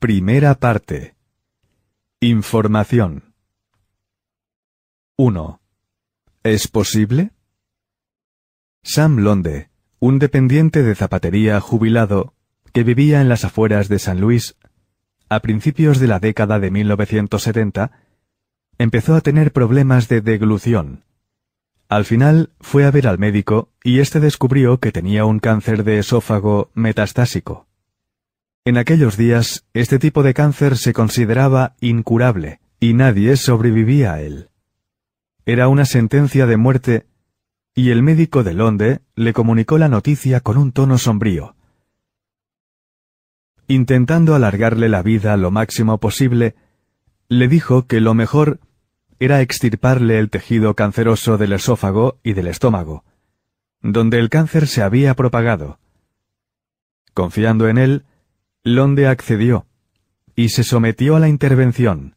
Primera parte. Información. 1. ¿Es posible? Sam Londe, un dependiente de zapatería jubilado que vivía en las afueras de San Luis, a principios de la década de 1970, empezó a tener problemas de deglución. Al final fue a ver al médico y éste descubrió que tenía un cáncer de esófago metastásico. En aquellos días, este tipo de cáncer se consideraba incurable y nadie sobrevivía a él. Era una sentencia de muerte y el médico de Londres le comunicó la noticia con un tono sombrío. Intentando alargarle la vida lo máximo posible, le dijo que lo mejor era extirparle el tejido canceroso del esófago y del estómago, donde el cáncer se había propagado. Confiando en él, Londe accedió, y se sometió a la intervención.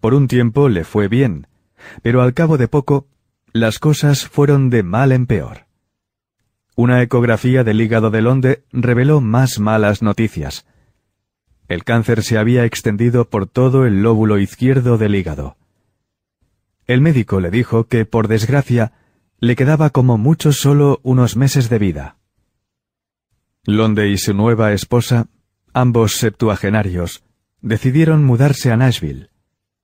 Por un tiempo le fue bien, pero al cabo de poco, las cosas fueron de mal en peor. Una ecografía del hígado de Londe reveló más malas noticias. El cáncer se había extendido por todo el lóbulo izquierdo del hígado. El médico le dijo que, por desgracia, le quedaba como mucho solo unos meses de vida. Londe y su nueva esposa, ambos septuagenarios, decidieron mudarse a Nashville,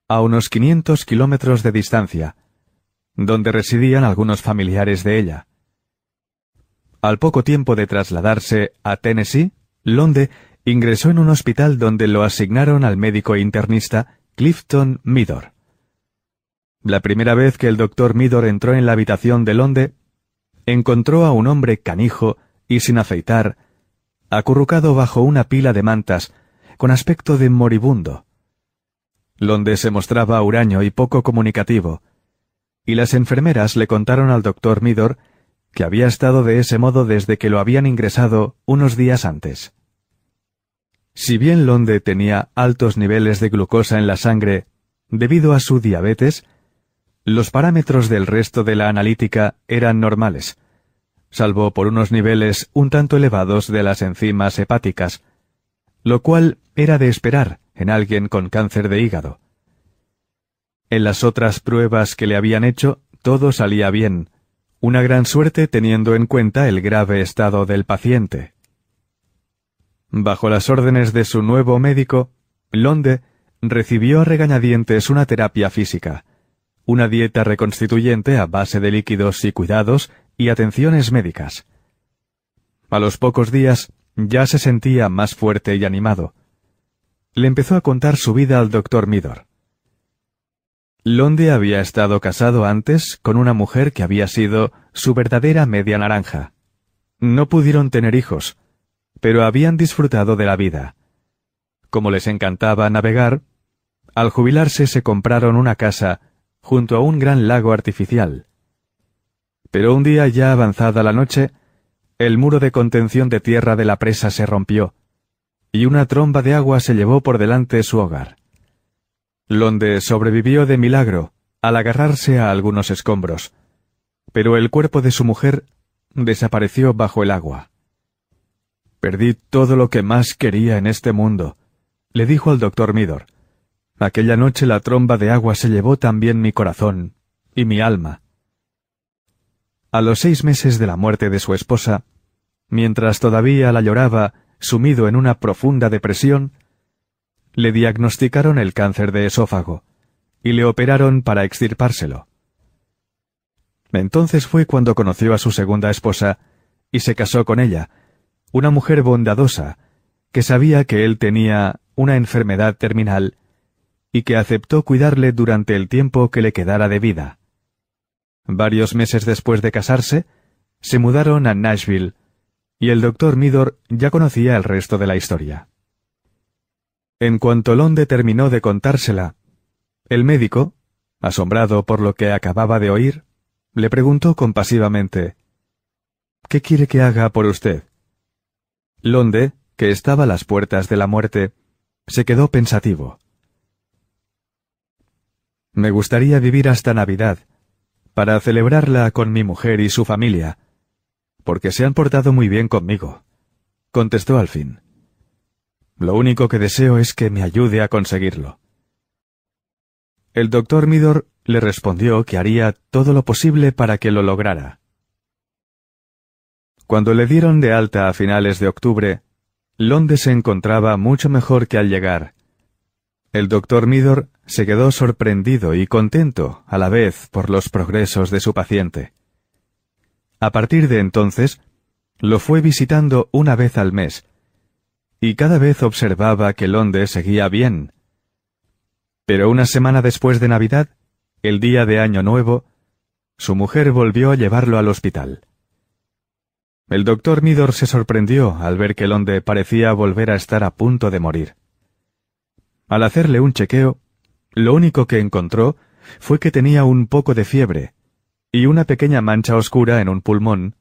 a unos 500 kilómetros de distancia, donde residían algunos familiares de ella. Al poco tiempo de trasladarse a Tennessee, Londe ingresó en un hospital donde lo asignaron al médico internista Clifton Midor. La primera vez que el doctor Midor entró en la habitación de Londe, encontró a un hombre canijo y sin afeitar, acurrucado bajo una pila de mantas, con aspecto de moribundo. Londe se mostraba huraño y poco comunicativo, y las enfermeras le contaron al doctor Midor que había estado de ese modo desde que lo habían ingresado unos días antes. Si bien Londe tenía altos niveles de glucosa en la sangre debido a su diabetes, los parámetros del resto de la analítica eran normales, salvo por unos niveles un tanto elevados de las enzimas hepáticas, lo cual era de esperar en alguien con cáncer de hígado. En las otras pruebas que le habían hecho, todo salía bien, una gran suerte teniendo en cuenta el grave estado del paciente. Bajo las órdenes de su nuevo médico, Londe recibió a regañadientes una terapia física, una dieta reconstituyente a base de líquidos y cuidados y atenciones médicas. A los pocos días ya se sentía más fuerte y animado. Le empezó a contar su vida al doctor Midor. Londe había estado casado antes con una mujer que había sido su verdadera media naranja. No pudieron tener hijos, pero habían disfrutado de la vida. Como les encantaba navegar, al jubilarse se compraron una casa junto a un gran lago artificial. Pero un día ya avanzada la noche, el muro de contención de tierra de la presa se rompió, y una tromba de agua se llevó por delante su hogar. Londe sobrevivió de milagro al agarrarse a algunos escombros, pero el cuerpo de su mujer desapareció bajo el agua. Perdí todo lo que más quería en este mundo, le dijo al doctor Midor. Aquella noche la tromba de agua se llevó también mi corazón y mi alma. A los seis meses de la muerte de su esposa, mientras todavía la lloraba, sumido en una profunda depresión, le diagnosticaron el cáncer de esófago y le operaron para extirpárselo. Entonces fue cuando conoció a su segunda esposa y se casó con ella, una mujer bondadosa, que sabía que él tenía una enfermedad terminal y que aceptó cuidarle durante el tiempo que le quedara de vida. Varios meses después de casarse, se mudaron a Nashville, y el doctor Midor ya conocía el resto de la historia. En cuanto Londe terminó de contársela, el médico, asombrado por lo que acababa de oír, le preguntó compasivamente ¿Qué quiere que haga por usted? Londe, que estaba a las puertas de la muerte, se quedó pensativo. Me gustaría vivir hasta Navidad, para celebrarla con mi mujer y su familia, porque se han portado muy bien conmigo, contestó al fin. Lo único que deseo es que me ayude a conseguirlo. El doctor Midor le respondió que haría todo lo posible para que lo lograra. Cuando le dieron de alta a finales de octubre, Londe se encontraba mucho mejor que al llegar. El doctor Midor se quedó sorprendido y contento a la vez por los progresos de su paciente. A partir de entonces, lo fue visitando una vez al mes, y cada vez observaba que Londe seguía bien. Pero una semana después de Navidad, el día de Año Nuevo, su mujer volvió a llevarlo al hospital. El doctor Midor se sorprendió al ver que Londe parecía volver a estar a punto de morir. Al hacerle un chequeo, lo único que encontró fue que tenía un poco de fiebre y una pequeña mancha oscura en un pulmón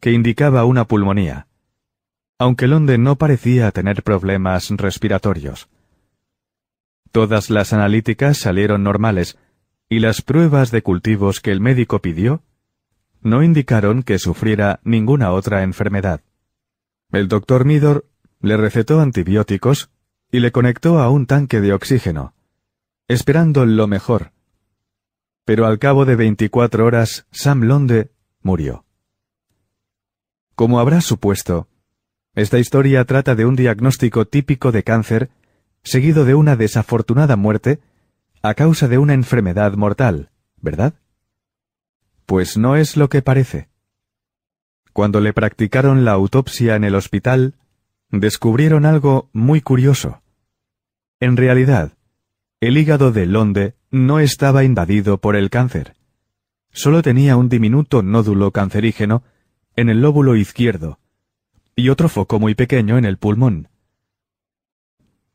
que indicaba una pulmonía, aunque Londe no parecía tener problemas respiratorios. Todas las analíticas salieron normales y las pruebas de cultivos que el médico pidió no indicaron que sufriera ninguna otra enfermedad. El doctor Midor le recetó antibióticos y le conectó a un tanque de oxígeno, esperando lo mejor. Pero al cabo de 24 horas, Sam Londe murió. Como habrá supuesto, esta historia trata de un diagnóstico típico de cáncer, seguido de una desafortunada muerte a causa de una enfermedad mortal, ¿verdad? Pues no es lo que parece. Cuando le practicaron la autopsia en el hospital, descubrieron algo muy curioso. En realidad, el hígado de Londe no estaba invadido por el cáncer. Solo tenía un diminuto nódulo cancerígeno en el lóbulo izquierdo y otro foco muy pequeño en el pulmón.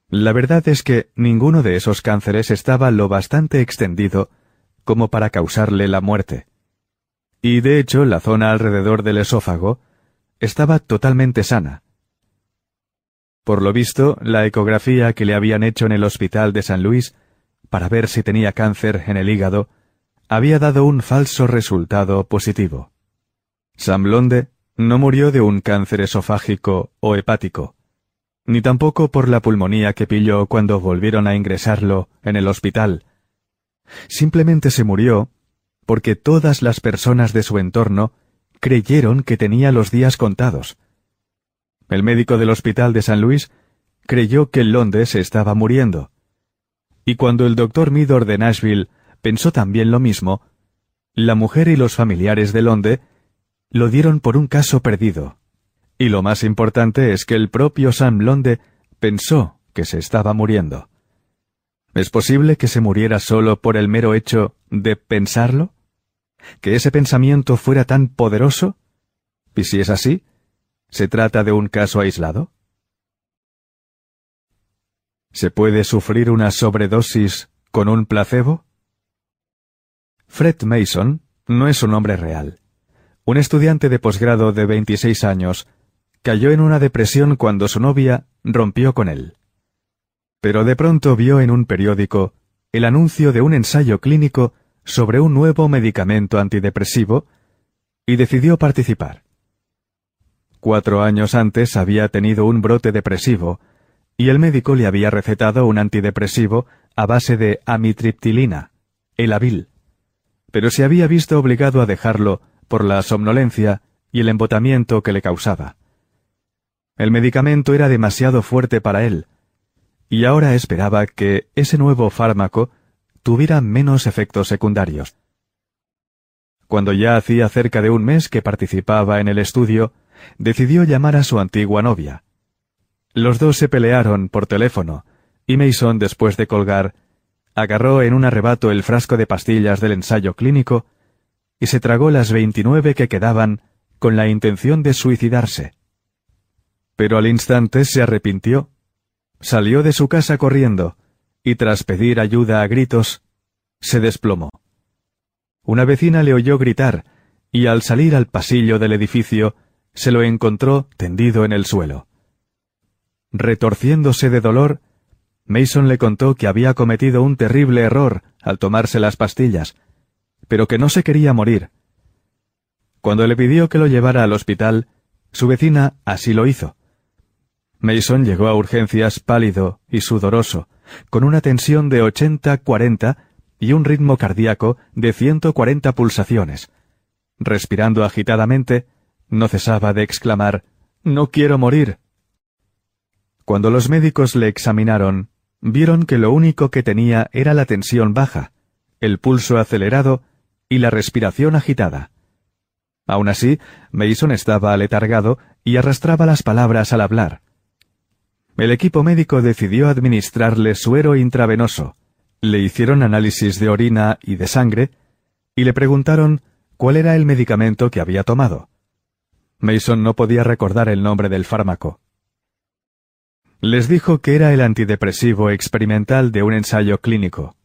La verdad es que ninguno de esos cánceres estaba lo bastante extendido como para causarle la muerte y de hecho la zona alrededor del esófago estaba totalmente sana. Por lo visto, la ecografía que le habían hecho en el hospital de San Luis para ver si tenía cáncer en el hígado había dado un falso resultado positivo. Sam Blonde no murió de un cáncer esofágico o hepático, ni tampoco por la pulmonía que pilló cuando volvieron a ingresarlo en el hospital. Simplemente se murió porque todas las personas de su entorno creyeron que tenía los días contados. El médico del hospital de San Luis creyó que Londres se estaba muriendo. Y cuando el doctor Midor de Nashville pensó también lo mismo, la mujer y los familiares de Londres lo dieron por un caso perdido. Y lo más importante es que el propio Sam Londe pensó que se estaba muriendo. ¿Es posible que se muriera solo por el mero hecho de pensarlo? que ese pensamiento fuera tan poderoso? Y si es así, ¿se trata de un caso aislado? ¿Se puede sufrir una sobredosis con un placebo? Fred Mason no es un hombre real. Un estudiante de posgrado de 26 años cayó en una depresión cuando su novia rompió con él. Pero de pronto vio en un periódico el anuncio de un ensayo clínico sobre un nuevo medicamento antidepresivo y decidió participar. Cuatro años antes había tenido un brote depresivo y el médico le había recetado un antidepresivo a base de amitriptilina, el Avil, pero se había visto obligado a dejarlo por la somnolencia y el embotamiento que le causaba. El medicamento era demasiado fuerte para él, y ahora esperaba que ese nuevo fármaco tuviera menos efectos secundarios. Cuando ya hacía cerca de un mes que participaba en el estudio, decidió llamar a su antigua novia. Los dos se pelearon por teléfono, y Mason, después de colgar, agarró en un arrebato el frasco de pastillas del ensayo clínico y se tragó las veintinueve que quedaban con la intención de suicidarse. Pero al instante se arrepintió. Salió de su casa corriendo, y tras pedir ayuda a gritos, se desplomó. Una vecina le oyó gritar, y al salir al pasillo del edificio, se lo encontró tendido en el suelo. Retorciéndose de dolor, Mason le contó que había cometido un terrible error al tomarse las pastillas, pero que no se quería morir. Cuando le pidió que lo llevara al hospital, su vecina así lo hizo. Mason llegó a urgencias pálido y sudoroso, con una tensión de 80-40 y un ritmo cardíaco de 140 pulsaciones. Respirando agitadamente, no cesaba de exclamar No quiero morir. Cuando los médicos le examinaron, vieron que lo único que tenía era la tensión baja, el pulso acelerado y la respiración agitada. Aún así, Mason estaba aletargado y arrastraba las palabras al hablar. El equipo médico decidió administrarle suero intravenoso, le hicieron análisis de orina y de sangre, y le preguntaron cuál era el medicamento que había tomado. Mason no podía recordar el nombre del fármaco. Les dijo que era el antidepresivo experimental de un ensayo clínico.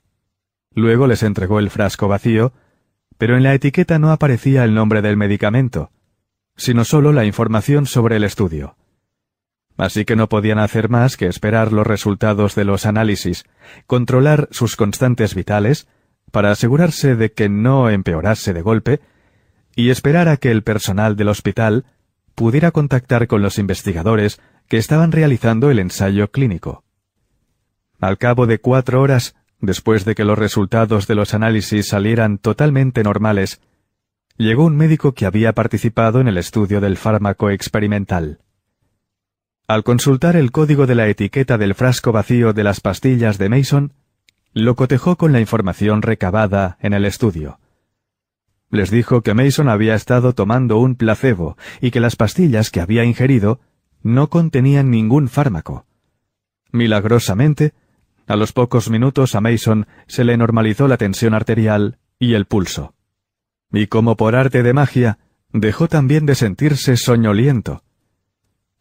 Luego les entregó el frasco vacío pero en la etiqueta no aparecía el nombre del medicamento, sino solo la información sobre el estudio. Así que no podían hacer más que esperar los resultados de los análisis, controlar sus constantes vitales, para asegurarse de que no empeorase de golpe, y esperar a que el personal del hospital pudiera contactar con los investigadores que estaban realizando el ensayo clínico. Al cabo de cuatro horas, Después de que los resultados de los análisis salieran totalmente normales, llegó un médico que había participado en el estudio del fármaco experimental. Al consultar el código de la etiqueta del frasco vacío de las pastillas de Mason, lo cotejó con la información recabada en el estudio. Les dijo que Mason había estado tomando un placebo y que las pastillas que había ingerido no contenían ningún fármaco. Milagrosamente, a los pocos minutos a Mason se le normalizó la tensión arterial y el pulso. Y como por arte de magia, dejó también de sentirse soñoliento.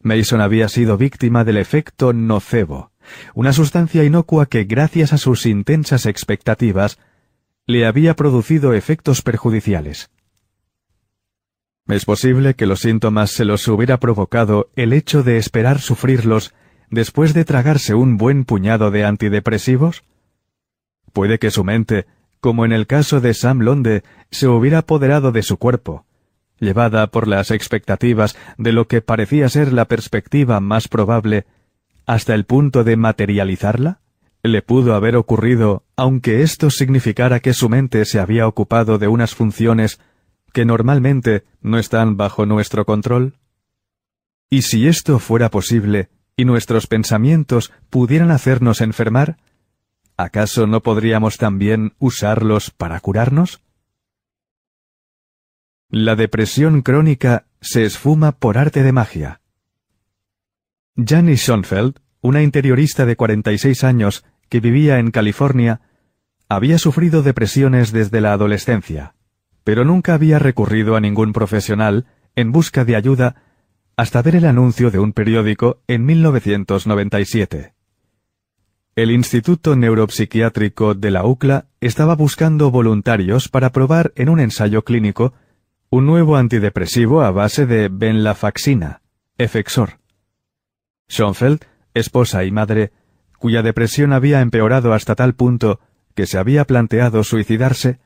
Mason había sido víctima del efecto nocebo, una sustancia inocua que, gracias a sus intensas expectativas, le había producido efectos perjudiciales. Es posible que los síntomas se los hubiera provocado el hecho de esperar sufrirlos después de tragarse un buen puñado de antidepresivos? Puede que su mente, como en el caso de Sam Londe, se hubiera apoderado de su cuerpo, llevada por las expectativas de lo que parecía ser la perspectiva más probable, hasta el punto de materializarla? ¿Le pudo haber ocurrido, aunque esto significara que su mente se había ocupado de unas funciones que normalmente no están bajo nuestro control? Y si esto fuera posible, y nuestros pensamientos pudieran hacernos enfermar, ¿acaso no podríamos también usarlos para curarnos? La depresión crónica se esfuma por arte de magia. Janice Schoenfeld, una interiorista de 46 años que vivía en California, había sufrido depresiones desde la adolescencia, pero nunca había recurrido a ningún profesional en busca de ayuda hasta ver el anuncio de un periódico en 1997. El Instituto Neuropsiquiátrico de la UCLA estaba buscando voluntarios para probar en un ensayo clínico un nuevo antidepresivo a base de benlafaxina, Efexor. Schoenfeld, esposa y madre, cuya depresión había empeorado hasta tal punto que se había planteado suicidarse,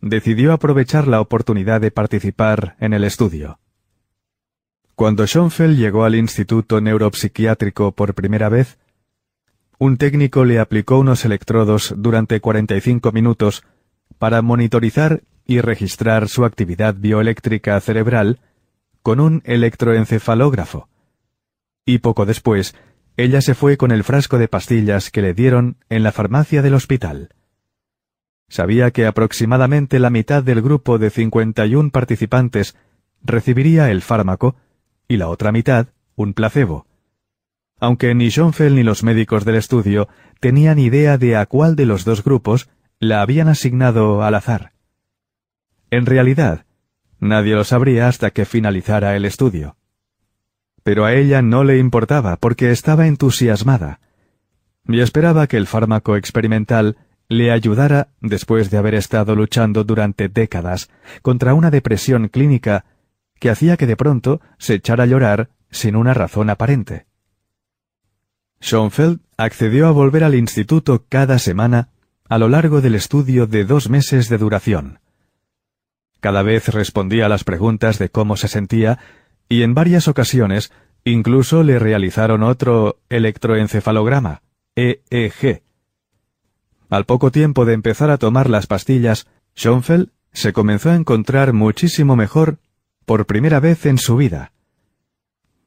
decidió aprovechar la oportunidad de participar en el estudio. Cuando Schoenfeld llegó al Instituto Neuropsiquiátrico por primera vez, un técnico le aplicó unos electrodos durante 45 minutos para monitorizar y registrar su actividad bioeléctrica cerebral con un electroencefalógrafo. Y poco después, ella se fue con el frasco de pastillas que le dieron en la farmacia del hospital. Sabía que aproximadamente la mitad del grupo de 51 participantes recibiría el fármaco y la otra mitad un placebo. Aunque ni Schoenfeld ni los médicos del estudio tenían idea de a cuál de los dos grupos la habían asignado al azar. En realidad, nadie lo sabría hasta que finalizara el estudio. Pero a ella no le importaba porque estaba entusiasmada y esperaba que el fármaco experimental le ayudara después de haber estado luchando durante décadas contra una depresión clínica que hacía que de pronto se echara a llorar sin una razón aparente. Schoenfeld accedió a volver al instituto cada semana a lo largo del estudio de dos meses de duración. Cada vez respondía a las preguntas de cómo se sentía y en varias ocasiones Incluso le realizaron otro electroencefalograma, EEG. Al poco tiempo de empezar a tomar las pastillas, Schoenfeld se comenzó a encontrar muchísimo mejor por primera vez en su vida.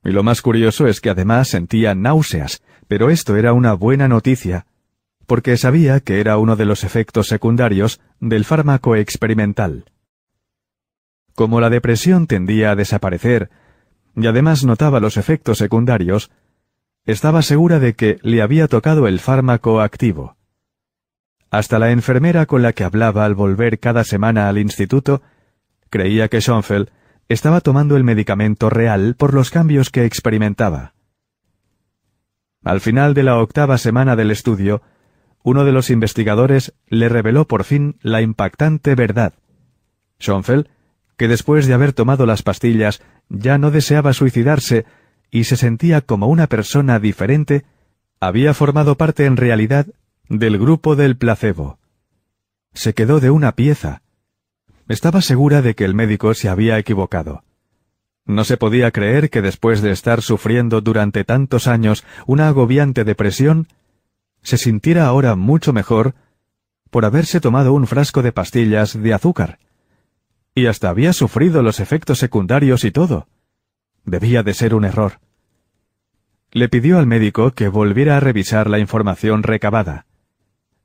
Y lo más curioso es que además sentía náuseas, pero esto era una buena noticia, porque sabía que era uno de los efectos secundarios del fármaco experimental. Como la depresión tendía a desaparecer, y además notaba los efectos secundarios, estaba segura de que le había tocado el fármaco activo. Hasta la enfermera con la que hablaba al volver cada semana al instituto creía que Schoenfeld estaba tomando el medicamento real por los cambios que experimentaba. Al final de la octava semana del estudio, uno de los investigadores le reveló por fin la impactante verdad. Schoenfeld, que después de haber tomado las pastillas ya no deseaba suicidarse y se sentía como una persona diferente, había formado parte en realidad del grupo del placebo. Se quedó de una pieza, estaba segura de que el médico se había equivocado. No se podía creer que después de estar sufriendo durante tantos años una agobiante depresión, se sintiera ahora mucho mejor por haberse tomado un frasco de pastillas de azúcar. Y hasta había sufrido los efectos secundarios y todo. Debía de ser un error. Le pidió al médico que volviera a revisar la información recabada.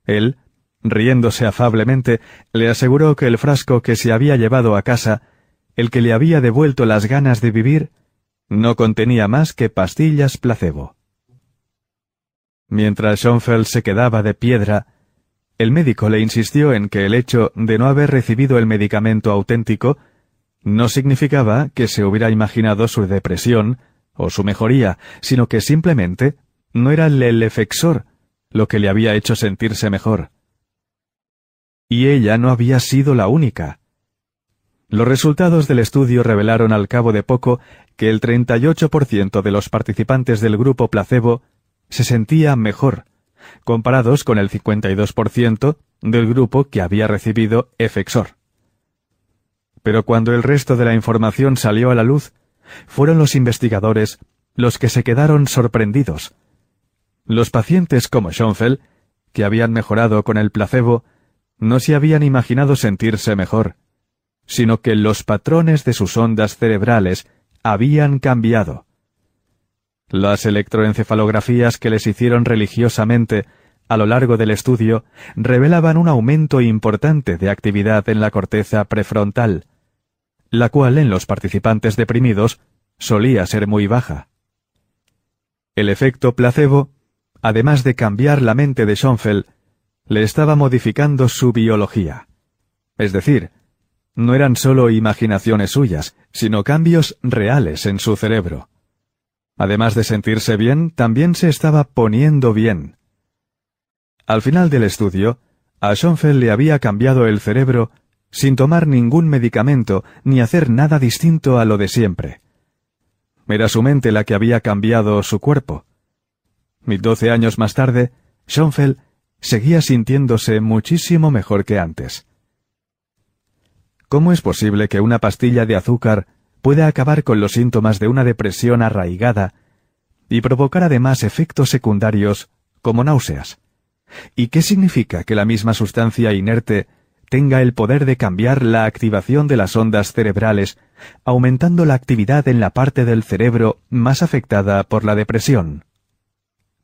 Él riéndose afablemente, le aseguró que el frasco que se había llevado a casa, el que le había devuelto las ganas de vivir, no contenía más que pastillas placebo. Mientras Schoenfeld se quedaba de piedra, el médico le insistió en que el hecho de no haber recibido el medicamento auténtico no significaba que se hubiera imaginado su depresión o su mejoría, sino que simplemente no era el elefexor lo que le había hecho sentirse mejor. Y ella no había sido la única. Los resultados del estudio revelaron al cabo de poco que el 38% de los participantes del grupo placebo se sentía mejor, comparados con el 52% del grupo que había recibido Efexor. Pero cuando el resto de la información salió a la luz, fueron los investigadores los que se quedaron sorprendidos. Los pacientes como Schoenfeld, que habían mejorado con el placebo, no se habían imaginado sentirse mejor, sino que los patrones de sus ondas cerebrales habían cambiado. Las electroencefalografías que les hicieron religiosamente a lo largo del estudio revelaban un aumento importante de actividad en la corteza prefrontal, la cual en los participantes deprimidos solía ser muy baja. El efecto placebo, además de cambiar la mente de Schoenfeld, le estaba modificando su biología. Es decir, no eran solo imaginaciones suyas, sino cambios reales en su cerebro. Además de sentirse bien, también se estaba poniendo bien. Al final del estudio, a Schoenfeld le había cambiado el cerebro sin tomar ningún medicamento ni hacer nada distinto a lo de siempre. Era su mente la que había cambiado su cuerpo. Mil doce años más tarde, Schoenfeld seguía sintiéndose muchísimo mejor que antes. ¿Cómo es posible que una pastilla de azúcar pueda acabar con los síntomas de una depresión arraigada y provocar además efectos secundarios como náuseas? ¿Y qué significa que la misma sustancia inerte tenga el poder de cambiar la activación de las ondas cerebrales, aumentando la actividad en la parte del cerebro más afectada por la depresión?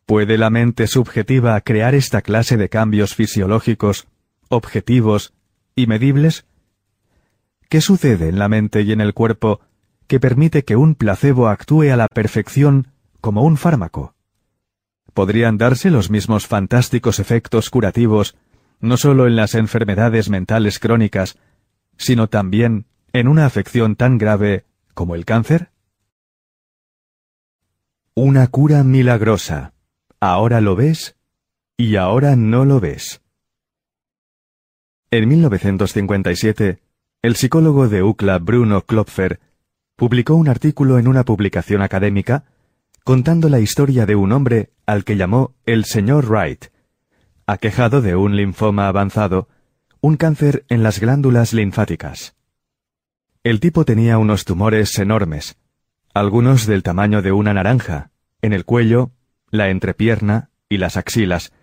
¿Puede la mente subjetiva crear esta clase de cambios fisiológicos, objetivos y medibles? ¿Qué sucede en la mente y en el cuerpo que permite que un placebo actúe a la perfección como un fármaco? ¿Podrían darse los mismos fantásticos efectos curativos no solo en las enfermedades mentales crónicas, sino también en una afección tan grave como el cáncer? Una cura milagrosa. Ahora lo ves y ahora no lo ves. En 1957, el psicólogo de UCLA Bruno Klopfer publicó un artículo en una publicación académica contando la historia de un hombre al que llamó el señor Wright, aquejado de un linfoma avanzado, un cáncer en las glándulas linfáticas. El tipo tenía unos tumores enormes, algunos del tamaño de una naranja, en el cuello, la entrepierna y las axilas,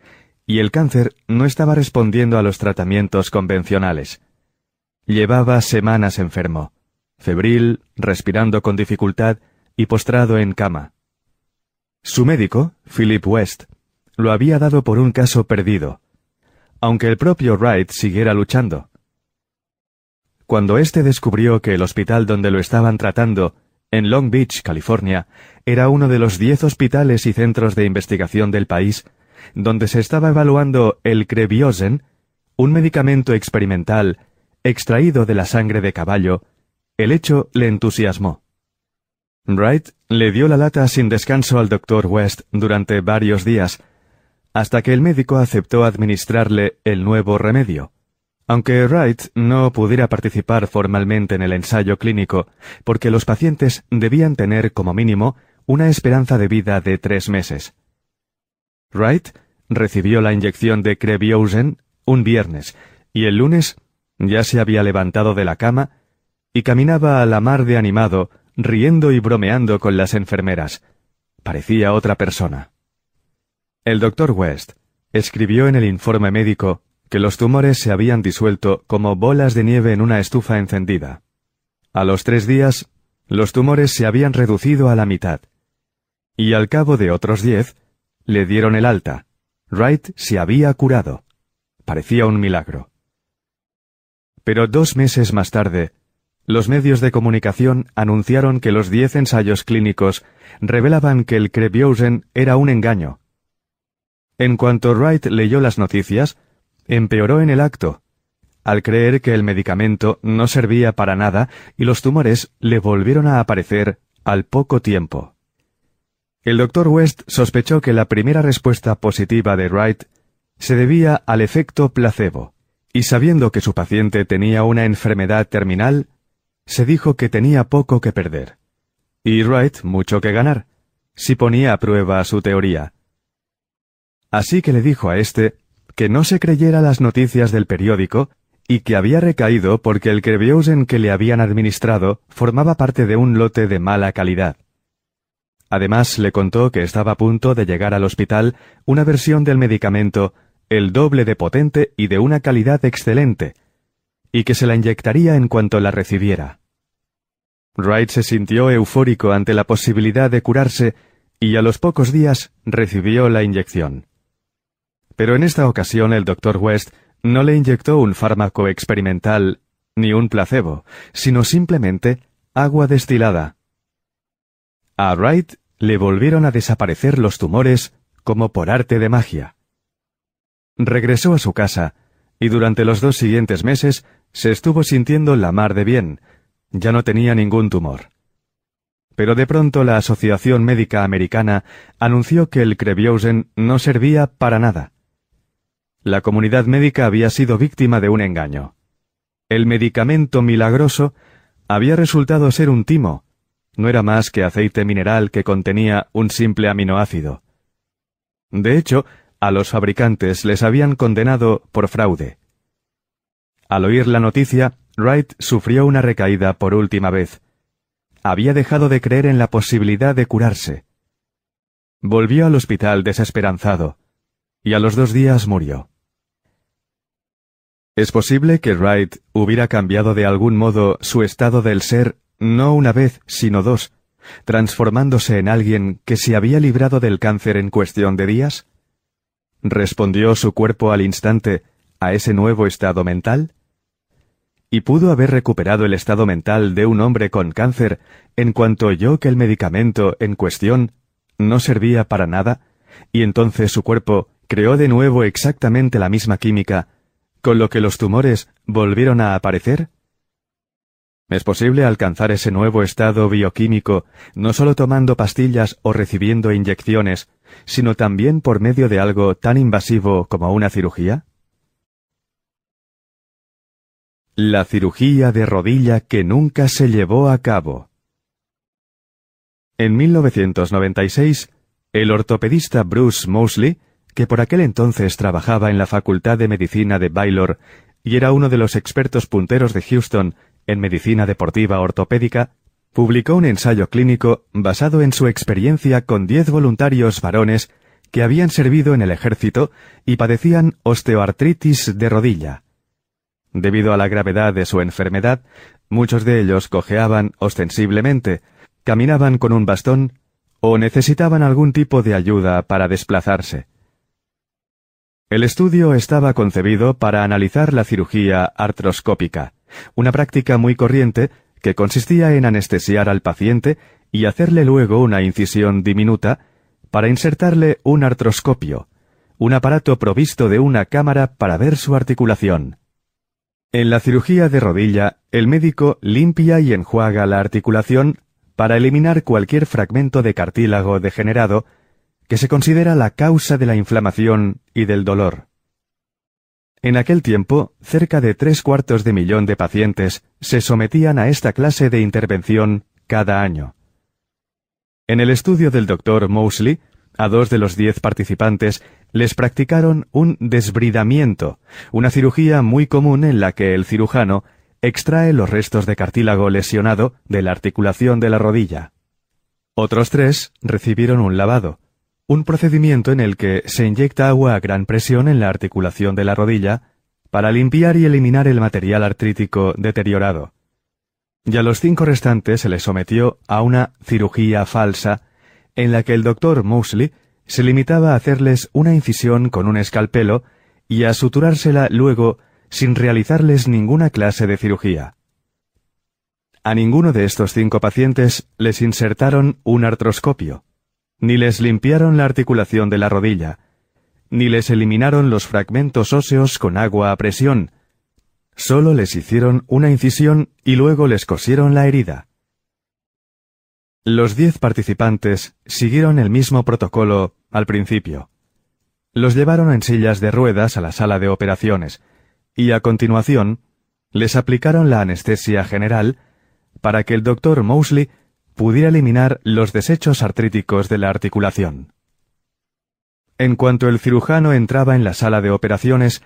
y el cáncer no estaba respondiendo a los tratamientos convencionales. Llevaba semanas enfermo, febril, respirando con dificultad y postrado en cama. Su médico, Philip West, lo había dado por un caso perdido, aunque el propio Wright siguiera luchando. Cuando éste descubrió que el hospital donde lo estaban tratando, en Long Beach, California, era uno de los diez hospitales y centros de investigación del país, donde se estaba evaluando el Creviosen, un medicamento experimental extraído de la sangre de caballo, el hecho le entusiasmó. Wright le dio la lata sin descanso al doctor West durante varios días, hasta que el médico aceptó administrarle el nuevo remedio. Aunque Wright no pudiera participar formalmente en el ensayo clínico, porque los pacientes debían tener como mínimo una esperanza de vida de tres meses. Wright recibió la inyección de Kreviosen un viernes, y el lunes ya se había levantado de la cama y caminaba a la mar de animado, riendo y bromeando con las enfermeras. Parecía otra persona. El doctor West escribió en el informe médico que los tumores se habían disuelto como bolas de nieve en una estufa encendida. A los tres días, los tumores se habían reducido a la mitad. Y al cabo de otros diez, le dieron el alta. Wright se había curado. Parecía un milagro. Pero dos meses más tarde, los medios de comunicación anunciaron que los diez ensayos clínicos revelaban que el Kreviosen era un engaño. En cuanto Wright leyó las noticias, empeoró en el acto, al creer que el medicamento no servía para nada y los tumores le volvieron a aparecer al poco tiempo. El doctor West sospechó que la primera respuesta positiva de Wright se debía al efecto placebo, y sabiendo que su paciente tenía una enfermedad terminal, se dijo que tenía poco que perder, y Wright mucho que ganar, si ponía a prueba su teoría. Así que le dijo a éste que no se creyera las noticias del periódico y que había recaído porque el Kreviosen que le habían administrado formaba parte de un lote de mala calidad. Además, le contó que estaba a punto de llegar al hospital una versión del medicamento el doble de potente y de una calidad excelente, y que se la inyectaría en cuanto la recibiera. Wright se sintió eufórico ante la posibilidad de curarse y a los pocos días recibió la inyección. Pero en esta ocasión el doctor West no le inyectó un fármaco experimental ni un placebo, sino simplemente agua destilada. A Wright le volvieron a desaparecer los tumores como por arte de magia. Regresó a su casa, y durante los dos siguientes meses se estuvo sintiendo la mar de bien, ya no tenía ningún tumor. Pero de pronto la Asociación Médica Americana anunció que el Kreviosen no servía para nada. La comunidad médica había sido víctima de un engaño. El medicamento milagroso había resultado ser un timo, no era más que aceite mineral que contenía un simple aminoácido. De hecho, a los fabricantes les habían condenado por fraude. Al oír la noticia, Wright sufrió una recaída por última vez. Había dejado de creer en la posibilidad de curarse. Volvió al hospital desesperanzado, y a los dos días murió. Es posible que Wright hubiera cambiado de algún modo su estado del ser no una vez, sino dos, transformándose en alguien que se había librado del cáncer en cuestión de días? ¿Respondió su cuerpo al instante a ese nuevo estado mental? ¿Y pudo haber recuperado el estado mental de un hombre con cáncer en cuanto oyó que el medicamento en cuestión no servía para nada, y entonces su cuerpo creó de nuevo exactamente la misma química, con lo que los tumores volvieron a aparecer? Es posible alcanzar ese nuevo estado bioquímico no solo tomando pastillas o recibiendo inyecciones, sino también por medio de algo tan invasivo como una cirugía? La cirugía de rodilla que nunca se llevó a cabo. En 1996, el ortopedista Bruce Mosley, que por aquel entonces trabajaba en la Facultad de Medicina de Baylor y era uno de los expertos punteros de Houston en medicina deportiva ortopédica, publicó un ensayo clínico basado en su experiencia con diez voluntarios varones que habían servido en el ejército y padecían osteoartritis de rodilla. Debido a la gravedad de su enfermedad, muchos de ellos cojeaban ostensiblemente, caminaban con un bastón o necesitaban algún tipo de ayuda para desplazarse. El estudio estaba concebido para analizar la cirugía artroscópica, una práctica muy corriente que consistía en anestesiar al paciente y hacerle luego una incisión diminuta para insertarle un artroscopio, un aparato provisto de una cámara para ver su articulación. En la cirugía de rodilla, el médico limpia y enjuaga la articulación para eliminar cualquier fragmento de cartílago degenerado que se considera la causa de la inflamación y del dolor. En aquel tiempo, cerca de tres cuartos de millón de pacientes se sometían a esta clase de intervención cada año. En el estudio del Dr. Mosley, a dos de los diez participantes les practicaron un desbridamiento, una cirugía muy común en la que el cirujano extrae los restos de cartílago lesionado de la articulación de la rodilla. Otros tres recibieron un lavado, un procedimiento en el que se inyecta agua a gran presión en la articulación de la rodilla para limpiar y eliminar el material artrítico deteriorado. Y a los cinco restantes se les sometió a una cirugía falsa en la que el doctor Mosley se limitaba a hacerles una incisión con un escalpelo y a suturársela luego sin realizarles ninguna clase de cirugía. A ninguno de estos cinco pacientes les insertaron un artroscopio, ni les limpiaron la articulación de la rodilla, ni les eliminaron los fragmentos óseos con agua a presión, solo les hicieron una incisión y luego les cosieron la herida. Los diez participantes siguieron el mismo protocolo al principio. Los llevaron en sillas de ruedas a la sala de operaciones y a continuación les aplicaron la anestesia general para que el doctor Mosley pudiera eliminar los desechos artríticos de la articulación. En cuanto el cirujano entraba en la sala de operaciones,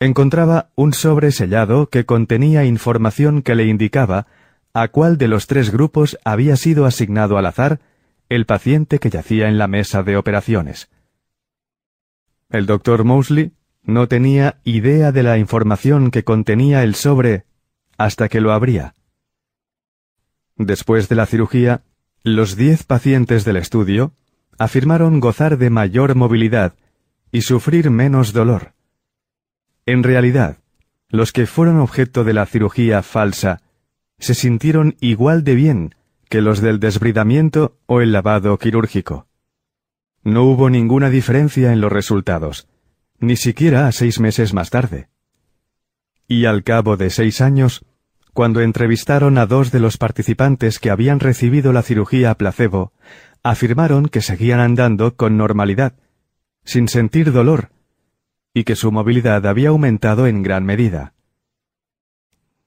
encontraba un sobre sellado que contenía información que le indicaba a cuál de los tres grupos había sido asignado al azar el paciente que yacía en la mesa de operaciones. El doctor Mosley no tenía idea de la información que contenía el sobre hasta que lo abría. Después de la cirugía, los diez pacientes del estudio afirmaron gozar de mayor movilidad y sufrir menos dolor. En realidad, los que fueron objeto de la cirugía falsa se sintieron igual de bien que los del desbridamiento o el lavado quirúrgico. No hubo ninguna diferencia en los resultados, ni siquiera a seis meses más tarde. Y al cabo de seis años, cuando entrevistaron a dos de los participantes que habían recibido la cirugía placebo, afirmaron que seguían andando con normalidad, sin sentir dolor, y que su movilidad había aumentado en gran medida.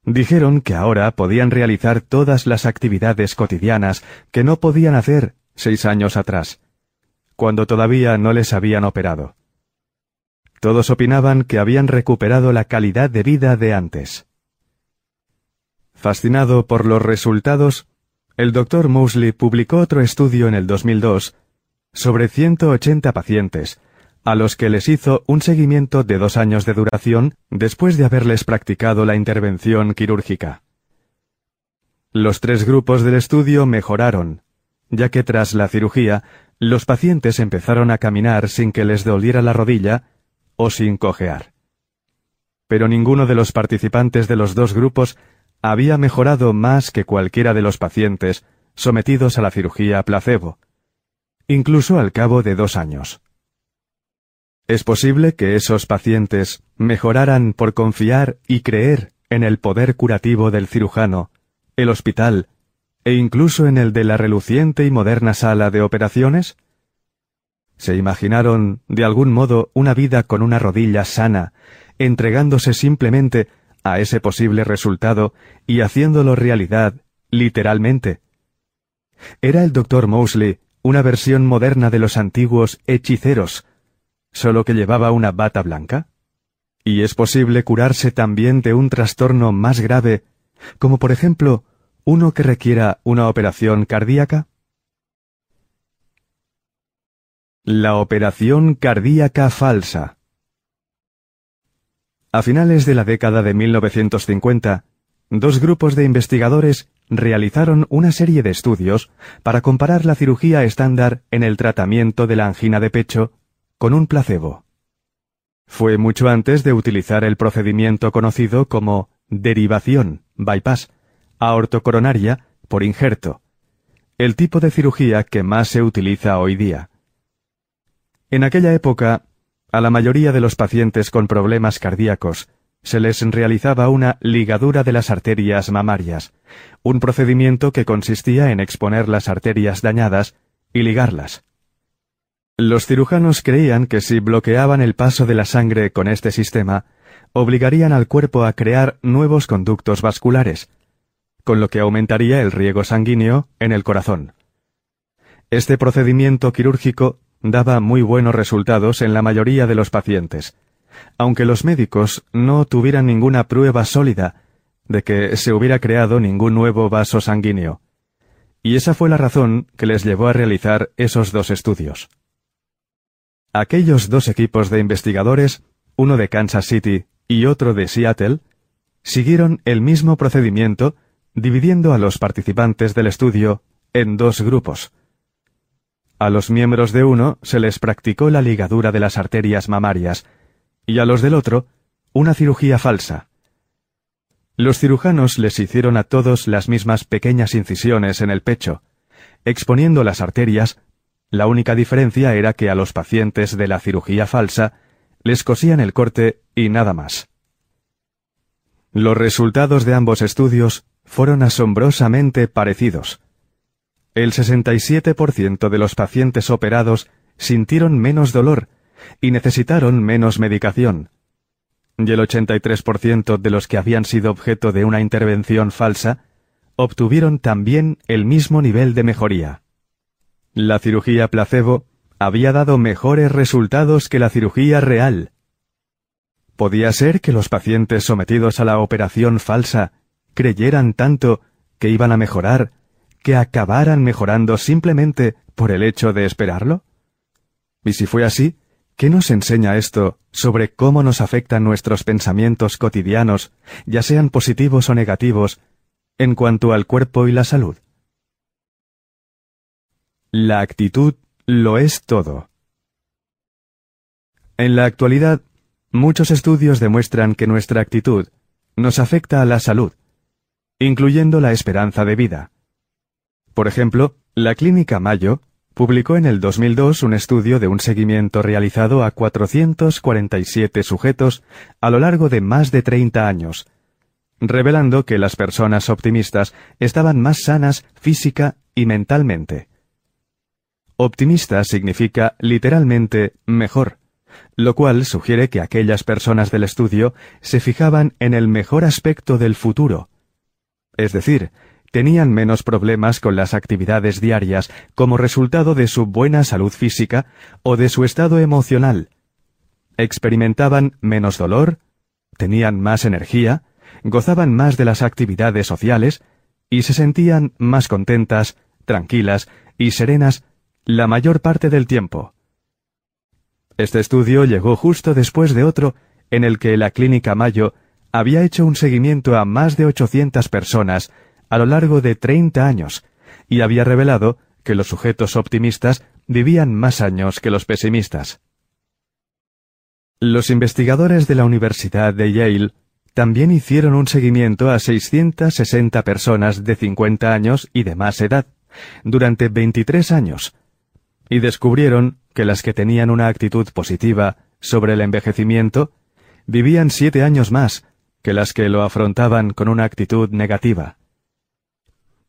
Dijeron que ahora podían realizar todas las actividades cotidianas que no podían hacer seis años atrás, cuando todavía no les habían operado. Todos opinaban que habían recuperado la calidad de vida de antes. Fascinado por los resultados, el doctor Mosley publicó otro estudio en el 2002 sobre 180 pacientes, a los que les hizo un seguimiento de dos años de duración después de haberles practicado la intervención quirúrgica. Los tres grupos del estudio mejoraron, ya que tras la cirugía los pacientes empezaron a caminar sin que les doliera la rodilla o sin cojear. Pero ninguno de los participantes de los dos grupos había mejorado más que cualquiera de los pacientes sometidos a la cirugía placebo, incluso al cabo de dos años. Es posible que esos pacientes mejoraran por confiar y creer en el poder curativo del cirujano, el hospital e incluso en el de la reluciente y moderna sala de operaciones? ¿Se imaginaron, de algún modo, una vida con una rodilla sana, entregándose simplemente a ese posible resultado y haciéndolo realidad, literalmente? ¿Era el doctor Mosley una versión moderna de los antiguos hechiceros, solo que llevaba una bata blanca? ¿Y es posible curarse también de un trastorno más grave, como por ejemplo uno que requiera una operación cardíaca? La operación cardíaca falsa. A finales de la década de 1950, dos grupos de investigadores realizaron una serie de estudios para comparar la cirugía estándar en el tratamiento de la angina de pecho con un placebo. Fue mucho antes de utilizar el procedimiento conocido como derivación, bypass, aortocoronaria por injerto, el tipo de cirugía que más se utiliza hoy día. En aquella época, a la mayoría de los pacientes con problemas cardíacos se les realizaba una ligadura de las arterias mamarias, un procedimiento que consistía en exponer las arterias dañadas y ligarlas. Los cirujanos creían que si bloqueaban el paso de la sangre con este sistema, obligarían al cuerpo a crear nuevos conductos vasculares, con lo que aumentaría el riego sanguíneo en el corazón. Este procedimiento quirúrgico daba muy buenos resultados en la mayoría de los pacientes, aunque los médicos no tuvieran ninguna prueba sólida de que se hubiera creado ningún nuevo vaso sanguíneo. Y esa fue la razón que les llevó a realizar esos dos estudios. Aquellos dos equipos de investigadores, uno de Kansas City y otro de Seattle, siguieron el mismo procedimiento dividiendo a los participantes del estudio en dos grupos. A los miembros de uno se les practicó la ligadura de las arterias mamarias y a los del otro una cirugía falsa. Los cirujanos les hicieron a todos las mismas pequeñas incisiones en el pecho, exponiendo las arterias, la única diferencia era que a los pacientes de la cirugía falsa les cosían el corte y nada más. Los resultados de ambos estudios fueron asombrosamente parecidos. El 67% de los pacientes operados sintieron menos dolor y necesitaron menos medicación. Y el 83% de los que habían sido objeto de una intervención falsa obtuvieron también el mismo nivel de mejoría. La cirugía placebo había dado mejores resultados que la cirugía real. ¿Podía ser que los pacientes sometidos a la operación falsa creyeran tanto que iban a mejorar que acabaran mejorando simplemente por el hecho de esperarlo? Y si fue así, ¿qué nos enseña esto sobre cómo nos afectan nuestros pensamientos cotidianos, ya sean positivos o negativos, en cuanto al cuerpo y la salud? La actitud lo es todo. En la actualidad, muchos estudios demuestran que nuestra actitud nos afecta a la salud, incluyendo la esperanza de vida. Por ejemplo, la Clínica Mayo publicó en el 2002 un estudio de un seguimiento realizado a 447 sujetos a lo largo de más de 30 años, revelando que las personas optimistas estaban más sanas física y mentalmente. Optimista significa literalmente mejor, lo cual sugiere que aquellas personas del estudio se fijaban en el mejor aspecto del futuro, es decir, tenían menos problemas con las actividades diarias como resultado de su buena salud física o de su estado emocional. Experimentaban menos dolor, tenían más energía, gozaban más de las actividades sociales y se sentían más contentas, tranquilas y serenas la mayor parte del tiempo. Este estudio llegó justo después de otro en el que la Clínica Mayo había hecho un seguimiento a más de 800 personas a lo largo de 30 años y había revelado que los sujetos optimistas vivían más años que los pesimistas. Los investigadores de la Universidad de Yale también hicieron un seguimiento a 660 personas de 50 años y de más edad, durante 23 años, y descubrieron que las que tenían una actitud positiva sobre el envejecimiento vivían siete años más que las que lo afrontaban con una actitud negativa.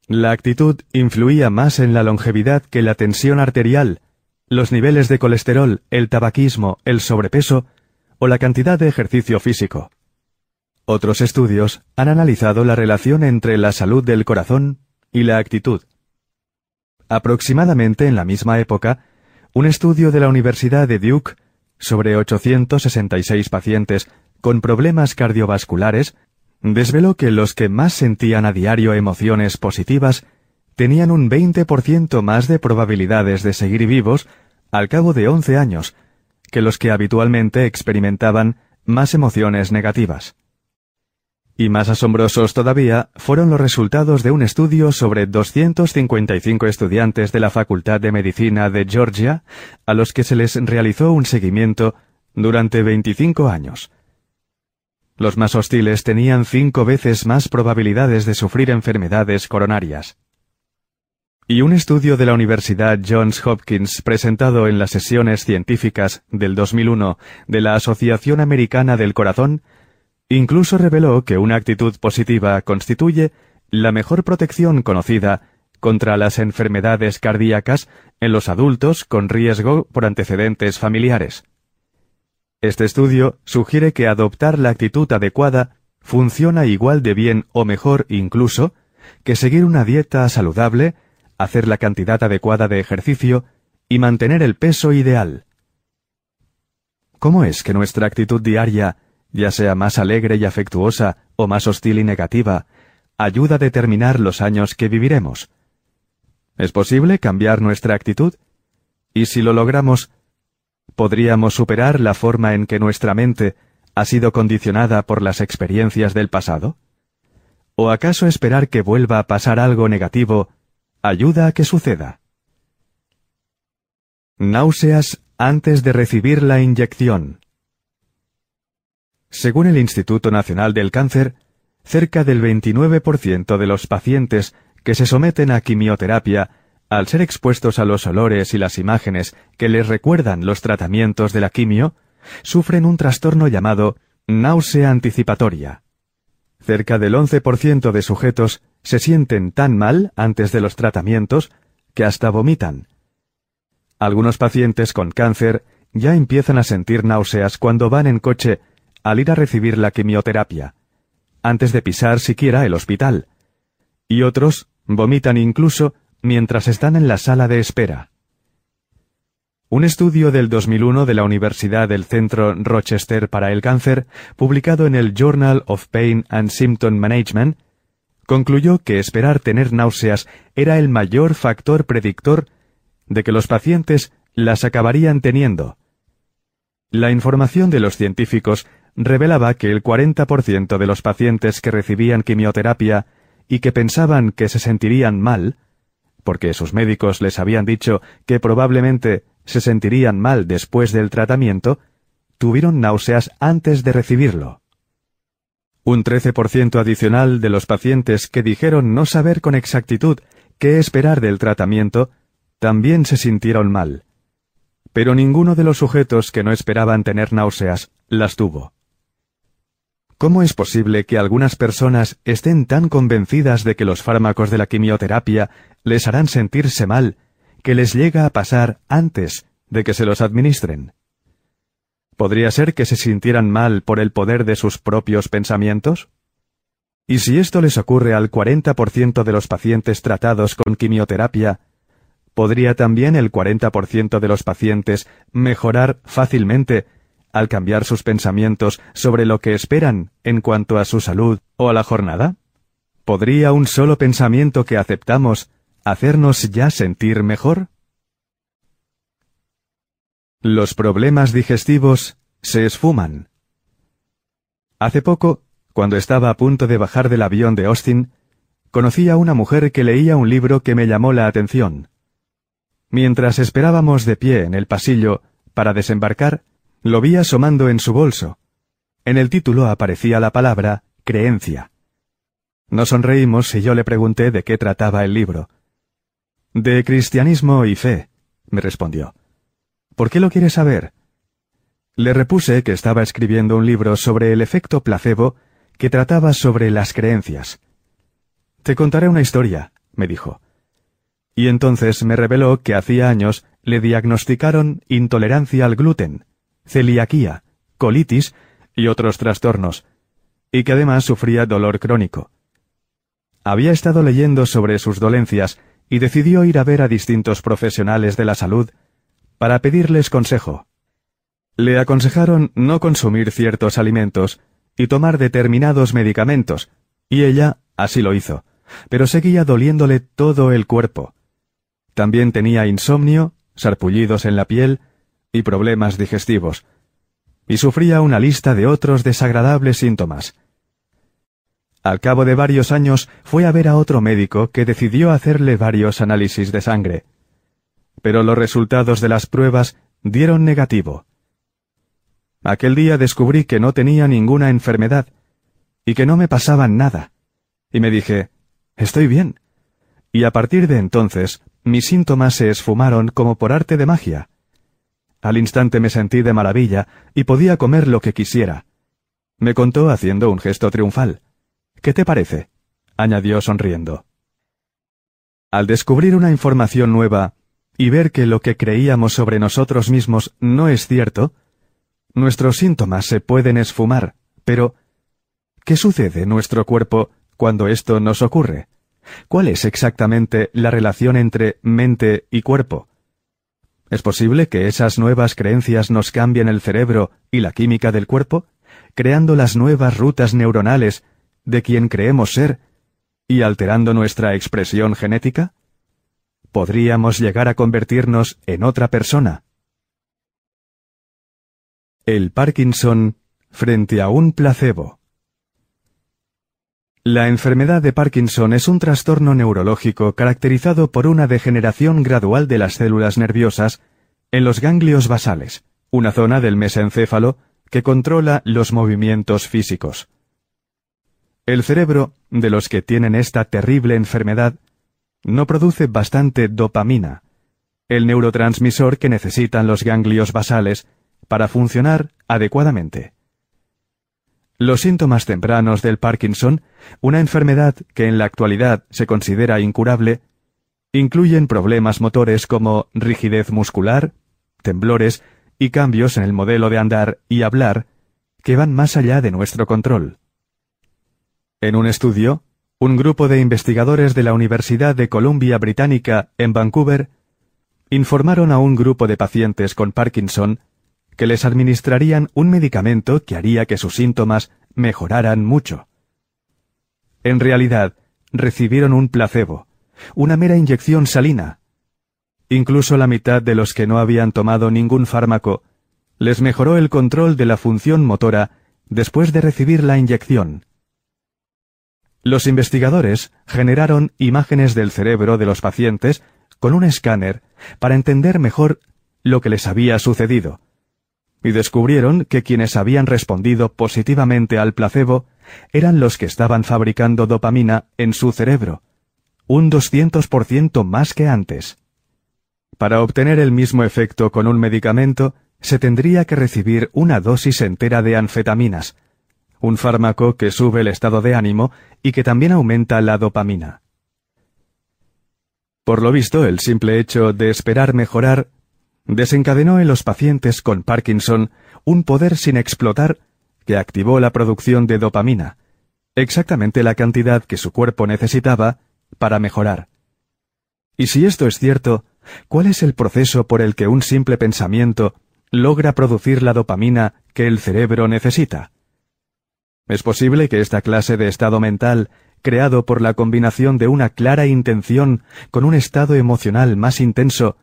La actitud influía más en la longevidad que la tensión arterial, los niveles de colesterol, el tabaquismo, el sobrepeso o la cantidad de ejercicio físico. Otros estudios han analizado la relación entre la salud del corazón y la actitud. Aproximadamente en la misma época, un estudio de la Universidad de Duke sobre 866 pacientes con problemas cardiovasculares desveló que los que más sentían a diario emociones positivas tenían un 20% más de probabilidades de seguir vivos al cabo de 11 años que los que habitualmente experimentaban más emociones negativas. Y más asombrosos todavía fueron los resultados de un estudio sobre 255 estudiantes de la Facultad de Medicina de Georgia, a los que se les realizó un seguimiento durante 25 años. Los más hostiles tenían cinco veces más probabilidades de sufrir enfermedades coronarias. Y un estudio de la Universidad Johns Hopkins presentado en las sesiones científicas del 2001 de la Asociación Americana del Corazón incluso reveló que una actitud positiva constituye la mejor protección conocida contra las enfermedades cardíacas en los adultos con riesgo por antecedentes familiares. Este estudio sugiere que adoptar la actitud adecuada funciona igual de bien o mejor incluso que seguir una dieta saludable, hacer la cantidad adecuada de ejercicio y mantener el peso ideal. ¿Cómo es que nuestra actitud diaria, ya sea más alegre y afectuosa o más hostil y negativa, ayuda a determinar los años que viviremos? ¿Es posible cambiar nuestra actitud? Y si lo logramos, ¿Podríamos superar la forma en que nuestra mente ha sido condicionada por las experiencias del pasado? ¿O acaso esperar que vuelva a pasar algo negativo ayuda a que suceda? Náuseas antes de recibir la inyección. Según el Instituto Nacional del Cáncer, cerca del 29% de los pacientes que se someten a quimioterapia al ser expuestos a los olores y las imágenes que les recuerdan los tratamientos de la quimio, sufren un trastorno llamado náusea anticipatoria. Cerca del 11% de sujetos se sienten tan mal antes de los tratamientos que hasta vomitan. Algunos pacientes con cáncer ya empiezan a sentir náuseas cuando van en coche al ir a recibir la quimioterapia, antes de pisar siquiera el hospital. Y otros vomitan incluso mientras están en la sala de espera. Un estudio del 2001 de la Universidad del Centro Rochester para el Cáncer, publicado en el Journal of Pain and Symptom Management, concluyó que esperar tener náuseas era el mayor factor predictor de que los pacientes las acabarían teniendo. La información de los científicos revelaba que el 40% de los pacientes que recibían quimioterapia y que pensaban que se sentirían mal, porque sus médicos les habían dicho que probablemente se sentirían mal después del tratamiento, tuvieron náuseas antes de recibirlo. Un 13% adicional de los pacientes que dijeron no saber con exactitud qué esperar del tratamiento también se sintieron mal. Pero ninguno de los sujetos que no esperaban tener náuseas las tuvo. ¿Cómo es posible que algunas personas estén tan convencidas de que los fármacos de la quimioterapia les harán sentirse mal, que les llega a pasar antes de que se los administren? ¿Podría ser que se sintieran mal por el poder de sus propios pensamientos? ¿Y si esto les ocurre al 40% de los pacientes tratados con quimioterapia, podría también el 40% de los pacientes mejorar fácilmente al cambiar sus pensamientos sobre lo que esperan en cuanto a su salud o a la jornada? ¿Podría un solo pensamiento que aceptamos hacernos ya sentir mejor? Los problemas digestivos se esfuman. Hace poco, cuando estaba a punto de bajar del avión de Austin, conocí a una mujer que leía un libro que me llamó la atención. Mientras esperábamos de pie en el pasillo para desembarcar, lo vi asomando en su bolso. En el título aparecía la palabra creencia. Nos sonreímos y yo le pregunté de qué trataba el libro. De cristianismo y fe, me respondió. ¿Por qué lo quiere saber? Le repuse que estaba escribiendo un libro sobre el efecto placebo que trataba sobre las creencias. Te contaré una historia, me dijo. Y entonces me reveló que hacía años le diagnosticaron intolerancia al gluten, celiaquía, colitis y otros trastornos, y que además sufría dolor crónico. Había estado leyendo sobre sus dolencias y decidió ir a ver a distintos profesionales de la salud para pedirles consejo. Le aconsejaron no consumir ciertos alimentos y tomar determinados medicamentos, y ella así lo hizo, pero seguía doliéndole todo el cuerpo. También tenía insomnio, sarpullidos en la piel y problemas digestivos, y sufría una lista de otros desagradables síntomas. Al cabo de varios años fue a ver a otro médico que decidió hacerle varios análisis de sangre. Pero los resultados de las pruebas dieron negativo. Aquel día descubrí que no tenía ninguna enfermedad y que no me pasaba nada. Y me dije, estoy bien. Y a partir de entonces, mis síntomas se esfumaron como por arte de magia. Al instante me sentí de maravilla y podía comer lo que quisiera. Me contó haciendo un gesto triunfal. ¿Qué te parece? añadió sonriendo. Al descubrir una información nueva y ver que lo que creíamos sobre nosotros mismos no es cierto, nuestros síntomas se pueden esfumar, pero ¿qué sucede en nuestro cuerpo cuando esto nos ocurre? ¿Cuál es exactamente la relación entre mente y cuerpo? ¿Es posible que esas nuevas creencias nos cambien el cerebro y la química del cuerpo, creando las nuevas rutas neuronales de quien creemos ser y alterando nuestra expresión genética? ¿Podríamos llegar a convertirnos en otra persona? El Parkinson frente a un placebo. La enfermedad de Parkinson es un trastorno neurológico caracterizado por una degeneración gradual de las células nerviosas en los ganglios basales, una zona del mesencéfalo que controla los movimientos físicos. El cerebro de los que tienen esta terrible enfermedad no produce bastante dopamina, el neurotransmisor que necesitan los ganglios basales para funcionar adecuadamente. Los síntomas tempranos del Parkinson, una enfermedad que en la actualidad se considera incurable, incluyen problemas motores como rigidez muscular, temblores y cambios en el modelo de andar y hablar que van más allá de nuestro control. En un estudio, un grupo de investigadores de la Universidad de Columbia Británica en Vancouver informaron a un grupo de pacientes con Parkinson que les administrarían un medicamento que haría que sus síntomas mejoraran mucho. En realidad, recibieron un placebo, una mera inyección salina. Incluso la mitad de los que no habían tomado ningún fármaco les mejoró el control de la función motora después de recibir la inyección. Los investigadores generaron imágenes del cerebro de los pacientes con un escáner para entender mejor lo que les había sucedido, y descubrieron que quienes habían respondido positivamente al placebo eran los que estaban fabricando dopamina en su cerebro, un 200% más que antes. Para obtener el mismo efecto con un medicamento, se tendría que recibir una dosis entera de anfetaminas, un fármaco que sube el estado de ánimo y que también aumenta la dopamina. Por lo visto, el simple hecho de esperar mejorar desencadenó en los pacientes con Parkinson un poder sin explotar que activó la producción de dopamina, exactamente la cantidad que su cuerpo necesitaba para mejorar. Y si esto es cierto, ¿cuál es el proceso por el que un simple pensamiento logra producir la dopamina que el cerebro necesita? Es posible que esta clase de estado mental, creado por la combinación de una clara intención con un estado emocional más intenso,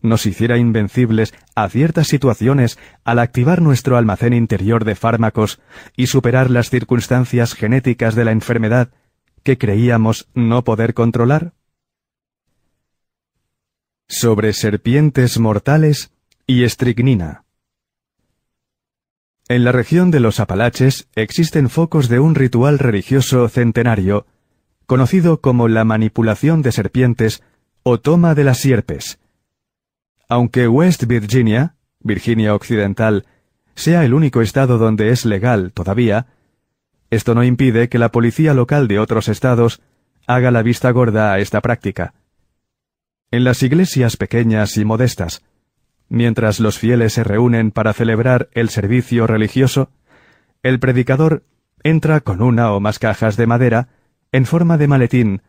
nos hiciera invencibles a ciertas situaciones al activar nuestro almacén interior de fármacos y superar las circunstancias genéticas de la enfermedad que creíamos no poder controlar? Sobre serpientes mortales y estricnina. En la región de los Apalaches existen focos de un ritual religioso centenario, conocido como la manipulación de serpientes o toma de las sierpes. Aunque West Virginia, Virginia Occidental, sea el único estado donde es legal todavía, esto no impide que la policía local de otros estados haga la vista gorda a esta práctica. En las iglesias pequeñas y modestas, Mientras los fieles se reúnen para celebrar el servicio religioso, el predicador entra con una o más cajas de madera en forma de maletín,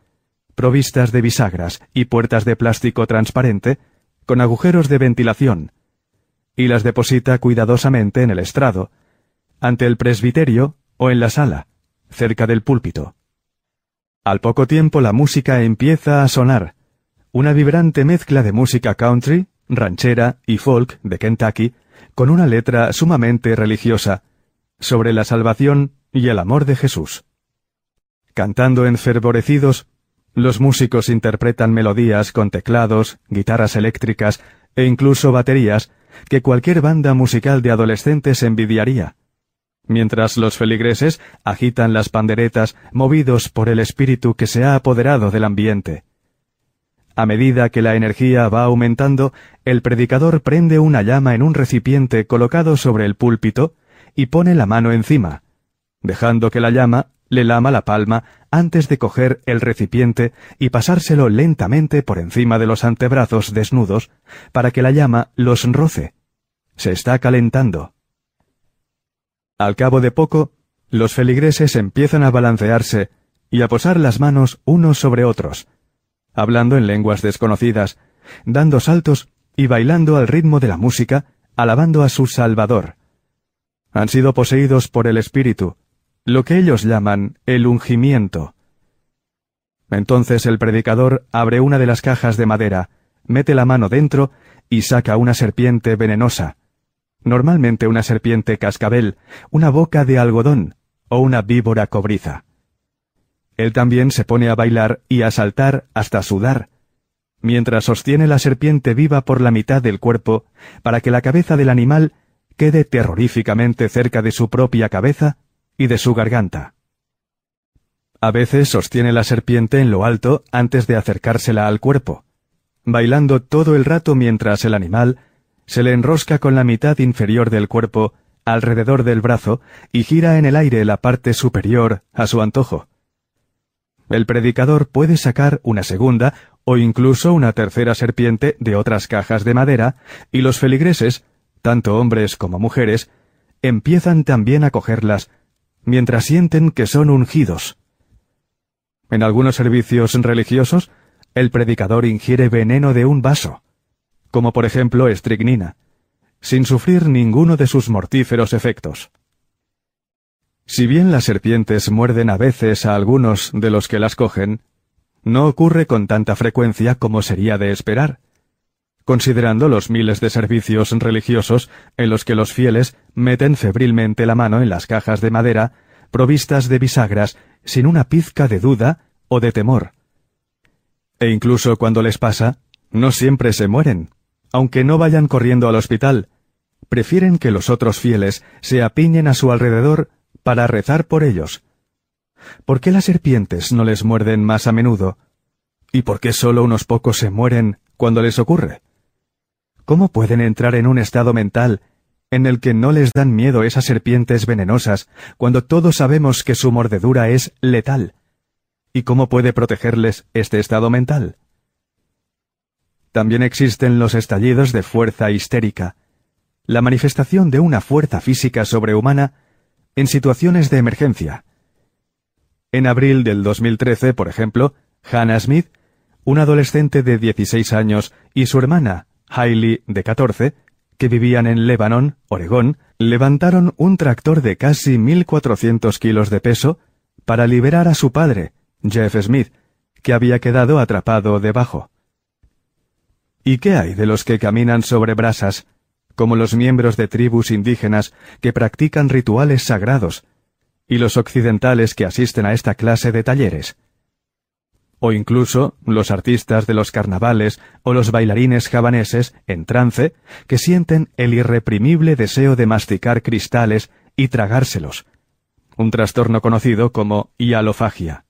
provistas de bisagras y puertas de plástico transparente con agujeros de ventilación, y las deposita cuidadosamente en el estrado, ante el presbiterio o en la sala, cerca del púlpito. Al poco tiempo la música empieza a sonar, una vibrante mezcla de música country, ranchera y folk de Kentucky, con una letra sumamente religiosa, sobre la salvación y el amor de Jesús. Cantando enfervorecidos, los músicos interpretan melodías con teclados, guitarras eléctricas e incluso baterías que cualquier banda musical de adolescentes envidiaría, mientras los feligreses agitan las panderetas movidos por el espíritu que se ha apoderado del ambiente. A medida que la energía va aumentando, el predicador prende una llama en un recipiente colocado sobre el púlpito y pone la mano encima, dejando que la llama le lama la palma antes de coger el recipiente y pasárselo lentamente por encima de los antebrazos desnudos para que la llama los roce. Se está calentando. Al cabo de poco, los feligreses empiezan a balancearse y a posar las manos unos sobre otros, hablando en lenguas desconocidas, dando saltos y bailando al ritmo de la música, alabando a su Salvador. Han sido poseídos por el Espíritu, lo que ellos llaman el ungimiento. Entonces el predicador abre una de las cajas de madera, mete la mano dentro y saca una serpiente venenosa, normalmente una serpiente cascabel, una boca de algodón o una víbora cobriza. Él también se pone a bailar y a saltar hasta sudar, mientras sostiene la serpiente viva por la mitad del cuerpo para que la cabeza del animal quede terroríficamente cerca de su propia cabeza y de su garganta. A veces sostiene la serpiente en lo alto antes de acercársela al cuerpo, bailando todo el rato mientras el animal se le enrosca con la mitad inferior del cuerpo alrededor del brazo y gira en el aire la parte superior a su antojo. El predicador puede sacar una segunda o incluso una tercera serpiente de otras cajas de madera, y los feligreses, tanto hombres como mujeres, empiezan también a cogerlas mientras sienten que son ungidos. En algunos servicios religiosos, el predicador ingiere veneno de un vaso, como por ejemplo estricnina, sin sufrir ninguno de sus mortíferos efectos. Si bien las serpientes muerden a veces a algunos de los que las cogen, no ocurre con tanta frecuencia como sería de esperar, considerando los miles de servicios religiosos en los que los fieles meten febrilmente la mano en las cajas de madera provistas de bisagras sin una pizca de duda o de temor. E incluso cuando les pasa, no siempre se mueren, aunque no vayan corriendo al hospital, prefieren que los otros fieles se apiñen a su alrededor para rezar por ellos. ¿Por qué las serpientes no les muerden más a menudo? ¿Y por qué solo unos pocos se mueren cuando les ocurre? ¿Cómo pueden entrar en un estado mental en el que no les dan miedo esas serpientes venenosas cuando todos sabemos que su mordedura es letal? ¿Y cómo puede protegerles este estado mental? También existen los estallidos de fuerza histérica, la manifestación de una fuerza física sobrehumana en situaciones de emergencia. En abril del 2013, por ejemplo, Hannah Smith, una adolescente de 16 años, y su hermana, Hailey, de 14, que vivían en Lebanon, Oregón, levantaron un tractor de casi 1.400 kilos de peso para liberar a su padre, Jeff Smith, que había quedado atrapado debajo. ¿Y qué hay de los que caminan sobre brasas, como los miembros de tribus indígenas que practican rituales sagrados, y los occidentales que asisten a esta clase de talleres? O incluso los artistas de los carnavales o los bailarines javaneses en trance que sienten el irreprimible deseo de masticar cristales y tragárselos, un trastorno conocido como hialofagia.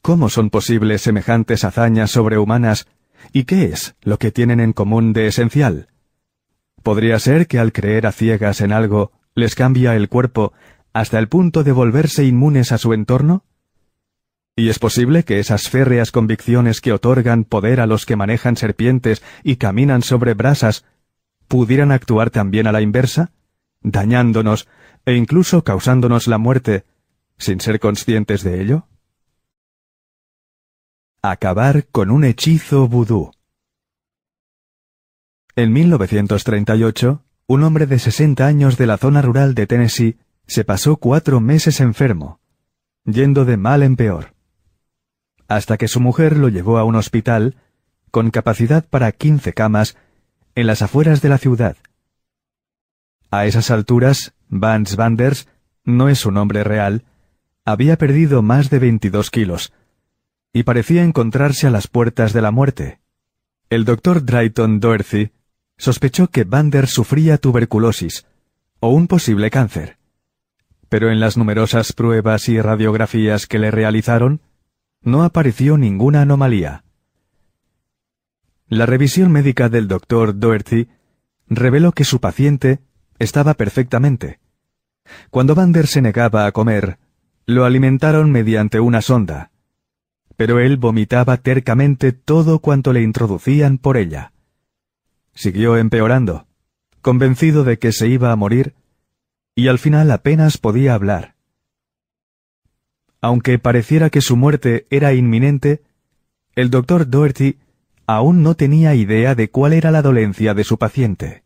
¿Cómo son posibles semejantes hazañas sobrehumanas y qué es lo que tienen en común de esencial? ¿Podría ser que al creer a ciegas en algo les cambia el cuerpo hasta el punto de volverse inmunes a su entorno? Y es posible que esas férreas convicciones que otorgan poder a los que manejan serpientes y caminan sobre brasas pudieran actuar también a la inversa, dañándonos e incluso causándonos la muerte, sin ser conscientes de ello? Acabar con un hechizo vudú. En 1938, un hombre de 60 años de la zona rural de Tennessee se pasó cuatro meses enfermo, yendo de mal en peor, hasta que su mujer lo llevó a un hospital con capacidad para quince camas en las afueras de la ciudad. A esas alturas, Vance Vanders no es su nombre real, había perdido más de 22 kilos y parecía encontrarse a las puertas de la muerte. El doctor Drayton Doherty sospechó que Vanders sufría tuberculosis o un posible cáncer. Pero en las numerosas pruebas y radiografías que le realizaron, no apareció ninguna anomalía. La revisión médica del doctor Doherty reveló que su paciente estaba perfectamente. Cuando Vander se negaba a comer, lo alimentaron mediante una sonda. Pero él vomitaba tercamente todo cuanto le introducían por ella. Siguió empeorando, convencido de que se iba a morir, y al final apenas podía hablar. Aunque pareciera que su muerte era inminente, el doctor Doherty aún no tenía idea de cuál era la dolencia de su paciente.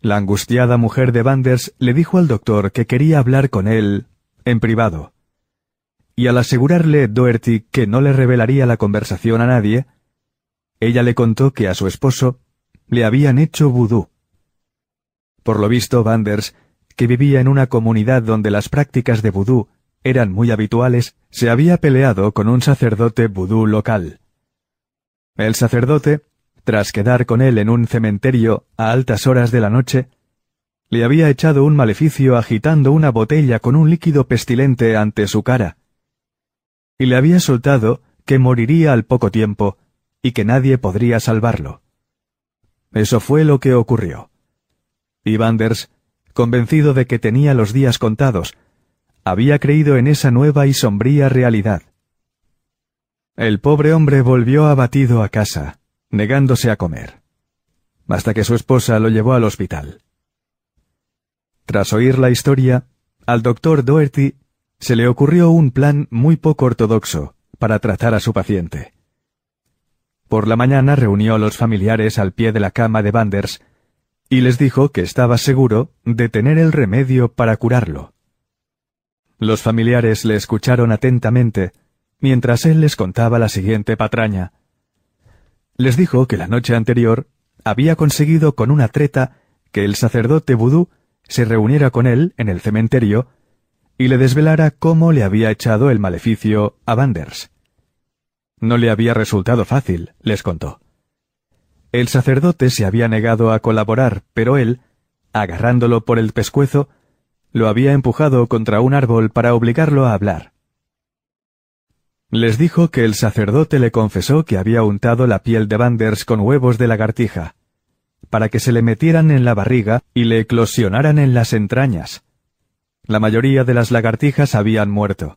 La angustiada mujer de Vanders le dijo al doctor que quería hablar con él en privado. Y al asegurarle Doherty que no le revelaría la conversación a nadie, ella le contó que a su esposo le habían hecho vudú. Por lo visto, Vanders, que vivía en una comunidad donde las prácticas de vudú eran muy habituales, se había peleado con un sacerdote vudú local. El sacerdote, tras quedar con él en un cementerio a altas horas de la noche, le había echado un maleficio agitando una botella con un líquido pestilente ante su cara, y le había soltado que moriría al poco tiempo y que nadie podría salvarlo. Eso fue lo que ocurrió. Y Vanders, convencido de que tenía los días contados, había creído en esa nueva y sombría realidad. El pobre hombre volvió abatido a casa, negándose a comer, hasta que su esposa lo llevó al hospital. Tras oír la historia, al doctor Doherty se le ocurrió un plan muy poco ortodoxo para tratar a su paciente. Por la mañana reunió a los familiares al pie de la cama de Vanders y les dijo que estaba seguro de tener el remedio para curarlo. Los familiares le escucharon atentamente mientras él les contaba la siguiente patraña. Les dijo que la noche anterior había conseguido con una treta que el sacerdote vudú se reuniera con él en el cementerio y le desvelara cómo le había echado el maleficio a Vanders. No le había resultado fácil, les contó. El sacerdote se había negado a colaborar, pero él, agarrándolo por el pescuezo, lo había empujado contra un árbol para obligarlo a hablar. Les dijo que el sacerdote le confesó que había untado la piel de Vanders con huevos de lagartija, para que se le metieran en la barriga y le eclosionaran en las entrañas. La mayoría de las lagartijas habían muerto,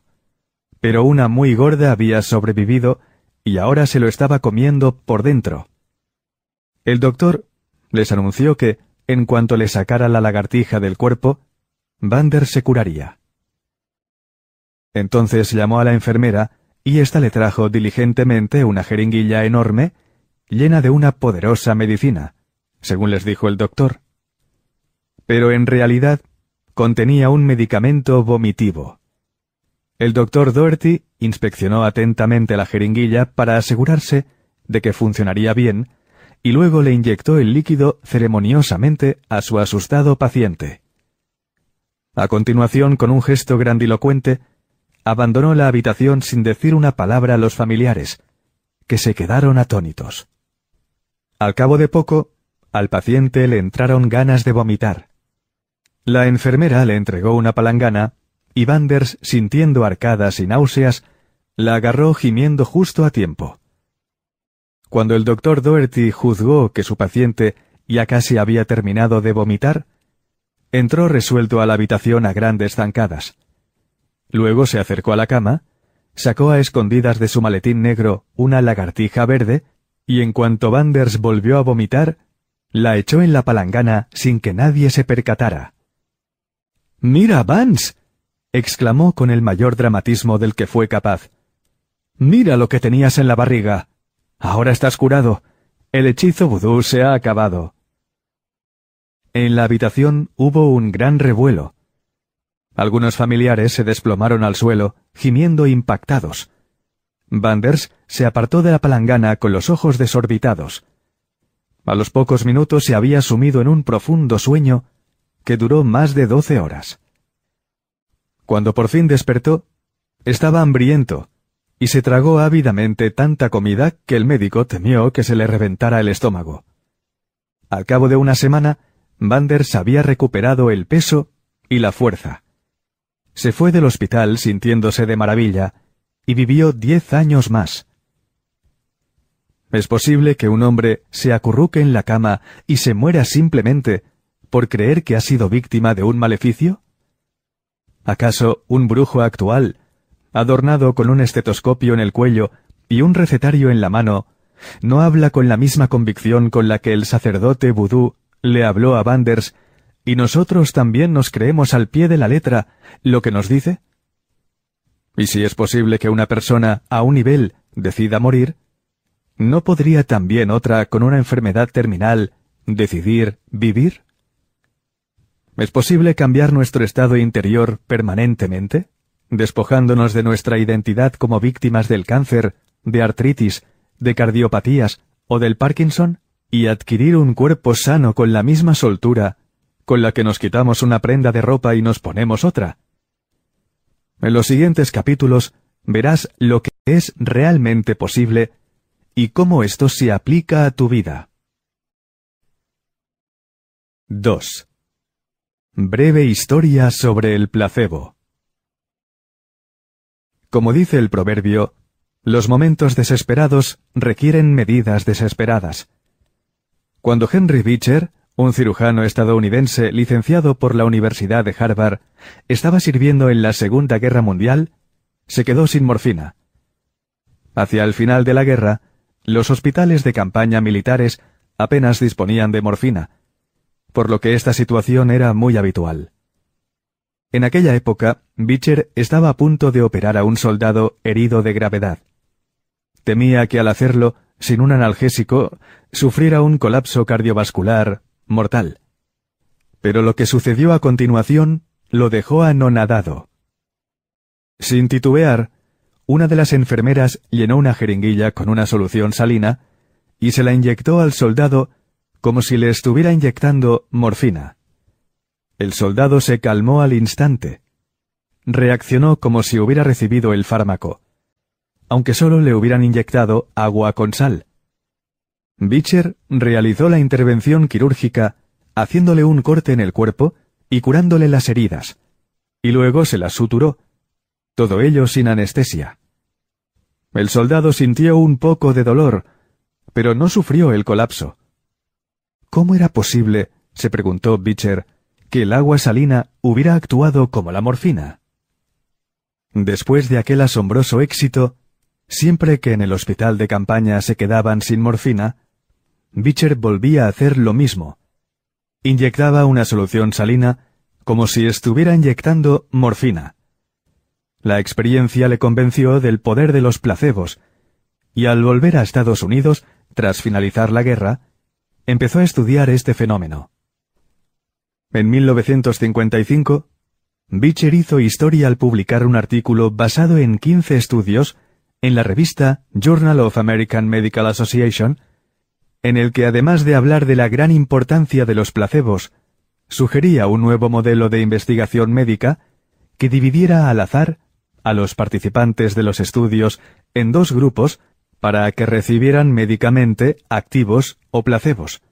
pero una muy gorda había sobrevivido y ahora se lo estaba comiendo por dentro. El doctor les anunció que, en cuanto le sacara la lagartija del cuerpo, Vander se curaría. Entonces llamó a la enfermera y ésta le trajo diligentemente una jeringuilla enorme llena de una poderosa medicina, según les dijo el doctor. Pero en realidad contenía un medicamento vomitivo. El doctor Doherty inspeccionó atentamente la jeringuilla para asegurarse de que funcionaría bien y luego le inyectó el líquido ceremoniosamente a su asustado paciente. A continuación, con un gesto grandilocuente, abandonó la habitación sin decir una palabra a los familiares, que se quedaron atónitos. Al cabo de poco, al paciente le entraron ganas de vomitar. La enfermera le entregó una palangana y Vanders, sintiendo arcadas y náuseas, la agarró gimiendo justo a tiempo. Cuando el doctor Doherty juzgó que su paciente ya casi había terminado de vomitar, entró resuelto a la habitación a grandes zancadas. Luego se acercó a la cama, sacó a escondidas de su maletín negro una lagartija verde, y en cuanto Vanders volvió a vomitar, la echó en la palangana sin que nadie se percatara. Mira, Vance. exclamó con el mayor dramatismo del que fue capaz. Mira lo que tenías en la barriga. Ahora estás curado. El hechizo vudú se ha acabado. En la habitación hubo un gran revuelo. Algunos familiares se desplomaron al suelo, gimiendo impactados. Vanders se apartó de la palangana con los ojos desorbitados. A los pocos minutos se había sumido en un profundo sueño que duró más de doce horas. Cuando por fin despertó, estaba hambriento y se tragó ávidamente tanta comida que el médico temió que se le reventara el estómago. Al cabo de una semana, Vanders había recuperado el peso y la fuerza. Se fue del hospital sintiéndose de maravilla y vivió diez años más. ¿Es posible que un hombre se acurruque en la cama y se muera simplemente por creer que ha sido víctima de un maleficio? ¿Acaso un brujo actual, adornado con un estetoscopio en el cuello y un recetario en la mano, no habla con la misma convicción con la que el sacerdote vudú le habló a Vanders ¿Y nosotros también nos creemos al pie de la letra lo que nos dice? ¿Y si es posible que una persona a un nivel decida morir? ¿No podría también otra con una enfermedad terminal decidir vivir? ¿Es posible cambiar nuestro estado interior permanentemente, despojándonos de nuestra identidad como víctimas del cáncer, de artritis, de cardiopatías o del Parkinson, y adquirir un cuerpo sano con la misma soltura con la que nos quitamos una prenda de ropa y nos ponemos otra. En los siguientes capítulos verás lo que es realmente posible y cómo esto se aplica a tu vida. 2. Breve historia sobre el placebo. Como dice el proverbio, los momentos desesperados requieren medidas desesperadas. Cuando Henry Beecher, un cirujano estadounidense licenciado por la Universidad de Harvard estaba sirviendo en la Segunda Guerra Mundial, se quedó sin morfina. Hacia el final de la guerra, los hospitales de campaña militares apenas disponían de morfina, por lo que esta situación era muy habitual. En aquella época, Beecher estaba a punto de operar a un soldado herido de gravedad. Temía que al hacerlo, sin un analgésico, sufriera un colapso cardiovascular mortal. Pero lo que sucedió a continuación lo dejó anonadado. Sin titubear, una de las enfermeras llenó una jeringuilla con una solución salina y se la inyectó al soldado como si le estuviera inyectando morfina. El soldado se calmó al instante. Reaccionó como si hubiera recibido el fármaco, aunque solo le hubieran inyectado agua con sal. Beecher realizó la intervención quirúrgica haciéndole un corte en el cuerpo y curándole las heridas, y luego se las suturó, todo ello sin anestesia. El soldado sintió un poco de dolor, pero no sufrió el colapso. ¿Cómo era posible, se preguntó Beecher, que el agua salina hubiera actuado como la morfina? Después de aquel asombroso éxito, siempre que en el hospital de campaña se quedaban sin morfina, Beecher volvía a hacer lo mismo. Inyectaba una solución salina como si estuviera inyectando morfina. La experiencia le convenció del poder de los placebos, y al volver a Estados Unidos, tras finalizar la guerra, empezó a estudiar este fenómeno. En 1955, Beecher hizo historia al publicar un artículo basado en 15 estudios en la revista Journal of American Medical Association en el que además de hablar de la gran importancia de los placebos, sugería un nuevo modelo de investigación médica que dividiera al azar a los participantes de los estudios en dos grupos para que recibieran médicamente activos o placebos,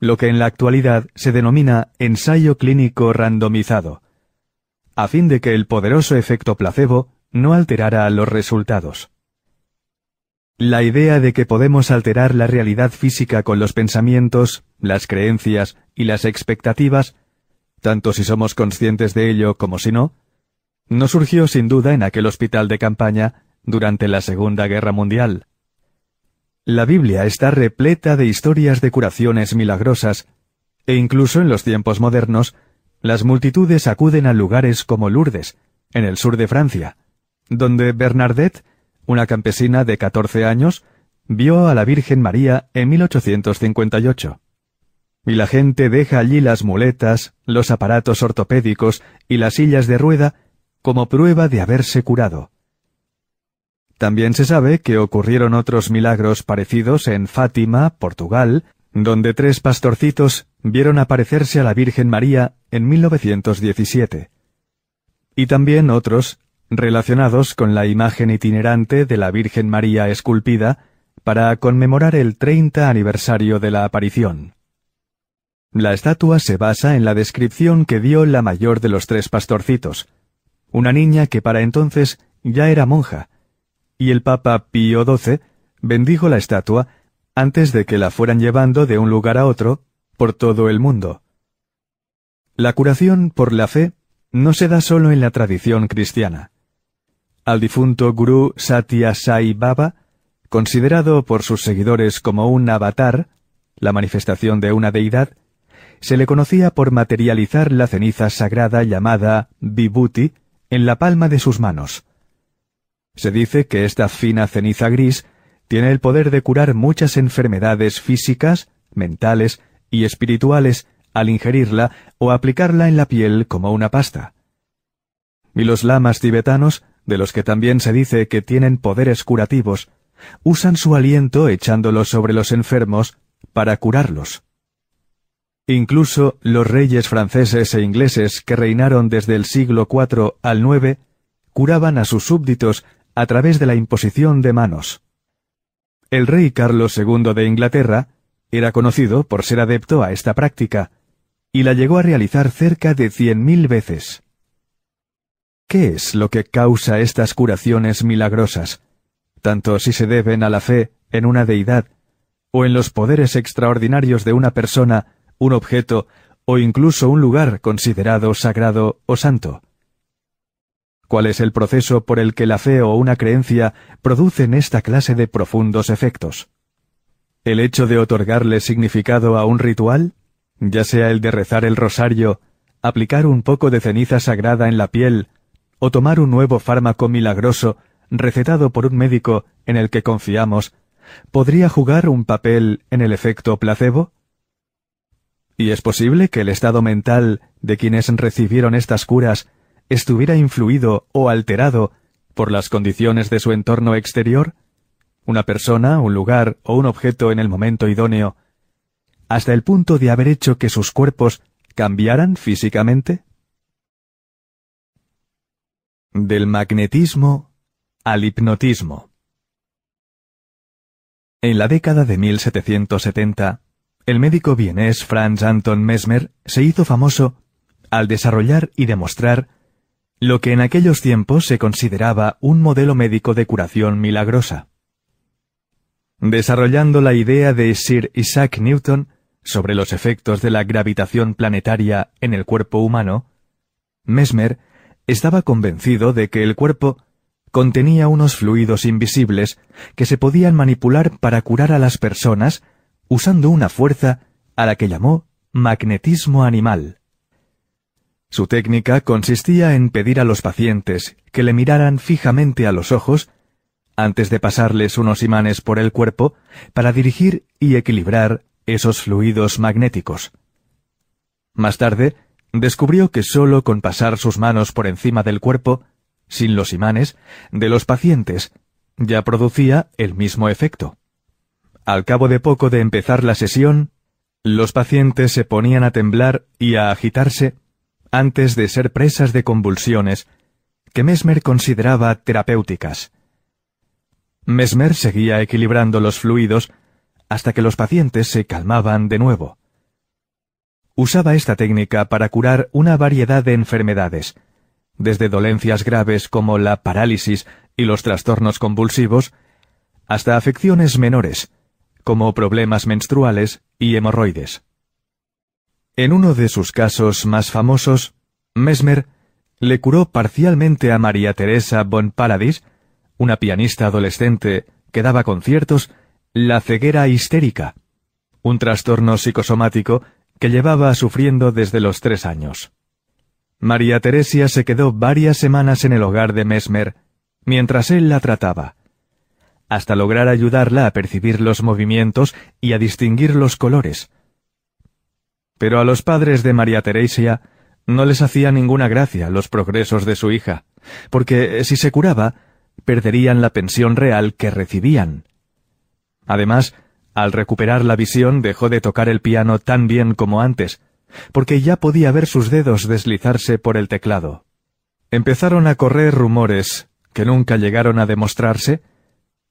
lo que en la actualidad se denomina ensayo clínico randomizado, a fin de que el poderoso efecto placebo no alterara los resultados. La idea de que podemos alterar la realidad física con los pensamientos, las creencias y las expectativas, tanto si somos conscientes de ello como si no, no surgió sin duda en aquel hospital de campaña durante la Segunda Guerra Mundial. La Biblia está repleta de historias de curaciones milagrosas, e incluso en los tiempos modernos, las multitudes acuden a lugares como Lourdes, en el sur de Francia, donde Bernadette una campesina de 14 años, vio a la Virgen María en 1858. y la gente deja allí las muletas, los aparatos ortopédicos y las sillas de rueda como prueba de haberse curado. También se sabe que ocurrieron otros milagros parecidos en Fátima, Portugal, donde tres pastorcitos vieron aparecerse a la Virgen María en 1917. Y también otros relacionados con la imagen itinerante de la Virgen María esculpida para conmemorar el 30 aniversario de la aparición. La estatua se basa en la descripción que dio la mayor de los tres pastorcitos, una niña que para entonces ya era monja, y el Papa Pío XII bendijo la estatua antes de que la fueran llevando de un lugar a otro por todo el mundo. La curación por la fe no se da solo en la tradición cristiana. Al difunto gurú Satya Sai Baba, considerado por sus seguidores como un avatar, la manifestación de una deidad, se le conocía por materializar la ceniza sagrada llamada Vibhuti en la palma de sus manos. Se dice que esta fina ceniza gris tiene el poder de curar muchas enfermedades físicas, mentales y espirituales al ingerirla o aplicarla en la piel como una pasta. Y los lamas tibetanos, de los que también se dice que tienen poderes curativos, usan su aliento echándolo sobre los enfermos para curarlos. Incluso los reyes franceses e ingleses que reinaron desde el siglo IV al IX curaban a sus súbditos a través de la imposición de manos. El rey Carlos II de Inglaterra era conocido por ser adepto a esta práctica, y la llegó a realizar cerca de cien mil veces. ¿Qué es lo que causa estas curaciones milagrosas, tanto si se deben a la fe en una deidad, o en los poderes extraordinarios de una persona un objeto o incluso un lugar considerado sagrado o santo? ¿Cuál es el proceso por el que la fe o una creencia producen esta clase de profundos efectos? ¿El hecho de otorgarle significado a un ritual, ya sea el de rezar el rosario, aplicar un poco de ceniza sagrada en la piel, o tomar un nuevo fármaco milagroso recetado por un médico en el que confiamos, podría jugar un papel en el efecto placebo? ¿Y es posible que el estado mental de quienes recibieron estas curas estuviera influido o alterado por las condiciones de su entorno exterior? ¿Una persona, un lugar o un objeto en el momento idóneo, hasta el punto de haber hecho que sus cuerpos cambiaran físicamente? Del magnetismo al hipnotismo. En la década de 1770, el médico vienés Franz Anton Mesmer se hizo famoso al desarrollar y demostrar lo que en aquellos tiempos se consideraba un modelo médico de curación milagrosa. Desarrollando la idea de Sir Isaac Newton sobre los efectos de la gravitación planetaria en el cuerpo humano, Mesmer estaba convencido de que el cuerpo contenía unos fluidos invisibles que se podían manipular para curar a las personas usando una fuerza a la que llamó magnetismo animal. Su técnica consistía en pedir a los pacientes que le miraran fijamente a los ojos antes de pasarles unos imanes por el cuerpo para dirigir y equilibrar esos fluidos magnéticos. Más tarde, descubrió que sólo con pasar sus manos por encima del cuerpo, sin los imanes, de los pacientes, ya producía el mismo efecto. Al cabo de poco de empezar la sesión, los pacientes se ponían a temblar y a agitarse antes de ser presas de convulsiones que Mesmer consideraba terapéuticas. Mesmer seguía equilibrando los fluidos hasta que los pacientes se calmaban de nuevo. Usaba esta técnica para curar una variedad de enfermedades, desde dolencias graves como la parálisis y los trastornos convulsivos, hasta afecciones menores, como problemas menstruales y hemorroides. En uno de sus casos más famosos, Mesmer le curó parcialmente a María Teresa von Paradis, una pianista adolescente que daba conciertos, la ceguera histérica, un trastorno psicosomático que llevaba sufriendo desde los tres años. María Teresia se quedó varias semanas en el hogar de Mesmer, mientras él la trataba hasta lograr ayudarla a percibir los movimientos y a distinguir los colores. Pero a los padres de María Teresia no les hacía ninguna gracia los progresos de su hija, porque si se curaba, perderían la pensión real que recibían. Además, al recuperar la visión dejó de tocar el piano tan bien como antes, porque ya podía ver sus dedos deslizarse por el teclado. Empezaron a correr rumores, que nunca llegaron a demostrarse,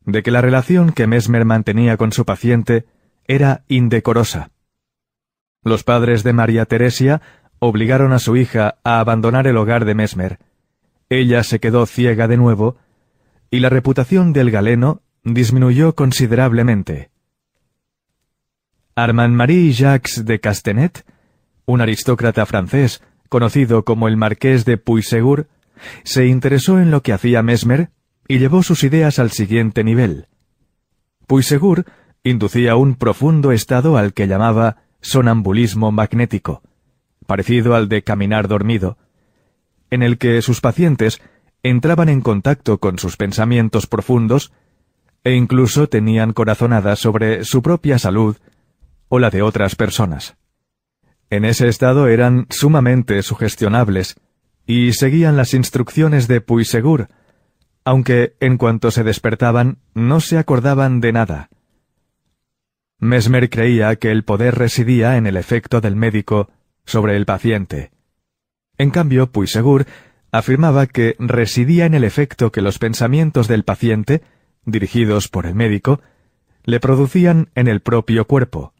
de que la relación que Mesmer mantenía con su paciente era indecorosa. Los padres de María Teresia obligaron a su hija a abandonar el hogar de Mesmer. Ella se quedó ciega de nuevo, y la reputación del galeno disminuyó considerablemente. Armand-Marie Jacques de Castenet, un aristócrata francés conocido como el marqués de Puigsegur, se interesó en lo que hacía Mesmer y llevó sus ideas al siguiente nivel. Puigsegur inducía un profundo estado al que llamaba sonambulismo magnético, parecido al de caminar dormido, en el que sus pacientes entraban en contacto con sus pensamientos profundos e incluso tenían corazonadas sobre su propia salud o la de otras personas. En ese estado eran sumamente sugestionables y seguían las instrucciones de Puigsegur, aunque en cuanto se despertaban no se acordaban de nada. Mesmer creía que el poder residía en el efecto del médico sobre el paciente. En cambio, Puigsegur afirmaba que residía en el efecto que los pensamientos del paciente, dirigidos por el médico, le producían en el propio cuerpo.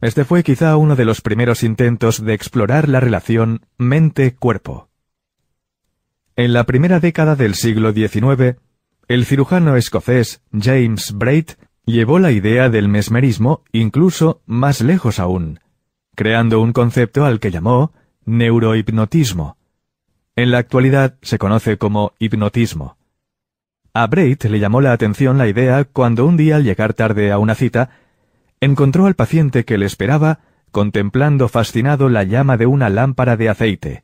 Este fue quizá uno de los primeros intentos de explorar la relación mente-cuerpo. En la primera década del siglo XIX, el cirujano escocés James Braid llevó la idea del mesmerismo incluso más lejos aún, creando un concepto al que llamó neurohipnotismo. En la actualidad se conoce como hipnotismo. A Braid le llamó la atención la idea cuando un día al llegar tarde a una cita, encontró al paciente que le esperaba contemplando fascinado la llama de una lámpara de aceite.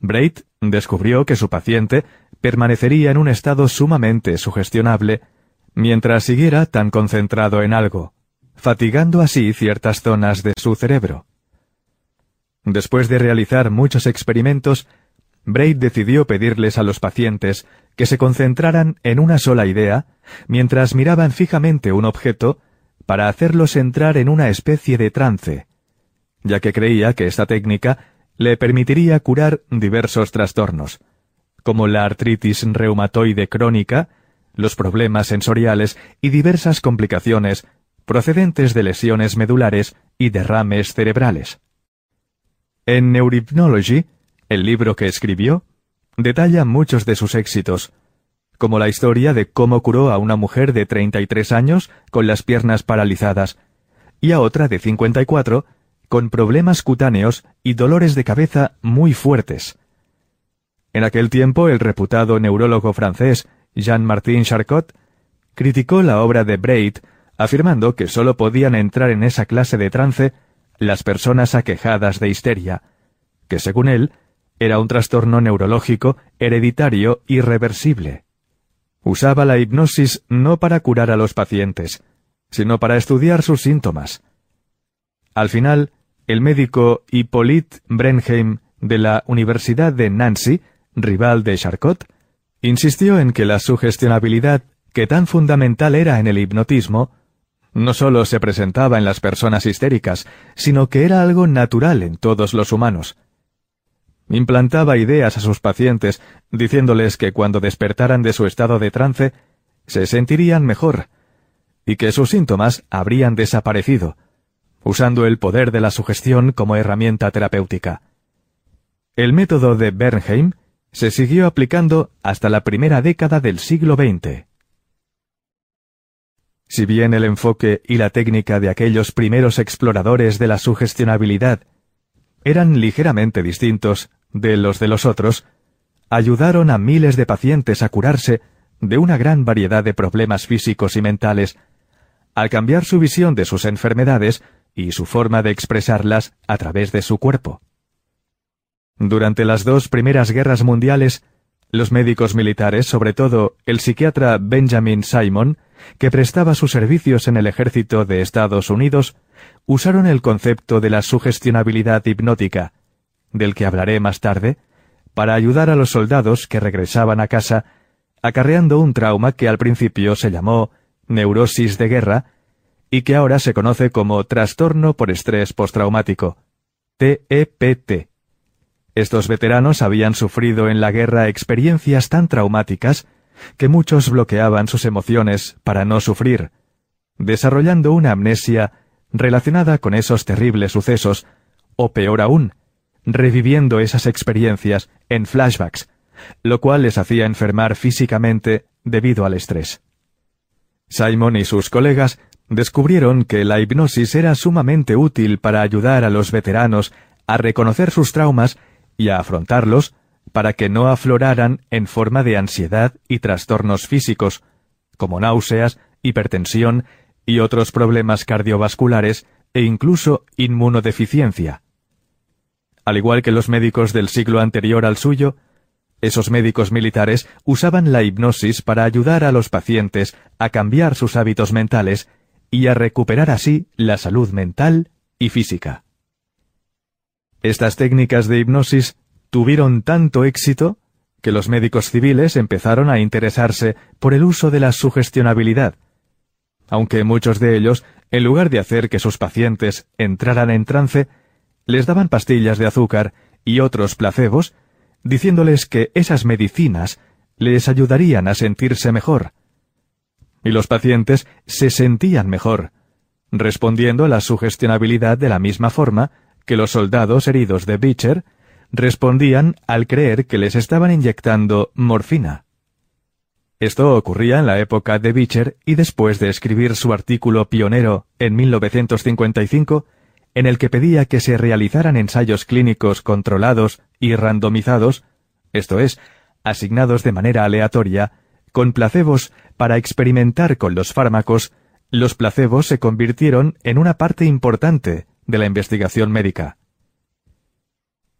Braid descubrió que su paciente permanecería en un estado sumamente sugestionable mientras siguiera tan concentrado en algo, fatigando así ciertas zonas de su cerebro. Después de realizar muchos experimentos, Braid decidió pedirles a los pacientes que se concentraran en una sola idea mientras miraban fijamente un objeto para hacerlos entrar en una especie de trance, ya que creía que esta técnica le permitiría curar diversos trastornos, como la artritis reumatoide crónica, los problemas sensoriales y diversas complicaciones procedentes de lesiones medulares y derrames cerebrales. En Neurohypnology, el libro que escribió, detalla muchos de sus éxitos, como la historia de cómo curó a una mujer de 33 años con las piernas paralizadas y a otra de 54 con problemas cutáneos y dolores de cabeza muy fuertes. En aquel tiempo el reputado neurólogo francés Jean-Martin Charcot criticó la obra de Braid afirmando que sólo podían entrar en esa clase de trance las personas aquejadas de histeria, que según él era un trastorno neurológico hereditario irreversible. Usaba la hipnosis no para curar a los pacientes, sino para estudiar sus síntomas. Al final, el médico Hippolyte Brenheim de la Universidad de Nancy, rival de Charcot, insistió en que la sugestionabilidad, que tan fundamental era en el hipnotismo, no solo se presentaba en las personas histéricas, sino que era algo natural en todos los humanos, Implantaba ideas a sus pacientes, diciéndoles que cuando despertaran de su estado de trance, se sentirían mejor, y que sus síntomas habrían desaparecido, usando el poder de la sugestión como herramienta terapéutica. El método de Bernheim se siguió aplicando hasta la primera década del siglo XX. Si bien el enfoque y la técnica de aquellos primeros exploradores de la sugestionabilidad eran ligeramente distintos de los de los otros, ayudaron a miles de pacientes a curarse de una gran variedad de problemas físicos y mentales, al cambiar su visión de sus enfermedades y su forma de expresarlas a través de su cuerpo. Durante las dos primeras guerras mundiales, los médicos militares, sobre todo el psiquiatra Benjamin Simon, que prestaba sus servicios en el ejército de Estados Unidos, usaron el concepto de la sugestionabilidad hipnótica, del que hablaré más tarde, para ayudar a los soldados que regresaban a casa acarreando un trauma que al principio se llamó neurosis de guerra y que ahora se conoce como trastorno por estrés postraumático, TEPT. E Estos veteranos habían sufrido en la guerra experiencias tan traumáticas que muchos bloqueaban sus emociones para no sufrir, desarrollando una amnesia relacionada con esos terribles sucesos, o peor aún, reviviendo esas experiencias en flashbacks, lo cual les hacía enfermar físicamente debido al estrés. Simon y sus colegas descubrieron que la hipnosis era sumamente útil para ayudar a los veteranos a reconocer sus traumas y a afrontarlos para que no afloraran en forma de ansiedad y trastornos físicos, como náuseas, hipertensión y otros problemas cardiovasculares e incluso inmunodeficiencia. Al igual que los médicos del siglo anterior al suyo, esos médicos militares usaban la hipnosis para ayudar a los pacientes a cambiar sus hábitos mentales y a recuperar así la salud mental y física. Estas técnicas de hipnosis tuvieron tanto éxito que los médicos civiles empezaron a interesarse por el uso de la sugestionabilidad, aunque muchos de ellos, en lugar de hacer que sus pacientes entraran en trance, les daban pastillas de azúcar y otros placebos, diciéndoles que esas medicinas les ayudarían a sentirse mejor. Y los pacientes se sentían mejor, respondiendo a la sugestionabilidad de la misma forma que los soldados heridos de Beecher respondían al creer que les estaban inyectando morfina. Esto ocurría en la época de Beecher y después de escribir su artículo pionero en 1955, en el que pedía que se realizaran ensayos clínicos controlados y randomizados, esto es, asignados de manera aleatoria, con placebos para experimentar con los fármacos, los placebos se convirtieron en una parte importante de la investigación médica.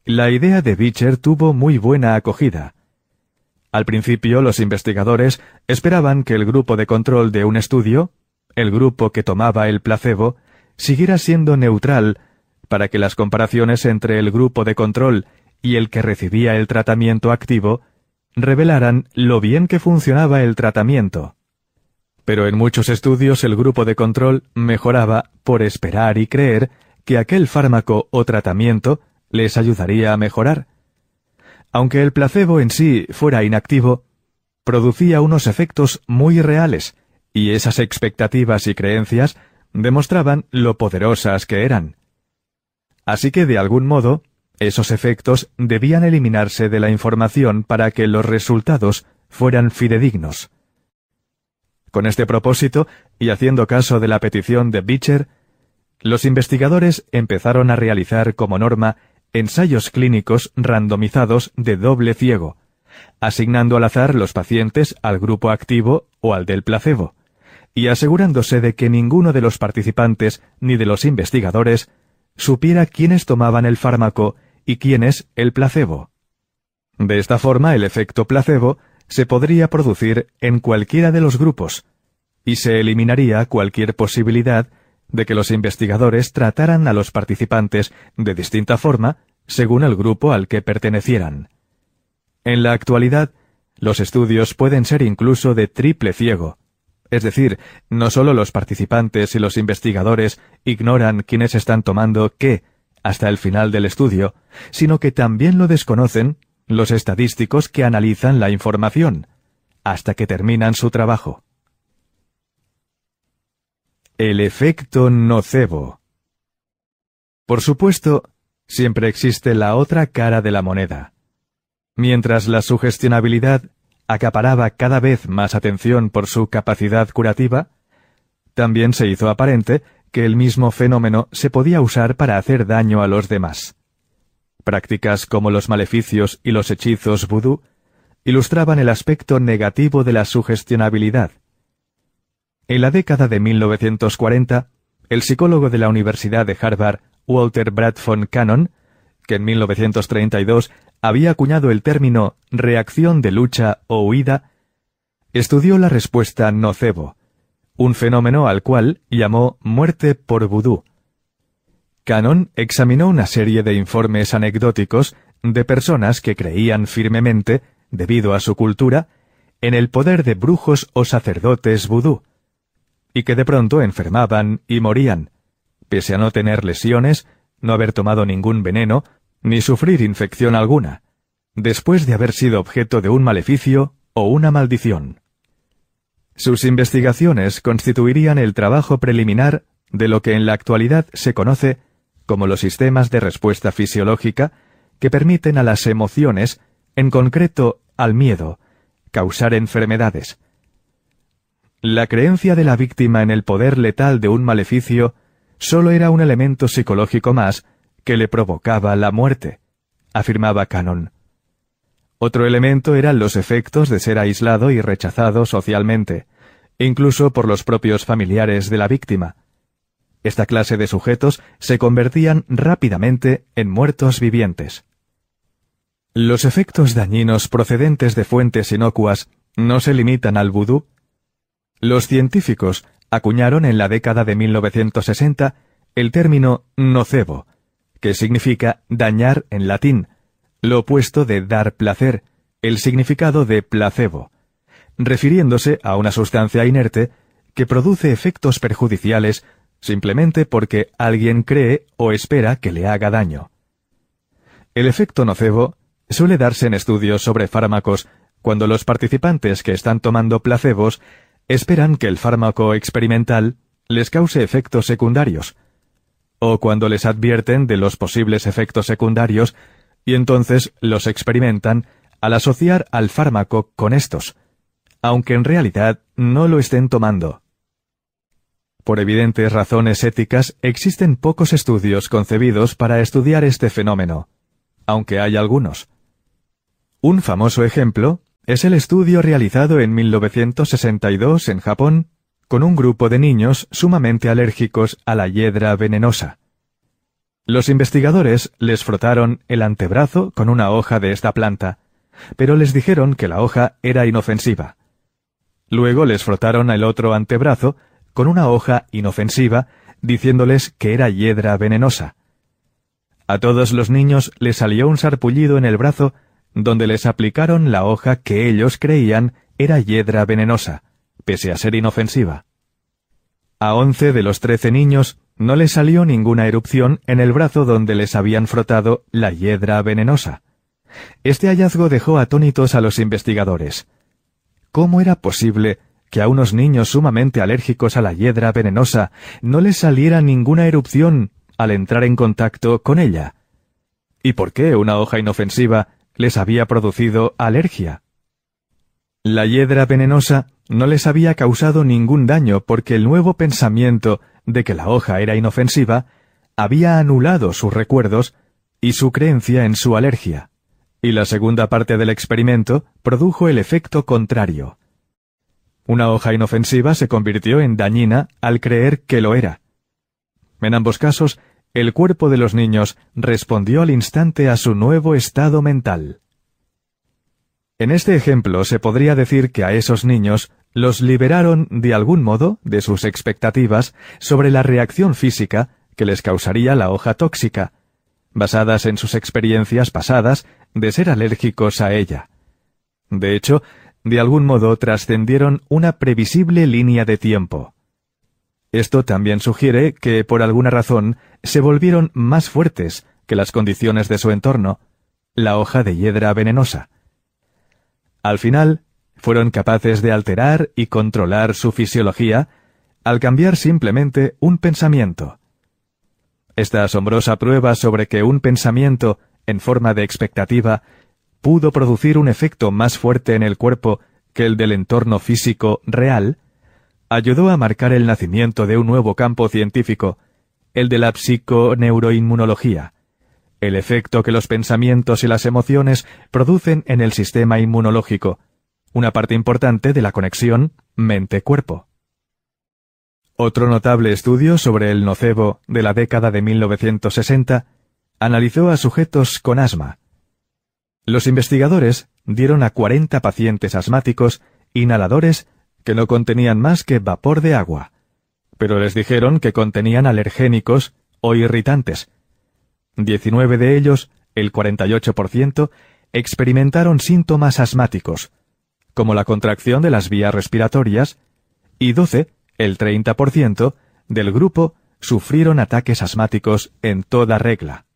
La idea de Beecher tuvo muy buena acogida. Al principio los investigadores esperaban que el grupo de control de un estudio, el grupo que tomaba el placebo, siguiera siendo neutral para que las comparaciones entre el grupo de control y el que recibía el tratamiento activo revelaran lo bien que funcionaba el tratamiento. Pero en muchos estudios el grupo de control mejoraba por esperar y creer que aquel fármaco o tratamiento les ayudaría a mejorar. Aunque el placebo en sí fuera inactivo, producía unos efectos muy reales, y esas expectativas y creencias demostraban lo poderosas que eran. Así que de algún modo, esos efectos debían eliminarse de la información para que los resultados fueran fidedignos. Con este propósito, y haciendo caso de la petición de Beecher, los investigadores empezaron a realizar como norma ensayos clínicos randomizados de doble ciego, asignando al azar los pacientes al grupo activo o al del placebo y asegurándose de que ninguno de los participantes ni de los investigadores supiera quiénes tomaban el fármaco y quiénes el placebo. De esta forma el efecto placebo se podría producir en cualquiera de los grupos, y se eliminaría cualquier posibilidad de que los investigadores trataran a los participantes de distinta forma según el grupo al que pertenecieran. En la actualidad, los estudios pueden ser incluso de triple ciego, es decir, no solo los participantes y los investigadores ignoran quiénes están tomando qué hasta el final del estudio, sino que también lo desconocen los estadísticos que analizan la información, hasta que terminan su trabajo. El efecto nocebo. Por supuesto, siempre existe la otra cara de la moneda. Mientras la sugestionabilidad acaparaba cada vez más atención por su capacidad curativa, también se hizo aparente que el mismo fenómeno se podía usar para hacer daño a los demás. Prácticas como los maleficios y los hechizos vudú ilustraban el aspecto negativo de la sugestionabilidad. En la década de 1940, el psicólogo de la Universidad de Harvard, Walter Bradford Cannon, que en 1932 había acuñado el término reacción de lucha o huida, estudió la respuesta nocebo, un fenómeno al cual llamó muerte por vudú, Cannon examinó una serie de informes anecdóticos de personas que creían firmemente, debido a su cultura, en el poder de brujos o sacerdotes vudú, y que de pronto enfermaban y morían, pese a no tener lesiones, no haber tomado ningún veneno, ni sufrir infección alguna, después de haber sido objeto de un maleficio o una maldición. Sus investigaciones constituirían el trabajo preliminar de lo que en la actualidad se conoce como los sistemas de respuesta fisiológica que permiten a las emociones, en concreto al miedo, causar enfermedades. La creencia de la víctima en el poder letal de un maleficio solo era un elemento psicológico más que le provocaba la muerte, afirmaba Cannon. Otro elemento eran los efectos de ser aislado y rechazado socialmente, incluso por los propios familiares de la víctima, esta clase de sujetos se convertían rápidamente en muertos vivientes. Los efectos dañinos procedentes de fuentes inocuas no se limitan al vudú. Los científicos acuñaron en la década de 1960 el término nocebo, que significa dañar en latín, lo opuesto de dar placer, el significado de placebo, refiriéndose a una sustancia inerte que produce efectos perjudiciales simplemente porque alguien cree o espera que le haga daño. El efecto nocebo suele darse en estudios sobre fármacos cuando los participantes que están tomando placebos esperan que el fármaco experimental les cause efectos secundarios, o cuando les advierten de los posibles efectos secundarios y entonces los experimentan al asociar al fármaco con estos, aunque en realidad no lo estén tomando. Por evidentes razones éticas, existen pocos estudios concebidos para estudiar este fenómeno, aunque hay algunos. Un famoso ejemplo es el estudio realizado en 1962 en Japón con un grupo de niños sumamente alérgicos a la hiedra venenosa. Los investigadores les frotaron el antebrazo con una hoja de esta planta, pero les dijeron que la hoja era inofensiva. Luego les frotaron el otro antebrazo con una hoja inofensiva, diciéndoles que era hiedra venenosa. A todos los niños les salió un sarpullido en el brazo, donde les aplicaron la hoja que ellos creían era hiedra venenosa, pese a ser inofensiva. A once de los trece niños no les salió ninguna erupción en el brazo donde les habían frotado la hiedra venenosa. Este hallazgo dejó atónitos a los investigadores. ¿Cómo era posible que a unos niños sumamente alérgicos a la hiedra venenosa no les saliera ninguna erupción al entrar en contacto con ella? ¿Y por qué una hoja inofensiva les había producido alergia? La hiedra venenosa no les había causado ningún daño porque el nuevo pensamiento de que la hoja era inofensiva había anulado sus recuerdos y su creencia en su alergia. Y la segunda parte del experimento produjo el efecto contrario. Una hoja inofensiva se convirtió en dañina al creer que lo era. En ambos casos, el cuerpo de los niños respondió al instante a su nuevo estado mental. En este ejemplo se podría decir que a esos niños los liberaron de algún modo de sus expectativas sobre la reacción física que les causaría la hoja tóxica, basadas en sus experiencias pasadas de ser alérgicos a ella. De hecho, de algún modo trascendieron una previsible línea de tiempo. Esto también sugiere que, por alguna razón, se volvieron más fuertes que las condiciones de su entorno, la hoja de hiedra venenosa. Al final, fueron capaces de alterar y controlar su fisiología al cambiar simplemente un pensamiento. Esta asombrosa prueba sobre que un pensamiento, en forma de expectativa, pudo producir un efecto más fuerte en el cuerpo que el del entorno físico real, ayudó a marcar el nacimiento de un nuevo campo científico, el de la psiconeuroinmunología, el efecto que los pensamientos y las emociones producen en el sistema inmunológico, una parte importante de la conexión mente-cuerpo. Otro notable estudio sobre el nocebo de la década de 1960 analizó a sujetos con asma, los investigadores dieron a 40 pacientes asmáticos inhaladores que no contenían más que vapor de agua, pero les dijeron que contenían alergénicos o irritantes. 19 de ellos, el 48%, experimentaron síntomas asmáticos, como la contracción de las vías respiratorias, y 12, el 30%, del grupo sufrieron ataques asmáticos en toda regla.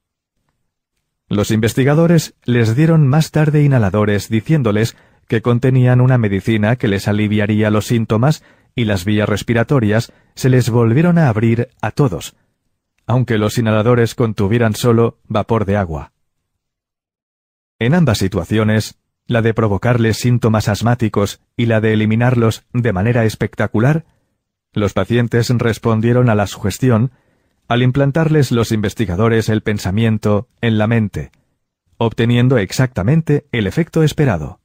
Los investigadores les dieron más tarde inhaladores diciéndoles que contenían una medicina que les aliviaría los síntomas y las vías respiratorias se les volvieron a abrir a todos, aunque los inhaladores contuvieran solo vapor de agua. En ambas situaciones, la de provocarles síntomas asmáticos y la de eliminarlos de manera espectacular, los pacientes respondieron a la sugestión al implantarles los investigadores el pensamiento en la mente, obteniendo exactamente el efecto esperado.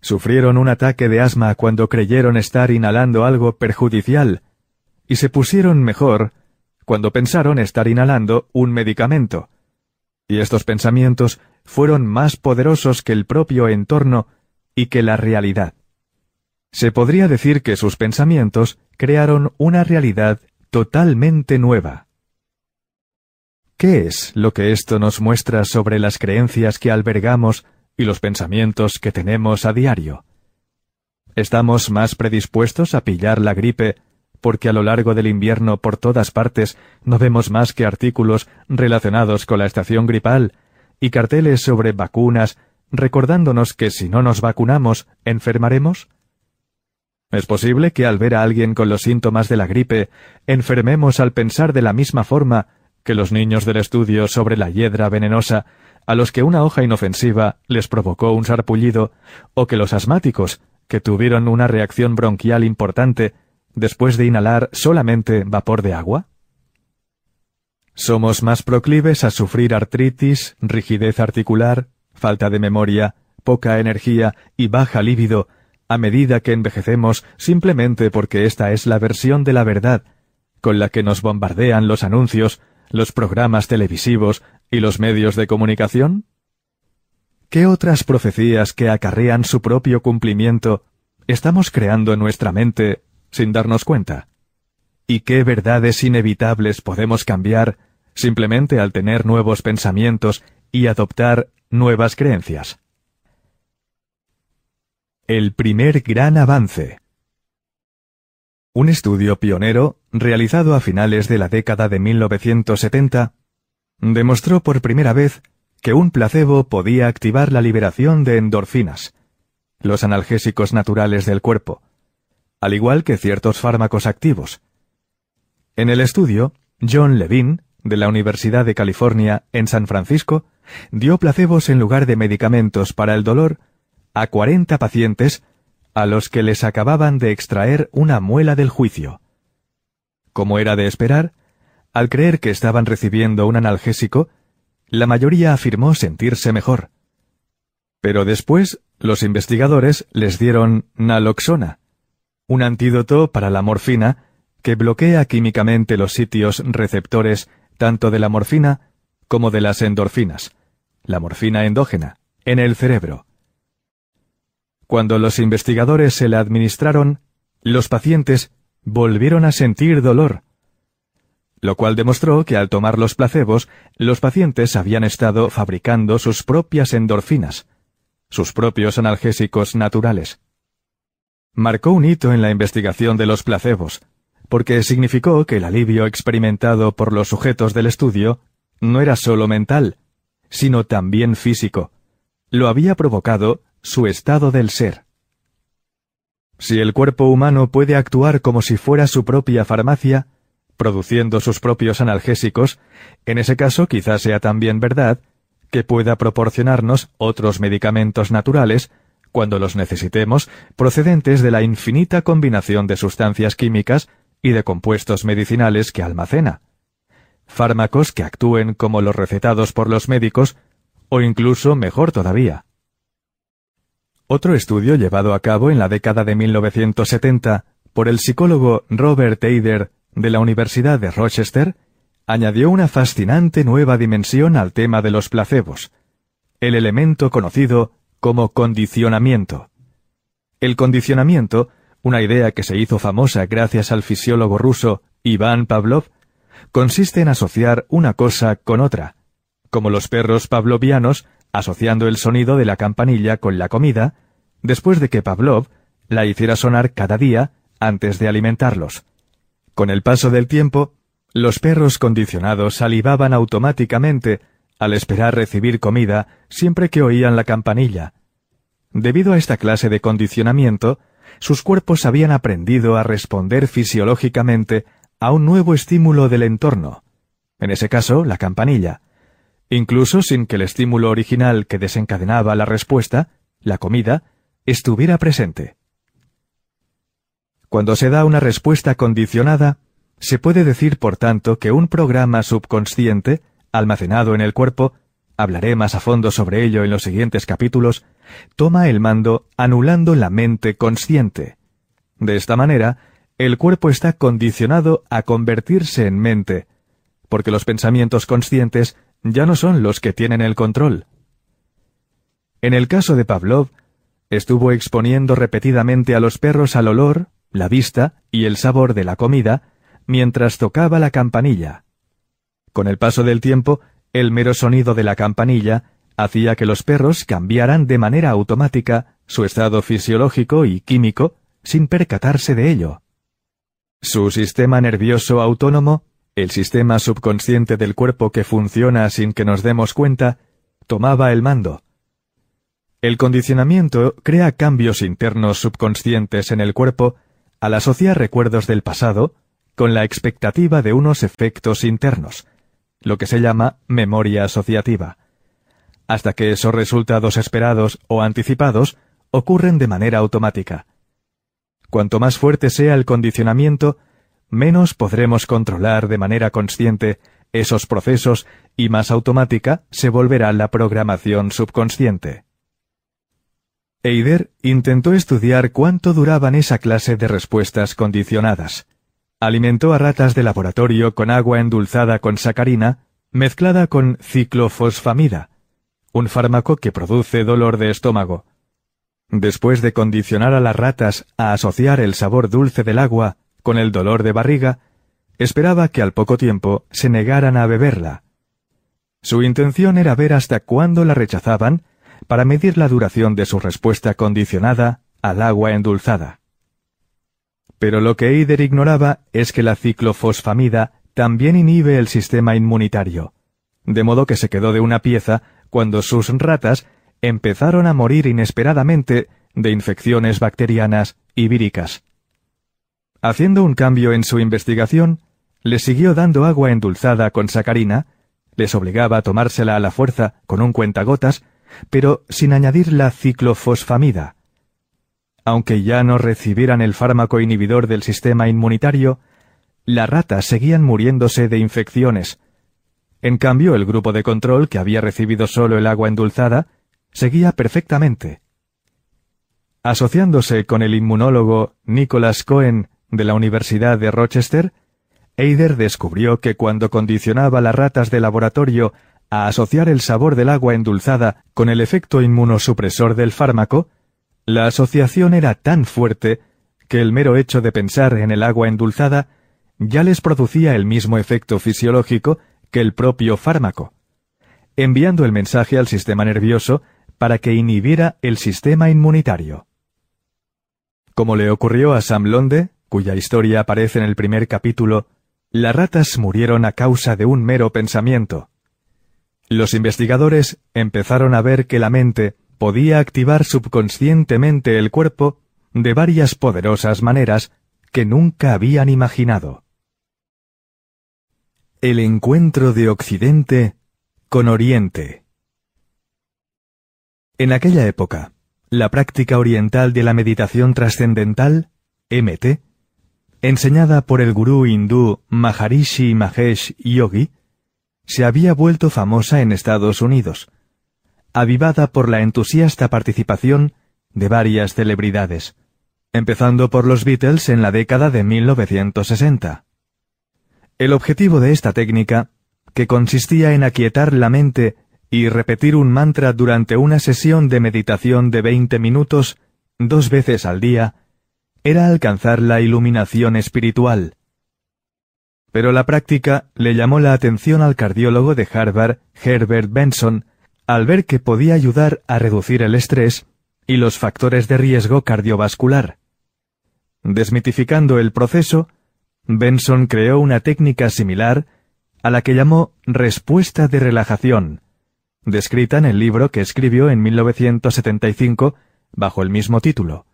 Sufrieron un ataque de asma cuando creyeron estar inhalando algo perjudicial, y se pusieron mejor cuando pensaron estar inhalando un medicamento. Y estos pensamientos fueron más poderosos que el propio entorno y que la realidad. Se podría decir que sus pensamientos crearon una realidad totalmente nueva. ¿Qué es lo que esto nos muestra sobre las creencias que albergamos y los pensamientos que tenemos a diario? ¿Estamos más predispuestos a pillar la gripe porque a lo largo del invierno por todas partes no vemos más que artículos relacionados con la estación gripal y carteles sobre vacunas recordándonos que si no nos vacunamos enfermaremos? ¿Es posible que al ver a alguien con los síntomas de la gripe enfermemos al pensar de la misma forma que los niños del estudio sobre la hiedra venenosa, a los que una hoja inofensiva les provocó un sarpullido, o que los asmáticos, que tuvieron una reacción bronquial importante después de inhalar solamente vapor de agua? Somos más proclives a sufrir artritis, rigidez articular, falta de memoria, poca energía y baja líbido a medida que envejecemos simplemente porque esta es la versión de la verdad con la que nos bombardean los anuncios los programas televisivos y los medios de comunicación? ¿Qué otras profecías que acarrean su propio cumplimiento estamos creando en nuestra mente sin darnos cuenta? ¿Y qué verdades inevitables podemos cambiar simplemente al tener nuevos pensamientos y adoptar nuevas creencias? El primer gran avance. Un estudio pionero, realizado a finales de la década de 1970, demostró por primera vez que un placebo podía activar la liberación de endorfinas, los analgésicos naturales del cuerpo, al igual que ciertos fármacos activos. En el estudio, John Levine, de la Universidad de California en San Francisco, dio placebos en lugar de medicamentos para el dolor a 40 pacientes a los que les acababan de extraer una muela del juicio. Como era de esperar, al creer que estaban recibiendo un analgésico, la mayoría afirmó sentirse mejor. Pero después, los investigadores les dieron naloxona, un antídoto para la morfina que bloquea químicamente los sitios receptores tanto de la morfina como de las endorfinas, la morfina endógena, en el cerebro. Cuando los investigadores se la administraron, los pacientes volvieron a sentir dolor, lo cual demostró que al tomar los placebos, los pacientes habían estado fabricando sus propias endorfinas, sus propios analgésicos naturales. Marcó un hito en la investigación de los placebos, porque significó que el alivio experimentado por los sujetos del estudio no era solo mental, sino también físico. Lo había provocado su estado del ser. Si el cuerpo humano puede actuar como si fuera su propia farmacia, produciendo sus propios analgésicos, en ese caso quizás sea también verdad que pueda proporcionarnos otros medicamentos naturales cuando los necesitemos procedentes de la infinita combinación de sustancias químicas y de compuestos medicinales que almacena. Fármacos que actúen como los recetados por los médicos o incluso mejor todavía, otro estudio llevado a cabo en la década de 1970 por el psicólogo Robert Eider de la Universidad de Rochester añadió una fascinante nueva dimensión al tema de los placebos, el elemento conocido como condicionamiento. El condicionamiento, una idea que se hizo famosa gracias al fisiólogo ruso Iván Pavlov, consiste en asociar una cosa con otra, como los perros pavlovianos asociando el sonido de la campanilla con la comida, después de que Pavlov la hiciera sonar cada día antes de alimentarlos. Con el paso del tiempo, los perros condicionados salivaban automáticamente al esperar recibir comida siempre que oían la campanilla. Debido a esta clase de condicionamiento, sus cuerpos habían aprendido a responder fisiológicamente a un nuevo estímulo del entorno, en ese caso la campanilla, incluso sin que el estímulo original que desencadenaba la respuesta, la comida, estuviera presente. Cuando se da una respuesta condicionada, se puede decir, por tanto, que un programa subconsciente, almacenado en el cuerpo, hablaré más a fondo sobre ello en los siguientes capítulos, toma el mando anulando la mente consciente. De esta manera, el cuerpo está condicionado a convertirse en mente, porque los pensamientos conscientes ya no son los que tienen el control. En el caso de Pavlov, estuvo exponiendo repetidamente a los perros al olor, la vista y el sabor de la comida mientras tocaba la campanilla. Con el paso del tiempo, el mero sonido de la campanilla hacía que los perros cambiaran de manera automática su estado fisiológico y químico sin percatarse de ello. Su sistema nervioso autónomo, el sistema subconsciente del cuerpo que funciona sin que nos demos cuenta, tomaba el mando. El condicionamiento crea cambios internos subconscientes en el cuerpo al asociar recuerdos del pasado con la expectativa de unos efectos internos, lo que se llama memoria asociativa, hasta que esos resultados esperados o anticipados ocurren de manera automática. Cuanto más fuerte sea el condicionamiento, menos podremos controlar de manera consciente esos procesos y más automática se volverá la programación subconsciente. Eider intentó estudiar cuánto duraban esa clase de respuestas condicionadas. Alimentó a ratas de laboratorio con agua endulzada con sacarina, mezclada con ciclofosfamida, un fármaco que produce dolor de estómago. Después de condicionar a las ratas a asociar el sabor dulce del agua con el dolor de barriga, esperaba que al poco tiempo se negaran a beberla. Su intención era ver hasta cuándo la rechazaban para medir la duración de su respuesta condicionada al agua endulzada. Pero lo que Eider ignoraba es que la ciclofosfamida también inhibe el sistema inmunitario, de modo que se quedó de una pieza cuando sus ratas empezaron a morir inesperadamente de infecciones bacterianas y víricas. Haciendo un cambio en su investigación, le siguió dando agua endulzada con sacarina, les obligaba a tomársela a la fuerza con un cuentagotas, pero sin añadir la ciclofosfamida. Aunque ya no recibieran el fármaco inhibidor del sistema inmunitario, las ratas seguían muriéndose de infecciones. En cambio, el grupo de control, que había recibido solo el agua endulzada, seguía perfectamente. Asociándose con el inmunólogo Nicholas Cohen de la Universidad de Rochester, Eider descubrió que cuando condicionaba las ratas de laboratorio a asociar el sabor del agua endulzada con el efecto inmunosupresor del fármaco, la asociación era tan fuerte que el mero hecho de pensar en el agua endulzada ya les producía el mismo efecto fisiológico que el propio fármaco, enviando el mensaje al sistema nervioso para que inhibiera el sistema inmunitario. Como le ocurrió a Sam Londe, cuya historia aparece en el primer capítulo, las ratas murieron a causa de un mero pensamiento. Los investigadores empezaron a ver que la mente podía activar subconscientemente el cuerpo de varias poderosas maneras que nunca habían imaginado. El encuentro de Occidente con Oriente. En aquella época, la práctica oriental de la meditación trascendental, MT, enseñada por el gurú hindú Maharishi Mahesh Yogi, se había vuelto famosa en Estados Unidos, avivada por la entusiasta participación de varias celebridades, empezando por los Beatles en la década de 1960. El objetivo de esta técnica, que consistía en aquietar la mente y repetir un mantra durante una sesión de meditación de 20 minutos, dos veces al día, era alcanzar la iluminación espiritual. Pero la práctica le llamó la atención al cardiólogo de Harvard, Herbert Benson, al ver que podía ayudar a reducir el estrés y los factores de riesgo cardiovascular. Desmitificando el proceso, Benson creó una técnica similar a la que llamó respuesta de relajación, descrita en el libro que escribió en 1975 bajo el mismo título.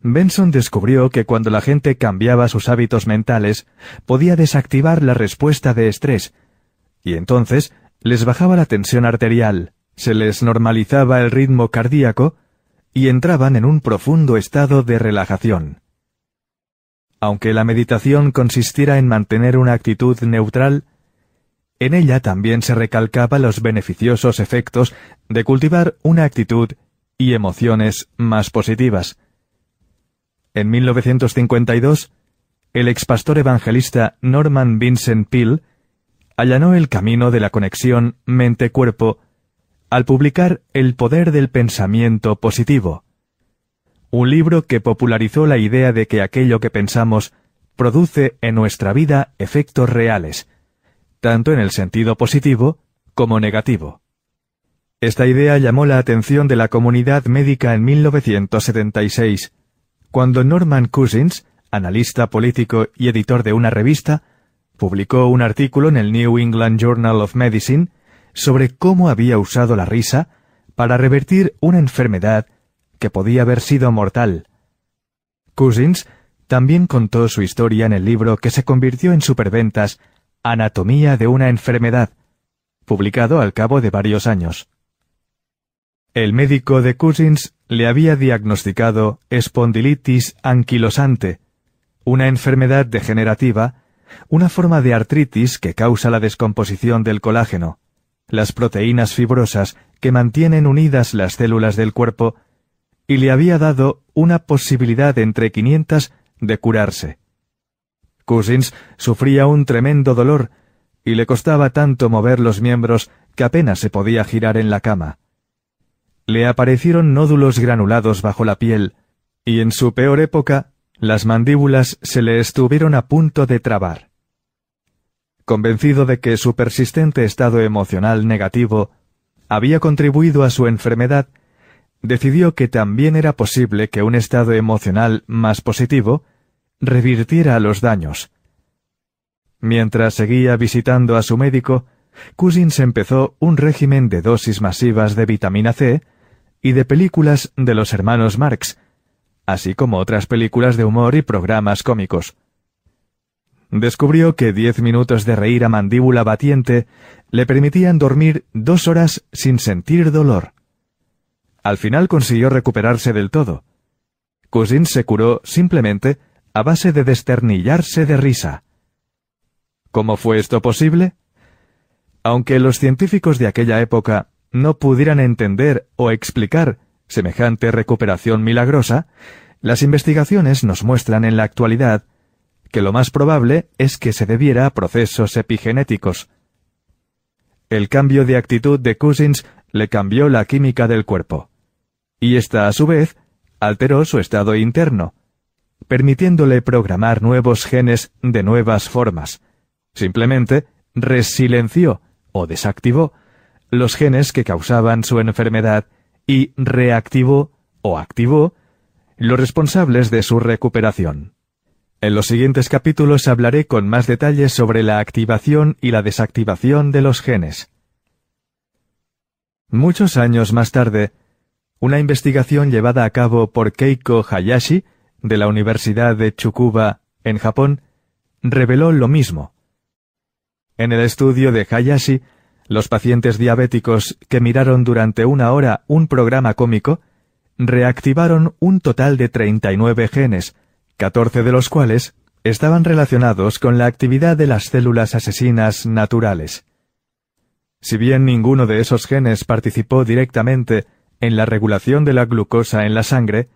Benson descubrió que cuando la gente cambiaba sus hábitos mentales, podía desactivar la respuesta de estrés, y entonces les bajaba la tensión arterial, se les normalizaba el ritmo cardíaco y entraban en un profundo estado de relajación. Aunque la meditación consistiera en mantener una actitud neutral, en ella también se recalcaba los beneficiosos efectos de cultivar una actitud y emociones más positivas. En 1952, el expastor evangelista Norman Vincent Peale allanó el camino de la conexión mente-cuerpo al publicar El poder del pensamiento positivo, un libro que popularizó la idea de que aquello que pensamos produce en nuestra vida efectos reales, tanto en el sentido positivo como negativo. Esta idea llamó la atención de la comunidad médica en 1976, cuando Norman Cousins, analista político y editor de una revista, publicó un artículo en el New England Journal of Medicine sobre cómo había usado la risa para revertir una enfermedad que podía haber sido mortal. Cousins también contó su historia en el libro que se convirtió en superventas Anatomía de una enfermedad, publicado al cabo de varios años. El médico de Cousins le había diagnosticado espondilitis anquilosante, una enfermedad degenerativa, una forma de artritis que causa la descomposición del colágeno, las proteínas fibrosas que mantienen unidas las células del cuerpo, y le había dado una posibilidad entre 500 de curarse. Cousins sufría un tremendo dolor y le costaba tanto mover los miembros que apenas se podía girar en la cama le aparecieron nódulos granulados bajo la piel, y en su peor época, las mandíbulas se le estuvieron a punto de trabar. Convencido de que su persistente estado emocional negativo había contribuido a su enfermedad, decidió que también era posible que un estado emocional más positivo revirtiera los daños. Mientras seguía visitando a su médico, Cousins empezó un régimen de dosis masivas de vitamina C y de películas de los hermanos Marx, así como otras películas de humor y programas cómicos. Descubrió que diez minutos de reír a mandíbula batiente le permitían dormir dos horas sin sentir dolor. Al final consiguió recuperarse del todo. Cousin se curó simplemente a base de desternillarse de risa. ¿Cómo fue esto posible? Aunque los científicos de aquella época no pudieran entender o explicar semejante recuperación milagrosa, las investigaciones nos muestran en la actualidad que lo más probable es que se debiera a procesos epigenéticos. El cambio de actitud de Cousins le cambió la química del cuerpo, y esta a su vez alteró su estado interno, permitiéndole programar nuevos genes de nuevas formas. Simplemente resilenció o desactivó los genes que causaban su enfermedad y reactivó o activó los responsables de su recuperación. En los siguientes capítulos hablaré con más detalles sobre la activación y la desactivación de los genes. Muchos años más tarde, una investigación llevada a cabo por Keiko Hayashi, de la Universidad de Tsukuba, en Japón, reveló lo mismo. En el estudio de Hayashi los pacientes diabéticos que miraron durante una hora un programa cómico reactivaron un total de 39 genes, 14 de los cuales estaban relacionados con la actividad de las células asesinas naturales. Si bien ninguno de esos genes participó directamente en la regulación de la glucosa en la sangre,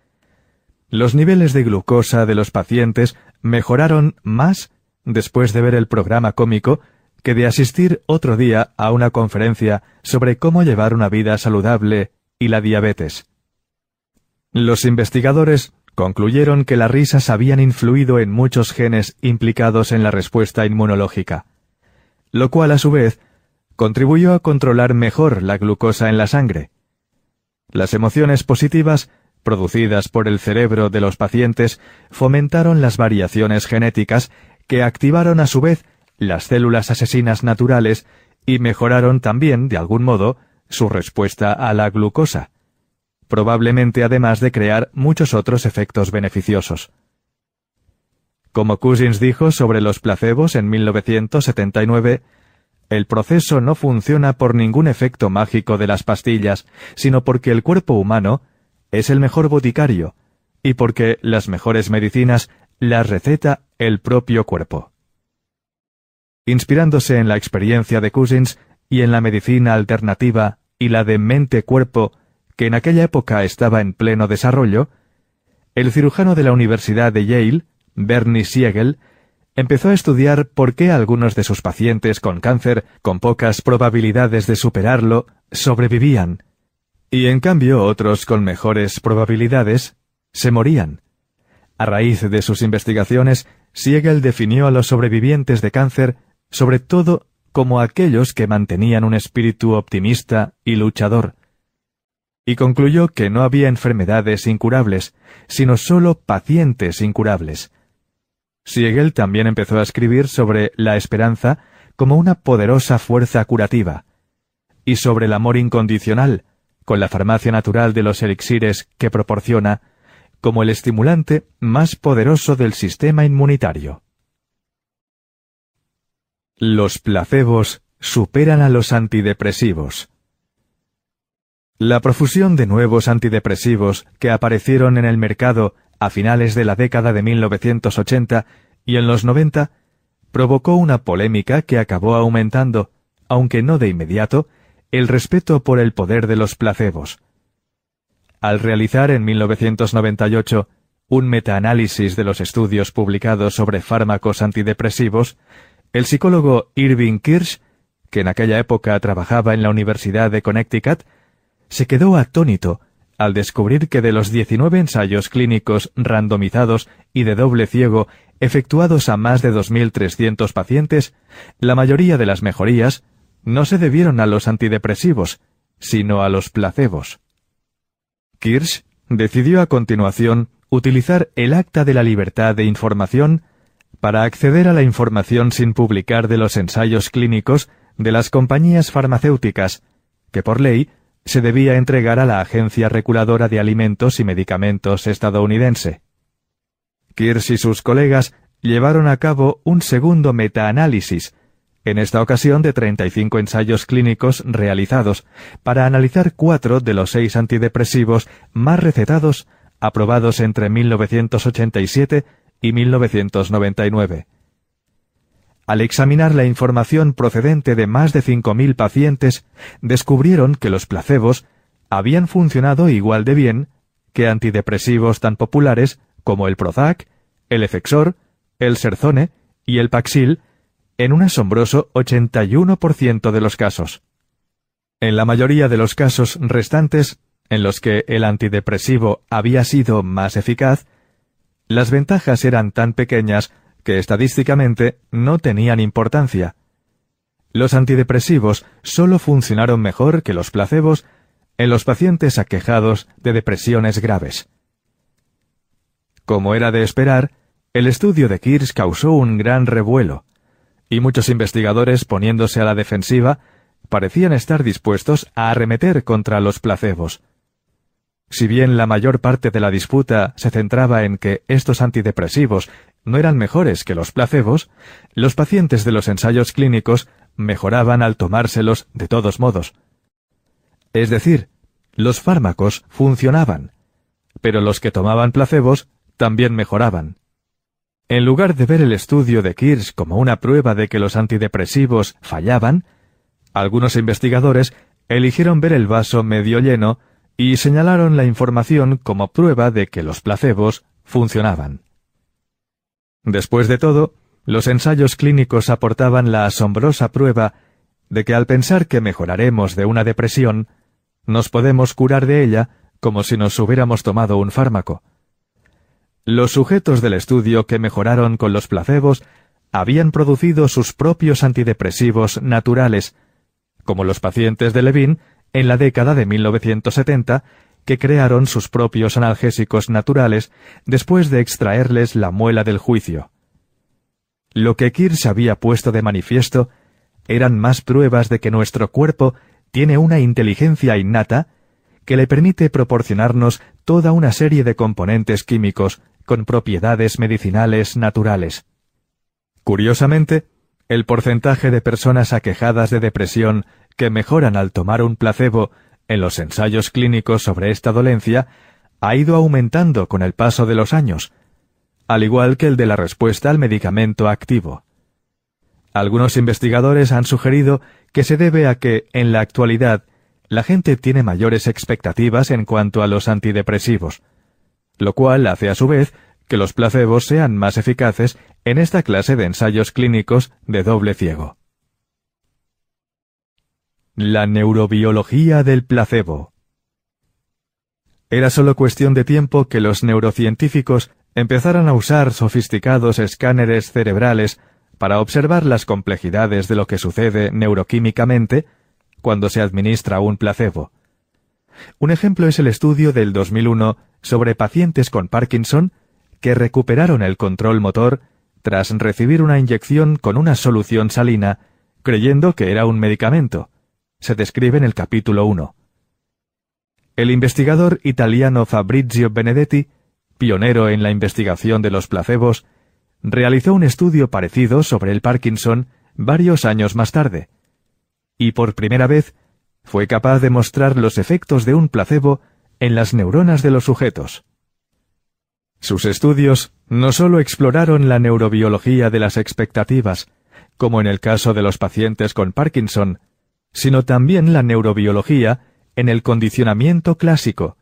los niveles de glucosa de los pacientes mejoraron más después de ver el programa cómico que de asistir otro día a una conferencia sobre cómo llevar una vida saludable y la diabetes. Los investigadores concluyeron que las risas habían influido en muchos genes implicados en la respuesta inmunológica, lo cual a su vez contribuyó a controlar mejor la glucosa en la sangre. Las emociones positivas producidas por el cerebro de los pacientes fomentaron las variaciones genéticas que activaron a su vez las células asesinas naturales y mejoraron también, de algún modo, su respuesta a la glucosa, probablemente además de crear muchos otros efectos beneficiosos. Como Cousins dijo sobre los placebos en 1979, el proceso no funciona por ningún efecto mágico de las pastillas, sino porque el cuerpo humano es el mejor boticario, y porque las mejores medicinas las receta el propio cuerpo. Inspirándose en la experiencia de Cousins y en la medicina alternativa y la de mente-cuerpo, que en aquella época estaba en pleno desarrollo, el cirujano de la Universidad de Yale, Bernie Siegel, empezó a estudiar por qué algunos de sus pacientes con cáncer, con pocas probabilidades de superarlo, sobrevivían, y en cambio otros con mejores probabilidades se morían. A raíz de sus investigaciones, Siegel definió a los sobrevivientes de cáncer sobre todo como aquellos que mantenían un espíritu optimista y luchador, y concluyó que no había enfermedades incurables, sino solo pacientes incurables. Siegel también empezó a escribir sobre la esperanza como una poderosa fuerza curativa, y sobre el amor incondicional, con la farmacia natural de los elixires que proporciona, como el estimulante más poderoso del sistema inmunitario. Los placebos superan a los antidepresivos. La profusión de nuevos antidepresivos que aparecieron en el mercado a finales de la década de 1980 y en los 90 provocó una polémica que acabó aumentando, aunque no de inmediato, el respeto por el poder de los placebos. Al realizar en 1998 un metaanálisis de los estudios publicados sobre fármacos antidepresivos, el psicólogo Irving Kirsch, que en aquella época trabajaba en la Universidad de Connecticut, se quedó atónito al descubrir que de los 19 ensayos clínicos randomizados y de doble ciego efectuados a más de 2.300 pacientes, la mayoría de las mejorías no se debieron a los antidepresivos, sino a los placebos. Kirsch decidió a continuación utilizar el Acta de la Libertad de Información para acceder a la información sin publicar de los ensayos clínicos de las compañías farmacéuticas, que por ley se debía entregar a la Agencia Reguladora de Alimentos y Medicamentos estadounidense. Kirsch y sus colegas llevaron a cabo un segundo metaanálisis, en esta ocasión de 35 ensayos clínicos realizados, para analizar cuatro de los seis antidepresivos más recetados aprobados entre 1987 y 1999. Al examinar la información procedente de más de 5.000 pacientes, descubrieron que los placebos habían funcionado igual de bien que antidepresivos tan populares como el Prozac, el Efexor, el Serzone y el Paxil en un asombroso 81% de los casos. En la mayoría de los casos restantes, en los que el antidepresivo había sido más eficaz, las ventajas eran tan pequeñas que estadísticamente no tenían importancia. Los antidepresivos solo funcionaron mejor que los placebos en los pacientes aquejados de depresiones graves. Como era de esperar, el estudio de Kirsch causó un gran revuelo, y muchos investigadores poniéndose a la defensiva parecían estar dispuestos a arremeter contra los placebos. Si bien la mayor parte de la disputa se centraba en que estos antidepresivos no eran mejores que los placebos, los pacientes de los ensayos clínicos mejoraban al tomárselos de todos modos. Es decir, los fármacos funcionaban, pero los que tomaban placebos también mejoraban. En lugar de ver el estudio de Kirsch como una prueba de que los antidepresivos fallaban, algunos investigadores eligieron ver el vaso medio lleno y señalaron la información como prueba de que los placebos funcionaban. Después de todo, los ensayos clínicos aportaban la asombrosa prueba de que al pensar que mejoraremos de una depresión, nos podemos curar de ella como si nos hubiéramos tomado un fármaco. Los sujetos del estudio que mejoraron con los placebos habían producido sus propios antidepresivos naturales, como los pacientes de Levin en la década de 1970, que crearon sus propios analgésicos naturales después de extraerles la muela del juicio. Lo que Kirsch había puesto de manifiesto eran más pruebas de que nuestro cuerpo tiene una inteligencia innata que le permite proporcionarnos toda una serie de componentes químicos con propiedades medicinales naturales. Curiosamente, el porcentaje de personas aquejadas de depresión que mejoran al tomar un placebo en los ensayos clínicos sobre esta dolencia ha ido aumentando con el paso de los años, al igual que el de la respuesta al medicamento activo. Algunos investigadores han sugerido que se debe a que, en la actualidad, la gente tiene mayores expectativas en cuanto a los antidepresivos, lo cual hace a su vez que los placebos sean más eficaces en esta clase de ensayos clínicos de doble ciego. La neurobiología del placebo. Era solo cuestión de tiempo que los neurocientíficos empezaran a usar sofisticados escáneres cerebrales para observar las complejidades de lo que sucede neuroquímicamente cuando se administra un placebo. Un ejemplo es el estudio del 2001 sobre pacientes con Parkinson que recuperaron el control motor tras recibir una inyección con una solución salina, creyendo que era un medicamento. Se describe en el capítulo 1. El investigador italiano Fabrizio Benedetti, pionero en la investigación de los placebos, realizó un estudio parecido sobre el Parkinson varios años más tarde, y por primera vez fue capaz de mostrar los efectos de un placebo en las neuronas de los sujetos. Sus estudios no solo exploraron la neurobiología de las expectativas, como en el caso de los pacientes con Parkinson, sino también la neurobiología en el condicionamiento clásico,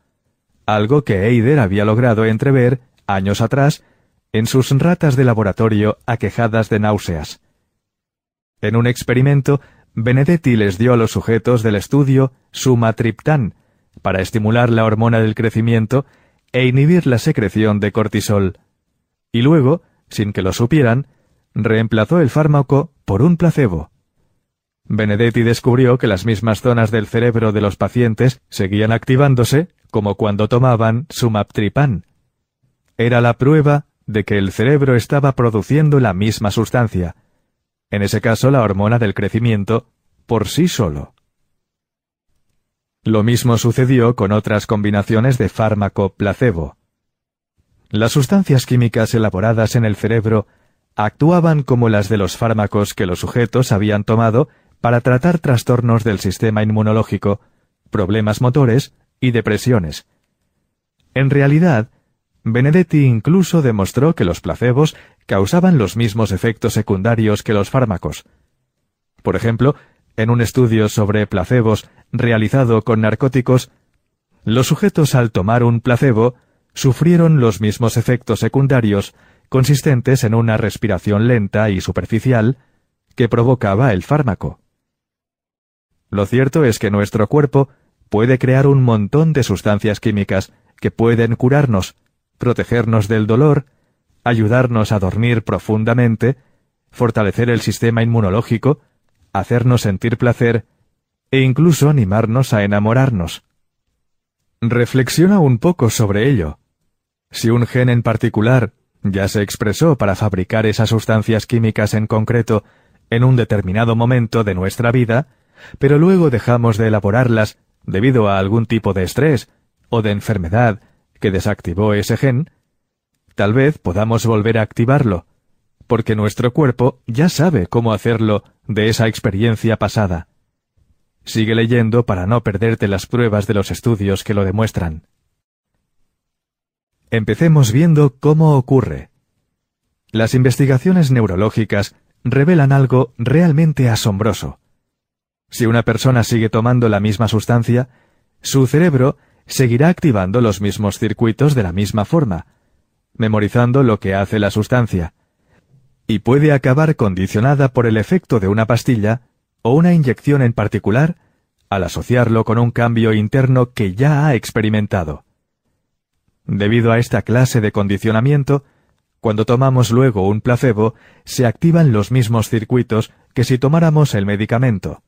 algo que Eider había logrado entrever años atrás en sus ratas de laboratorio aquejadas de náuseas. En un experimento, Benedetti les dio a los sujetos del estudio sumatriptán para estimular la hormona del crecimiento e inhibir la secreción de cortisol, y luego, sin que lo supieran, reemplazó el fármaco por un placebo. Benedetti descubrió que las mismas zonas del cerebro de los pacientes seguían activándose como cuando tomaban sumaptripán. Era la prueba de que el cerebro estaba produciendo la misma sustancia, en ese caso la hormona del crecimiento, por sí solo. Lo mismo sucedió con otras combinaciones de fármaco placebo. Las sustancias químicas elaboradas en el cerebro actuaban como las de los fármacos que los sujetos habían tomado para tratar trastornos del sistema inmunológico, problemas motores y depresiones. En realidad, Benedetti incluso demostró que los placebos causaban los mismos efectos secundarios que los fármacos. Por ejemplo, en un estudio sobre placebos realizado con narcóticos, los sujetos al tomar un placebo sufrieron los mismos efectos secundarios consistentes en una respiración lenta y superficial que provocaba el fármaco. Lo cierto es que nuestro cuerpo puede crear un montón de sustancias químicas que pueden curarnos, protegernos del dolor, ayudarnos a dormir profundamente, fortalecer el sistema inmunológico, hacernos sentir placer e incluso animarnos a enamorarnos. Reflexiona un poco sobre ello. Si un gen en particular ya se expresó para fabricar esas sustancias químicas en concreto en un determinado momento de nuestra vida, pero luego dejamos de elaborarlas debido a algún tipo de estrés o de enfermedad que desactivó ese gen, tal vez podamos volver a activarlo, porque nuestro cuerpo ya sabe cómo hacerlo de esa experiencia pasada. Sigue leyendo para no perderte las pruebas de los estudios que lo demuestran. Empecemos viendo cómo ocurre. Las investigaciones neurológicas revelan algo realmente asombroso. Si una persona sigue tomando la misma sustancia, su cerebro seguirá activando los mismos circuitos de la misma forma, memorizando lo que hace la sustancia, y puede acabar condicionada por el efecto de una pastilla o una inyección en particular al asociarlo con un cambio interno que ya ha experimentado. Debido a esta clase de condicionamiento, cuando tomamos luego un placebo, se activan los mismos circuitos que si tomáramos el medicamento.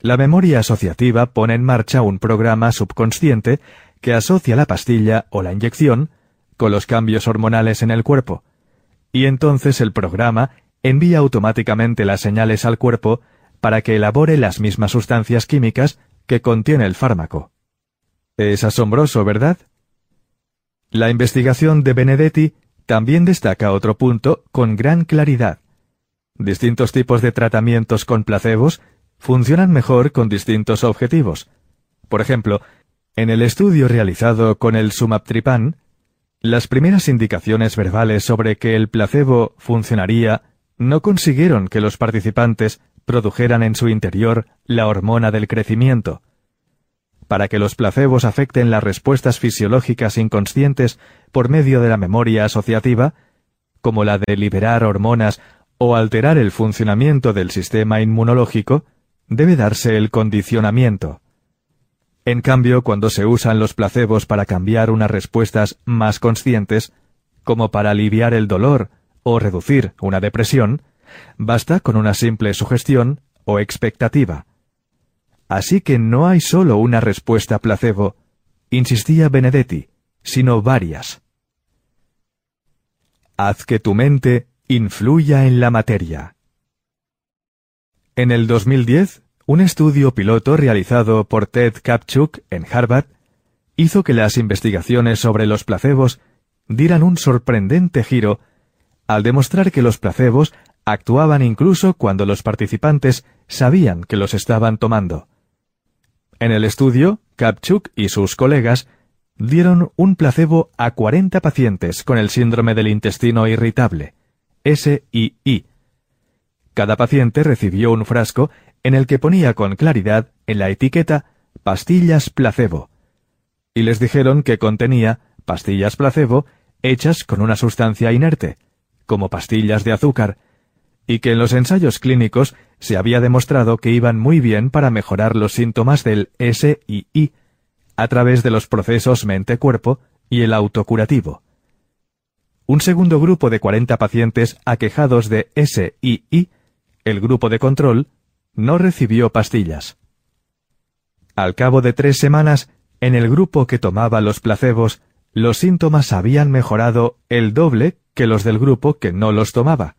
La memoria asociativa pone en marcha un programa subconsciente que asocia la pastilla o la inyección con los cambios hormonales en el cuerpo, y entonces el programa envía automáticamente las señales al cuerpo para que elabore las mismas sustancias químicas que contiene el fármaco. Es asombroso, ¿verdad? La investigación de Benedetti también destaca otro punto con gran claridad. Distintos tipos de tratamientos con placebos funcionan mejor con distintos objetivos. Por ejemplo, en el estudio realizado con el sumaptripan, las primeras indicaciones verbales sobre que el placebo funcionaría no consiguieron que los participantes produjeran en su interior la hormona del crecimiento, para que los placebos afecten las respuestas fisiológicas inconscientes por medio de la memoria asociativa, como la de liberar hormonas o alterar el funcionamiento del sistema inmunológico, debe darse el condicionamiento. En cambio, cuando se usan los placebos para cambiar unas respuestas más conscientes, como para aliviar el dolor o reducir una depresión, basta con una simple sugestión o expectativa. Así que no hay solo una respuesta placebo, insistía Benedetti, sino varias. Haz que tu mente influya en la materia. En el 2010, un estudio piloto realizado por Ted Kapchuk en Harvard hizo que las investigaciones sobre los placebos dieran un sorprendente giro al demostrar que los placebos actuaban incluso cuando los participantes sabían que los estaban tomando. En el estudio, Kapchuk y sus colegas dieron un placebo a 40 pacientes con el síndrome del intestino irritable, SII. Cada paciente recibió un frasco en el que ponía con claridad en la etiqueta pastillas placebo, y les dijeron que contenía pastillas placebo hechas con una sustancia inerte, como pastillas de azúcar, y que en los ensayos clínicos se había demostrado que iban muy bien para mejorar los síntomas del SII a través de los procesos mente-cuerpo y el autocurativo. Un segundo grupo de 40 pacientes aquejados de SII, el grupo de control, no recibió pastillas. Al cabo de tres semanas, en el grupo que tomaba los placebos, los síntomas habían mejorado el doble que los del grupo que no los tomaba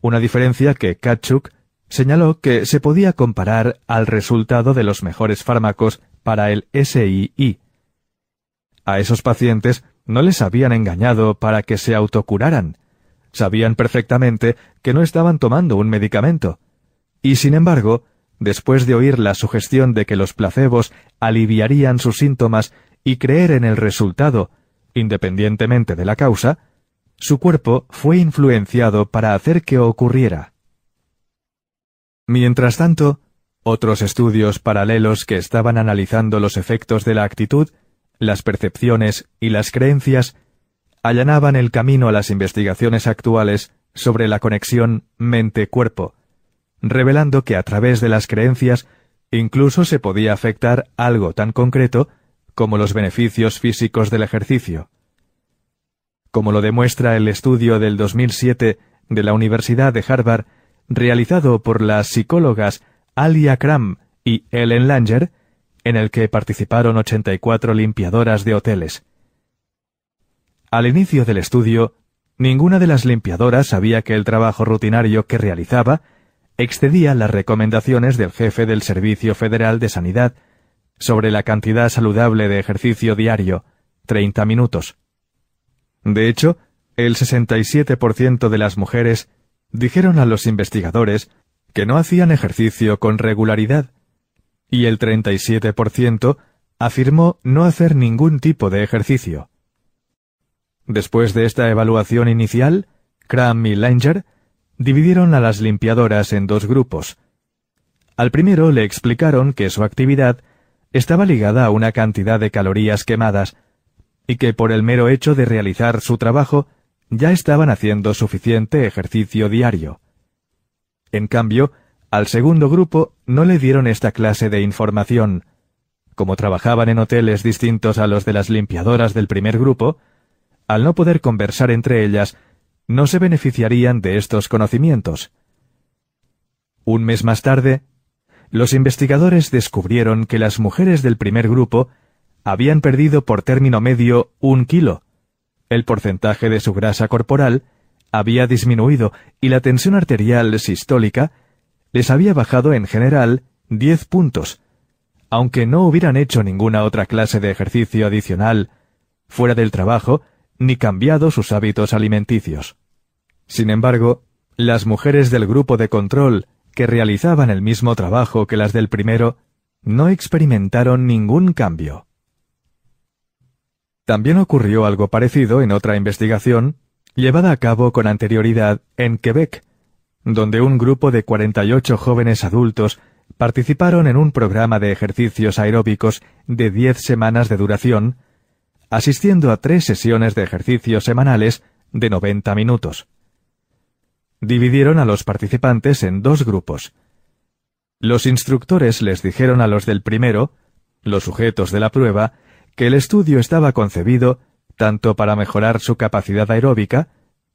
una diferencia que Kachuk señaló que se podía comparar al resultado de los mejores fármacos para el SII. A esos pacientes no les habían engañado para que se autocuraran. Sabían perfectamente que no estaban tomando un medicamento. Y sin embargo, después de oír la sugestión de que los placebos aliviarían sus síntomas y creer en el resultado, independientemente de la causa, su cuerpo fue influenciado para hacer que ocurriera. Mientras tanto, otros estudios paralelos que estaban analizando los efectos de la actitud, las percepciones y las creencias allanaban el camino a las investigaciones actuales sobre la conexión mente-cuerpo, revelando que a través de las creencias incluso se podía afectar algo tan concreto como los beneficios físicos del ejercicio como lo demuestra el estudio del 2007 de la Universidad de Harvard, realizado por las psicólogas Alia Kram y Ellen Langer, en el que participaron 84 limpiadoras de hoteles. Al inicio del estudio, ninguna de las limpiadoras sabía que el trabajo rutinario que realizaba excedía las recomendaciones del jefe del Servicio Federal de Sanidad sobre la cantidad saludable de ejercicio diario, 30 minutos. De hecho, el 67% de las mujeres dijeron a los investigadores que no hacían ejercicio con regularidad, y el 37% afirmó no hacer ningún tipo de ejercicio. Después de esta evaluación inicial, Cram y Langer dividieron a las limpiadoras en dos grupos. Al primero le explicaron que su actividad estaba ligada a una cantidad de calorías quemadas y que por el mero hecho de realizar su trabajo ya estaban haciendo suficiente ejercicio diario. En cambio, al segundo grupo no le dieron esta clase de información, como trabajaban en hoteles distintos a los de las limpiadoras del primer grupo, al no poder conversar entre ellas, no se beneficiarían de estos conocimientos. Un mes más tarde, los investigadores descubrieron que las mujeres del primer grupo habían perdido por término medio un kilo. El porcentaje de su grasa corporal había disminuido y la tensión arterial sistólica les había bajado en general 10 puntos, aunque no hubieran hecho ninguna otra clase de ejercicio adicional fuera del trabajo ni cambiado sus hábitos alimenticios. Sin embargo, las mujeres del grupo de control que realizaban el mismo trabajo que las del primero no experimentaron ningún cambio. También ocurrió algo parecido en otra investigación llevada a cabo con anterioridad en Quebec, donde un grupo de 48 jóvenes adultos participaron en un programa de ejercicios aeróbicos de 10 semanas de duración, asistiendo a tres sesiones de ejercicios semanales de 90 minutos. Dividieron a los participantes en dos grupos. Los instructores les dijeron a los del primero, los sujetos de la prueba, que el estudio estaba concebido tanto para mejorar su capacidad aeróbica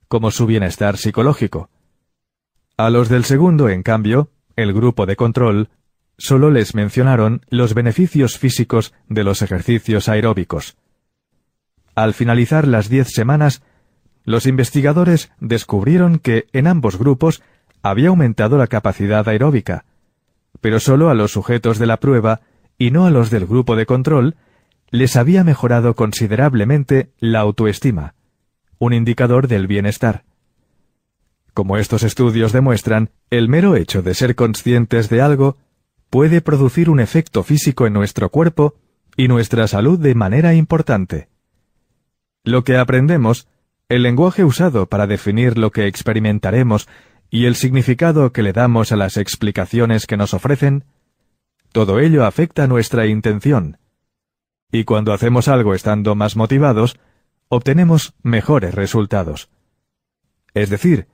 como su bienestar psicológico. A los del segundo, en cambio, el grupo de control, solo les mencionaron los beneficios físicos de los ejercicios aeróbicos. Al finalizar las diez semanas, los investigadores descubrieron que en ambos grupos había aumentado la capacidad aeróbica, pero solo a los sujetos de la prueba y no a los del grupo de control les había mejorado considerablemente la autoestima, un indicador del bienestar. Como estos estudios demuestran, el mero hecho de ser conscientes de algo puede producir un efecto físico en nuestro cuerpo y nuestra salud de manera importante. Lo que aprendemos, el lenguaje usado para definir lo que experimentaremos y el significado que le damos a las explicaciones que nos ofrecen, todo ello afecta nuestra intención. Y cuando hacemos algo estando más motivados, obtenemos mejores resultados. Es decir,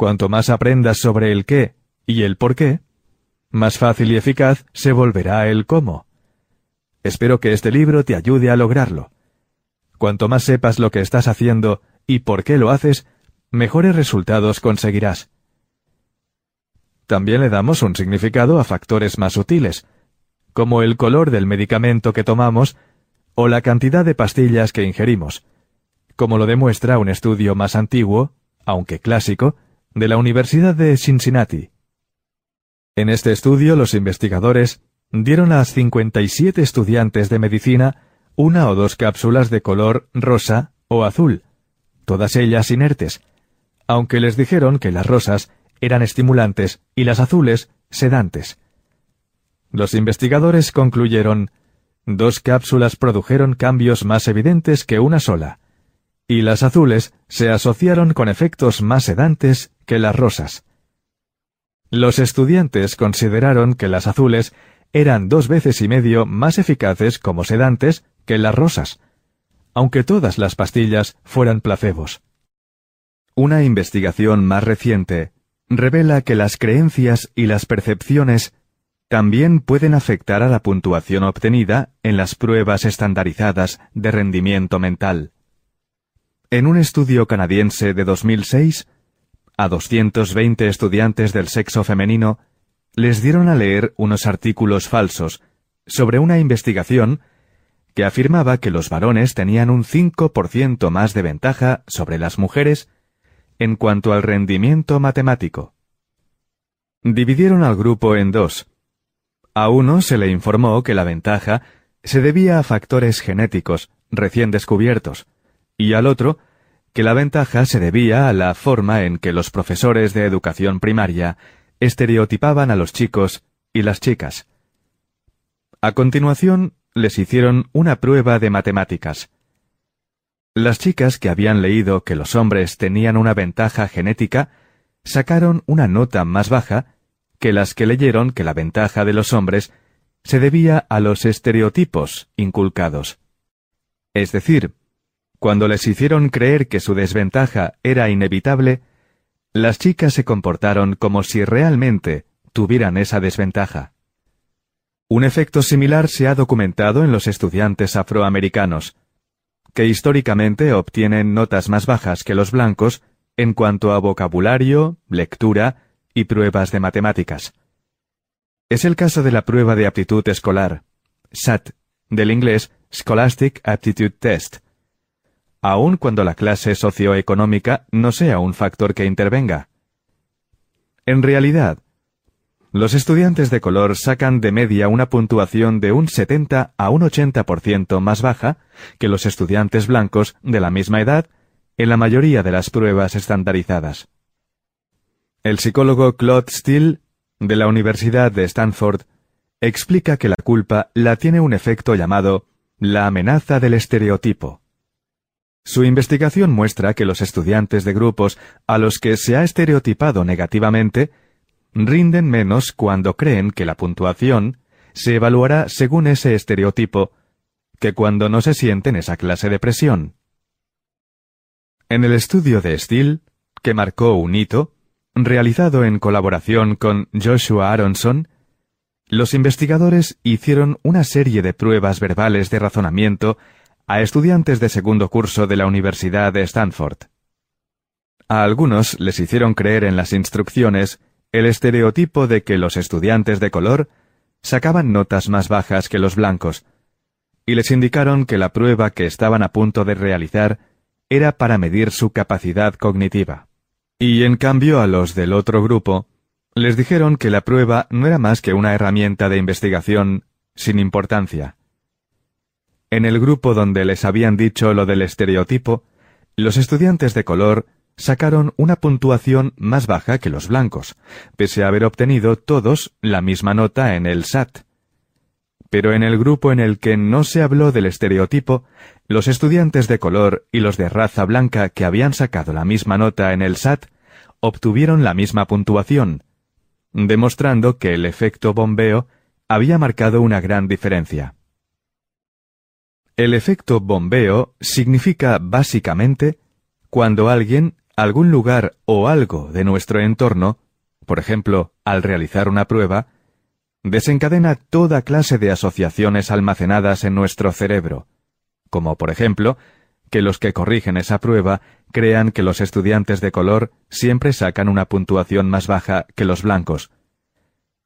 Cuanto más aprendas sobre el qué y el por qué, más fácil y eficaz se volverá el cómo. Espero que este libro te ayude a lograrlo. Cuanto más sepas lo que estás haciendo y por qué lo haces, mejores resultados conseguirás. También le damos un significado a factores más sutiles, como el color del medicamento que tomamos o la cantidad de pastillas que ingerimos, como lo demuestra un estudio más antiguo, aunque clásico, de la Universidad de Cincinnati. En este estudio los investigadores dieron a 57 estudiantes de medicina una o dos cápsulas de color rosa o azul, todas ellas inertes, aunque les dijeron que las rosas eran estimulantes y las azules sedantes. Los investigadores concluyeron, dos cápsulas produjeron cambios más evidentes que una sola, y las azules se asociaron con efectos más sedantes que las rosas. Los estudiantes consideraron que las azules eran dos veces y medio más eficaces como sedantes que las rosas, aunque todas las pastillas fueran placebos. Una investigación más reciente revela que las creencias y las percepciones también pueden afectar a la puntuación obtenida en las pruebas estandarizadas de rendimiento mental. En un estudio canadiense de 2006, a 220 estudiantes del sexo femenino les dieron a leer unos artículos falsos sobre una investigación afirmaba que los varones tenían un 5% más de ventaja sobre las mujeres en cuanto al rendimiento matemático. Dividieron al grupo en dos. A uno se le informó que la ventaja se debía a factores genéticos recién descubiertos, y al otro que la ventaja se debía a la forma en que los profesores de educación primaria estereotipaban a los chicos y las chicas. A continuación, les hicieron una prueba de matemáticas. Las chicas que habían leído que los hombres tenían una ventaja genética sacaron una nota más baja que las que leyeron que la ventaja de los hombres se debía a los estereotipos inculcados. Es decir, cuando les hicieron creer que su desventaja era inevitable, las chicas se comportaron como si realmente tuvieran esa desventaja. Un efecto similar se ha documentado en los estudiantes afroamericanos, que históricamente obtienen notas más bajas que los blancos en cuanto a vocabulario, lectura y pruebas de matemáticas. Es el caso de la prueba de aptitud escolar, SAT, del inglés Scholastic Aptitude Test, aun cuando la clase socioeconómica no sea un factor que intervenga. En realidad, los estudiantes de color sacan de media una puntuación de un 70 a un 80% más baja que los estudiantes blancos de la misma edad en la mayoría de las pruebas estandarizadas. El psicólogo Claude Steele, de la Universidad de Stanford, explica que la culpa la tiene un efecto llamado la amenaza del estereotipo. Su investigación muestra que los estudiantes de grupos a los que se ha estereotipado negativamente rinden menos cuando creen que la puntuación se evaluará según ese estereotipo que cuando no se sienten esa clase de presión. En el estudio de Steele, que marcó un hito, realizado en colaboración con Joshua Aronson, los investigadores hicieron una serie de pruebas verbales de razonamiento a estudiantes de segundo curso de la Universidad de Stanford. A algunos les hicieron creer en las instrucciones el estereotipo de que los estudiantes de color sacaban notas más bajas que los blancos, y les indicaron que la prueba que estaban a punto de realizar era para medir su capacidad cognitiva. Y en cambio a los del otro grupo, les dijeron que la prueba no era más que una herramienta de investigación sin importancia. En el grupo donde les habían dicho lo del estereotipo, los estudiantes de color sacaron una puntuación más baja que los blancos, pese a haber obtenido todos la misma nota en el SAT. Pero en el grupo en el que no se habló del estereotipo, los estudiantes de color y los de raza blanca que habían sacado la misma nota en el SAT obtuvieron la misma puntuación, demostrando que el efecto bombeo había marcado una gran diferencia. El efecto bombeo significa básicamente cuando alguien, algún lugar o algo de nuestro entorno, por ejemplo, al realizar una prueba, desencadena toda clase de asociaciones almacenadas en nuestro cerebro, como por ejemplo, que los que corrigen esa prueba crean que los estudiantes de color siempre sacan una puntuación más baja que los blancos,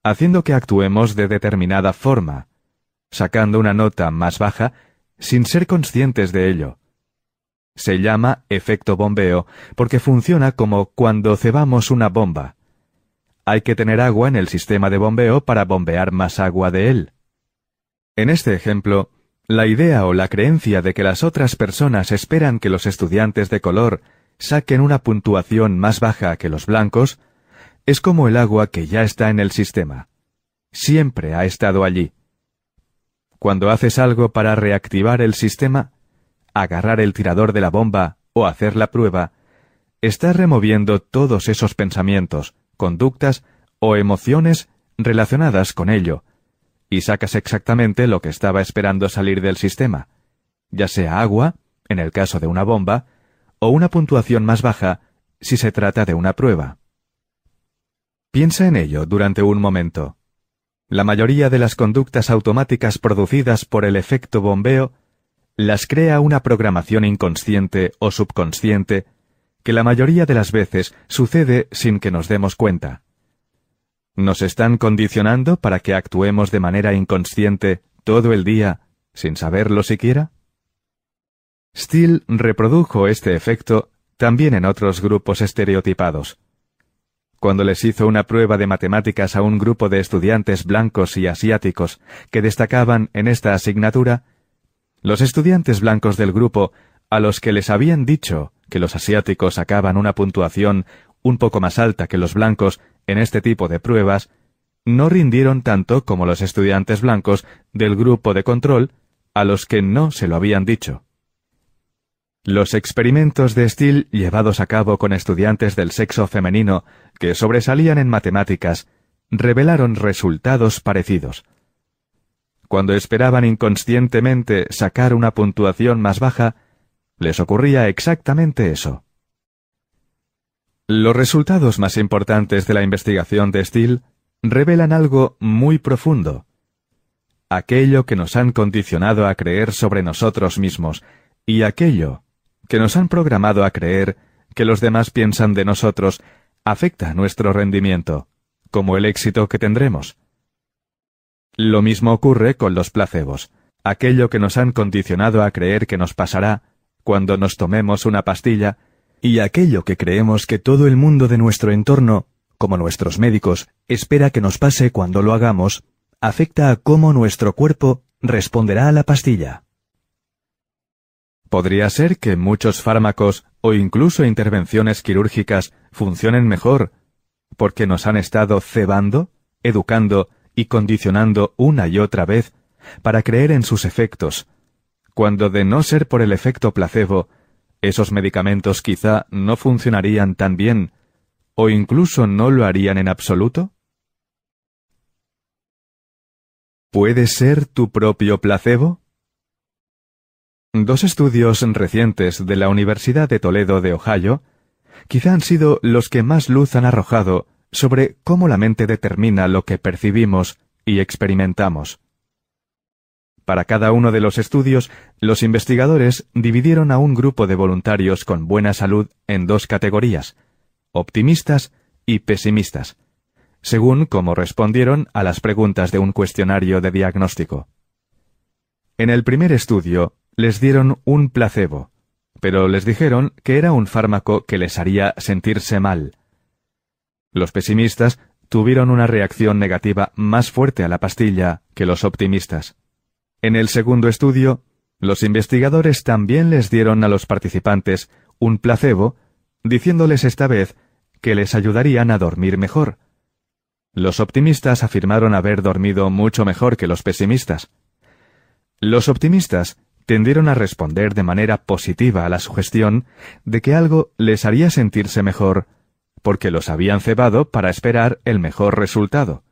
haciendo que actuemos de determinada forma, sacando una nota más baja sin ser conscientes de ello. Se llama efecto bombeo porque funciona como cuando cebamos una bomba. Hay que tener agua en el sistema de bombeo para bombear más agua de él. En este ejemplo, la idea o la creencia de que las otras personas esperan que los estudiantes de color saquen una puntuación más baja que los blancos es como el agua que ya está en el sistema. Siempre ha estado allí. Cuando haces algo para reactivar el sistema, agarrar el tirador de la bomba o hacer la prueba, estás removiendo todos esos pensamientos, conductas o emociones relacionadas con ello, y sacas exactamente lo que estaba esperando salir del sistema, ya sea agua, en el caso de una bomba, o una puntuación más baja si se trata de una prueba. Piensa en ello durante un momento. La mayoría de las conductas automáticas producidas por el efecto bombeo las crea una programación inconsciente o subconsciente que la mayoría de las veces sucede sin que nos demos cuenta. ¿Nos están condicionando para que actuemos de manera inconsciente todo el día sin saberlo siquiera? Steele reprodujo este efecto también en otros grupos estereotipados. Cuando les hizo una prueba de matemáticas a un grupo de estudiantes blancos y asiáticos que destacaban en esta asignatura, los estudiantes blancos del grupo, a los que les habían dicho que los asiáticos sacaban una puntuación un poco más alta que los blancos en este tipo de pruebas, no rindieron tanto como los estudiantes blancos del grupo de control a los que no se lo habían dicho. Los experimentos de Steele llevados a cabo con estudiantes del sexo femenino que sobresalían en matemáticas revelaron resultados parecidos. Cuando esperaban inconscientemente sacar una puntuación más baja, les ocurría exactamente eso. Los resultados más importantes de la investigación de Steele revelan algo muy profundo. aquello que nos han condicionado a creer sobre nosotros mismos y aquello que nos han programado a creer que los demás piensan de nosotros afecta nuestro rendimiento, como el éxito que tendremos. Lo mismo ocurre con los placebos, aquello que nos han condicionado a creer que nos pasará cuando nos tomemos una pastilla, y aquello que creemos que todo el mundo de nuestro entorno, como nuestros médicos, espera que nos pase cuando lo hagamos, afecta a cómo nuestro cuerpo responderá a la pastilla. Podría ser que muchos fármacos o incluso intervenciones quirúrgicas funcionen mejor porque nos han estado cebando, educando y condicionando una y otra vez para creer en sus efectos, cuando de no ser por el efecto placebo, esos medicamentos quizá no funcionarían tan bien, o incluso no lo harían en absoluto? ¿Puede ser tu propio placebo? Dos estudios recientes de la Universidad de Toledo de Ohio quizá han sido los que más luz han arrojado sobre cómo la mente determina lo que percibimos y experimentamos. Para cada uno de los estudios, los investigadores dividieron a un grupo de voluntarios con buena salud en dos categorías, optimistas y pesimistas, según cómo respondieron a las preguntas de un cuestionario de diagnóstico. En el primer estudio, les dieron un placebo, pero les dijeron que era un fármaco que les haría sentirse mal. Los pesimistas tuvieron una reacción negativa más fuerte a la pastilla que los optimistas. En el segundo estudio, los investigadores también les dieron a los participantes un placebo, diciéndoles esta vez que les ayudarían a dormir mejor. Los optimistas afirmaron haber dormido mucho mejor que los pesimistas. Los optimistas tendieron a responder de manera positiva a la sugestión de que algo les haría sentirse mejor, porque los habían cebado para esperar el mejor resultado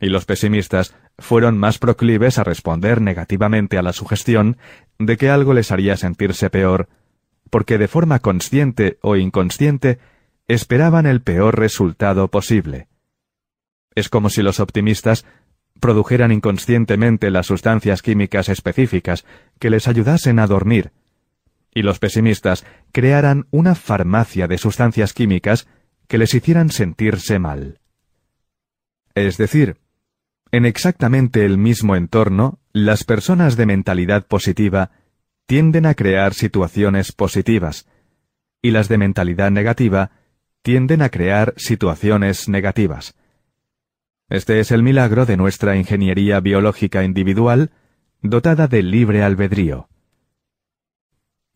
y los pesimistas fueron más proclives a responder negativamente a la sugestión de que algo les haría sentirse peor, porque de forma consciente o inconsciente esperaban el peor resultado posible. Es como si los optimistas produjeran inconscientemente las sustancias químicas específicas que les ayudasen a dormir, y los pesimistas crearan una farmacia de sustancias químicas que les hicieran sentirse mal. Es decir, en exactamente el mismo entorno, las personas de mentalidad positiva tienden a crear situaciones positivas, y las de mentalidad negativa tienden a crear situaciones negativas. Este es el milagro de nuestra ingeniería biológica individual, dotada de libre albedrío.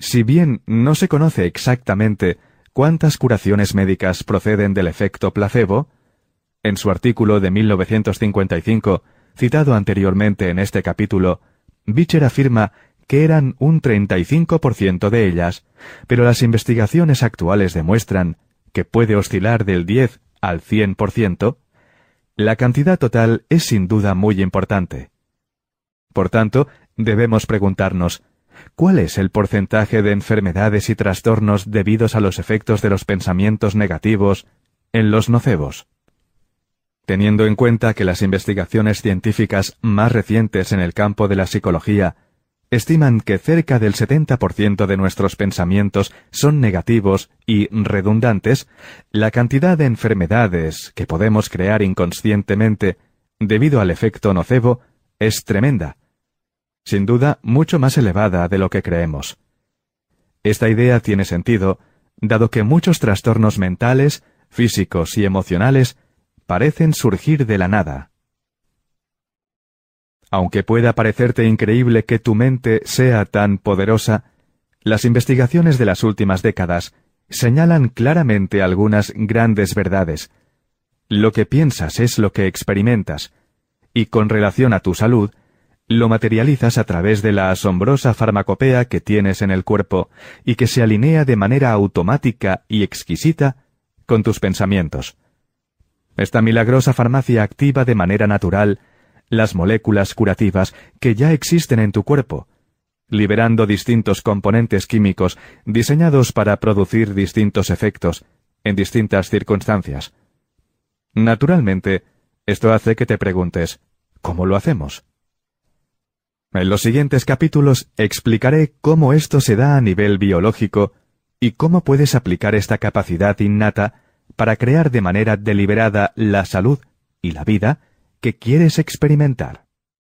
Si bien no se conoce exactamente cuántas curaciones médicas proceden del efecto placebo, en su artículo de 1955, citado anteriormente en este capítulo, Bicher afirma que eran un 35% de ellas, pero las investigaciones actuales demuestran que puede oscilar del 10 al 100%, la cantidad total es sin duda muy importante. Por tanto, debemos preguntarnos, ¿cuál es el porcentaje de enfermedades y trastornos debidos a los efectos de los pensamientos negativos en los nocebos? teniendo en cuenta que las investigaciones científicas más recientes en el campo de la psicología estiman que cerca del 70% de nuestros pensamientos son negativos y redundantes, la cantidad de enfermedades que podemos crear inconscientemente debido al efecto nocebo es tremenda, sin duda mucho más elevada de lo que creemos. Esta idea tiene sentido, dado que muchos trastornos mentales, físicos y emocionales parecen surgir de la nada. Aunque pueda parecerte increíble que tu mente sea tan poderosa, las investigaciones de las últimas décadas señalan claramente algunas grandes verdades. Lo que piensas es lo que experimentas, y con relación a tu salud, lo materializas a través de la asombrosa farmacopea que tienes en el cuerpo y que se alinea de manera automática y exquisita con tus pensamientos. Esta milagrosa farmacia activa de manera natural las moléculas curativas que ya existen en tu cuerpo, liberando distintos componentes químicos diseñados para producir distintos efectos en distintas circunstancias. Naturalmente, esto hace que te preguntes, ¿cómo lo hacemos? En los siguientes capítulos explicaré cómo esto se da a nivel biológico y cómo puedes aplicar esta capacidad innata para crear de manera deliberada la salud y la vida que quieres experimentar.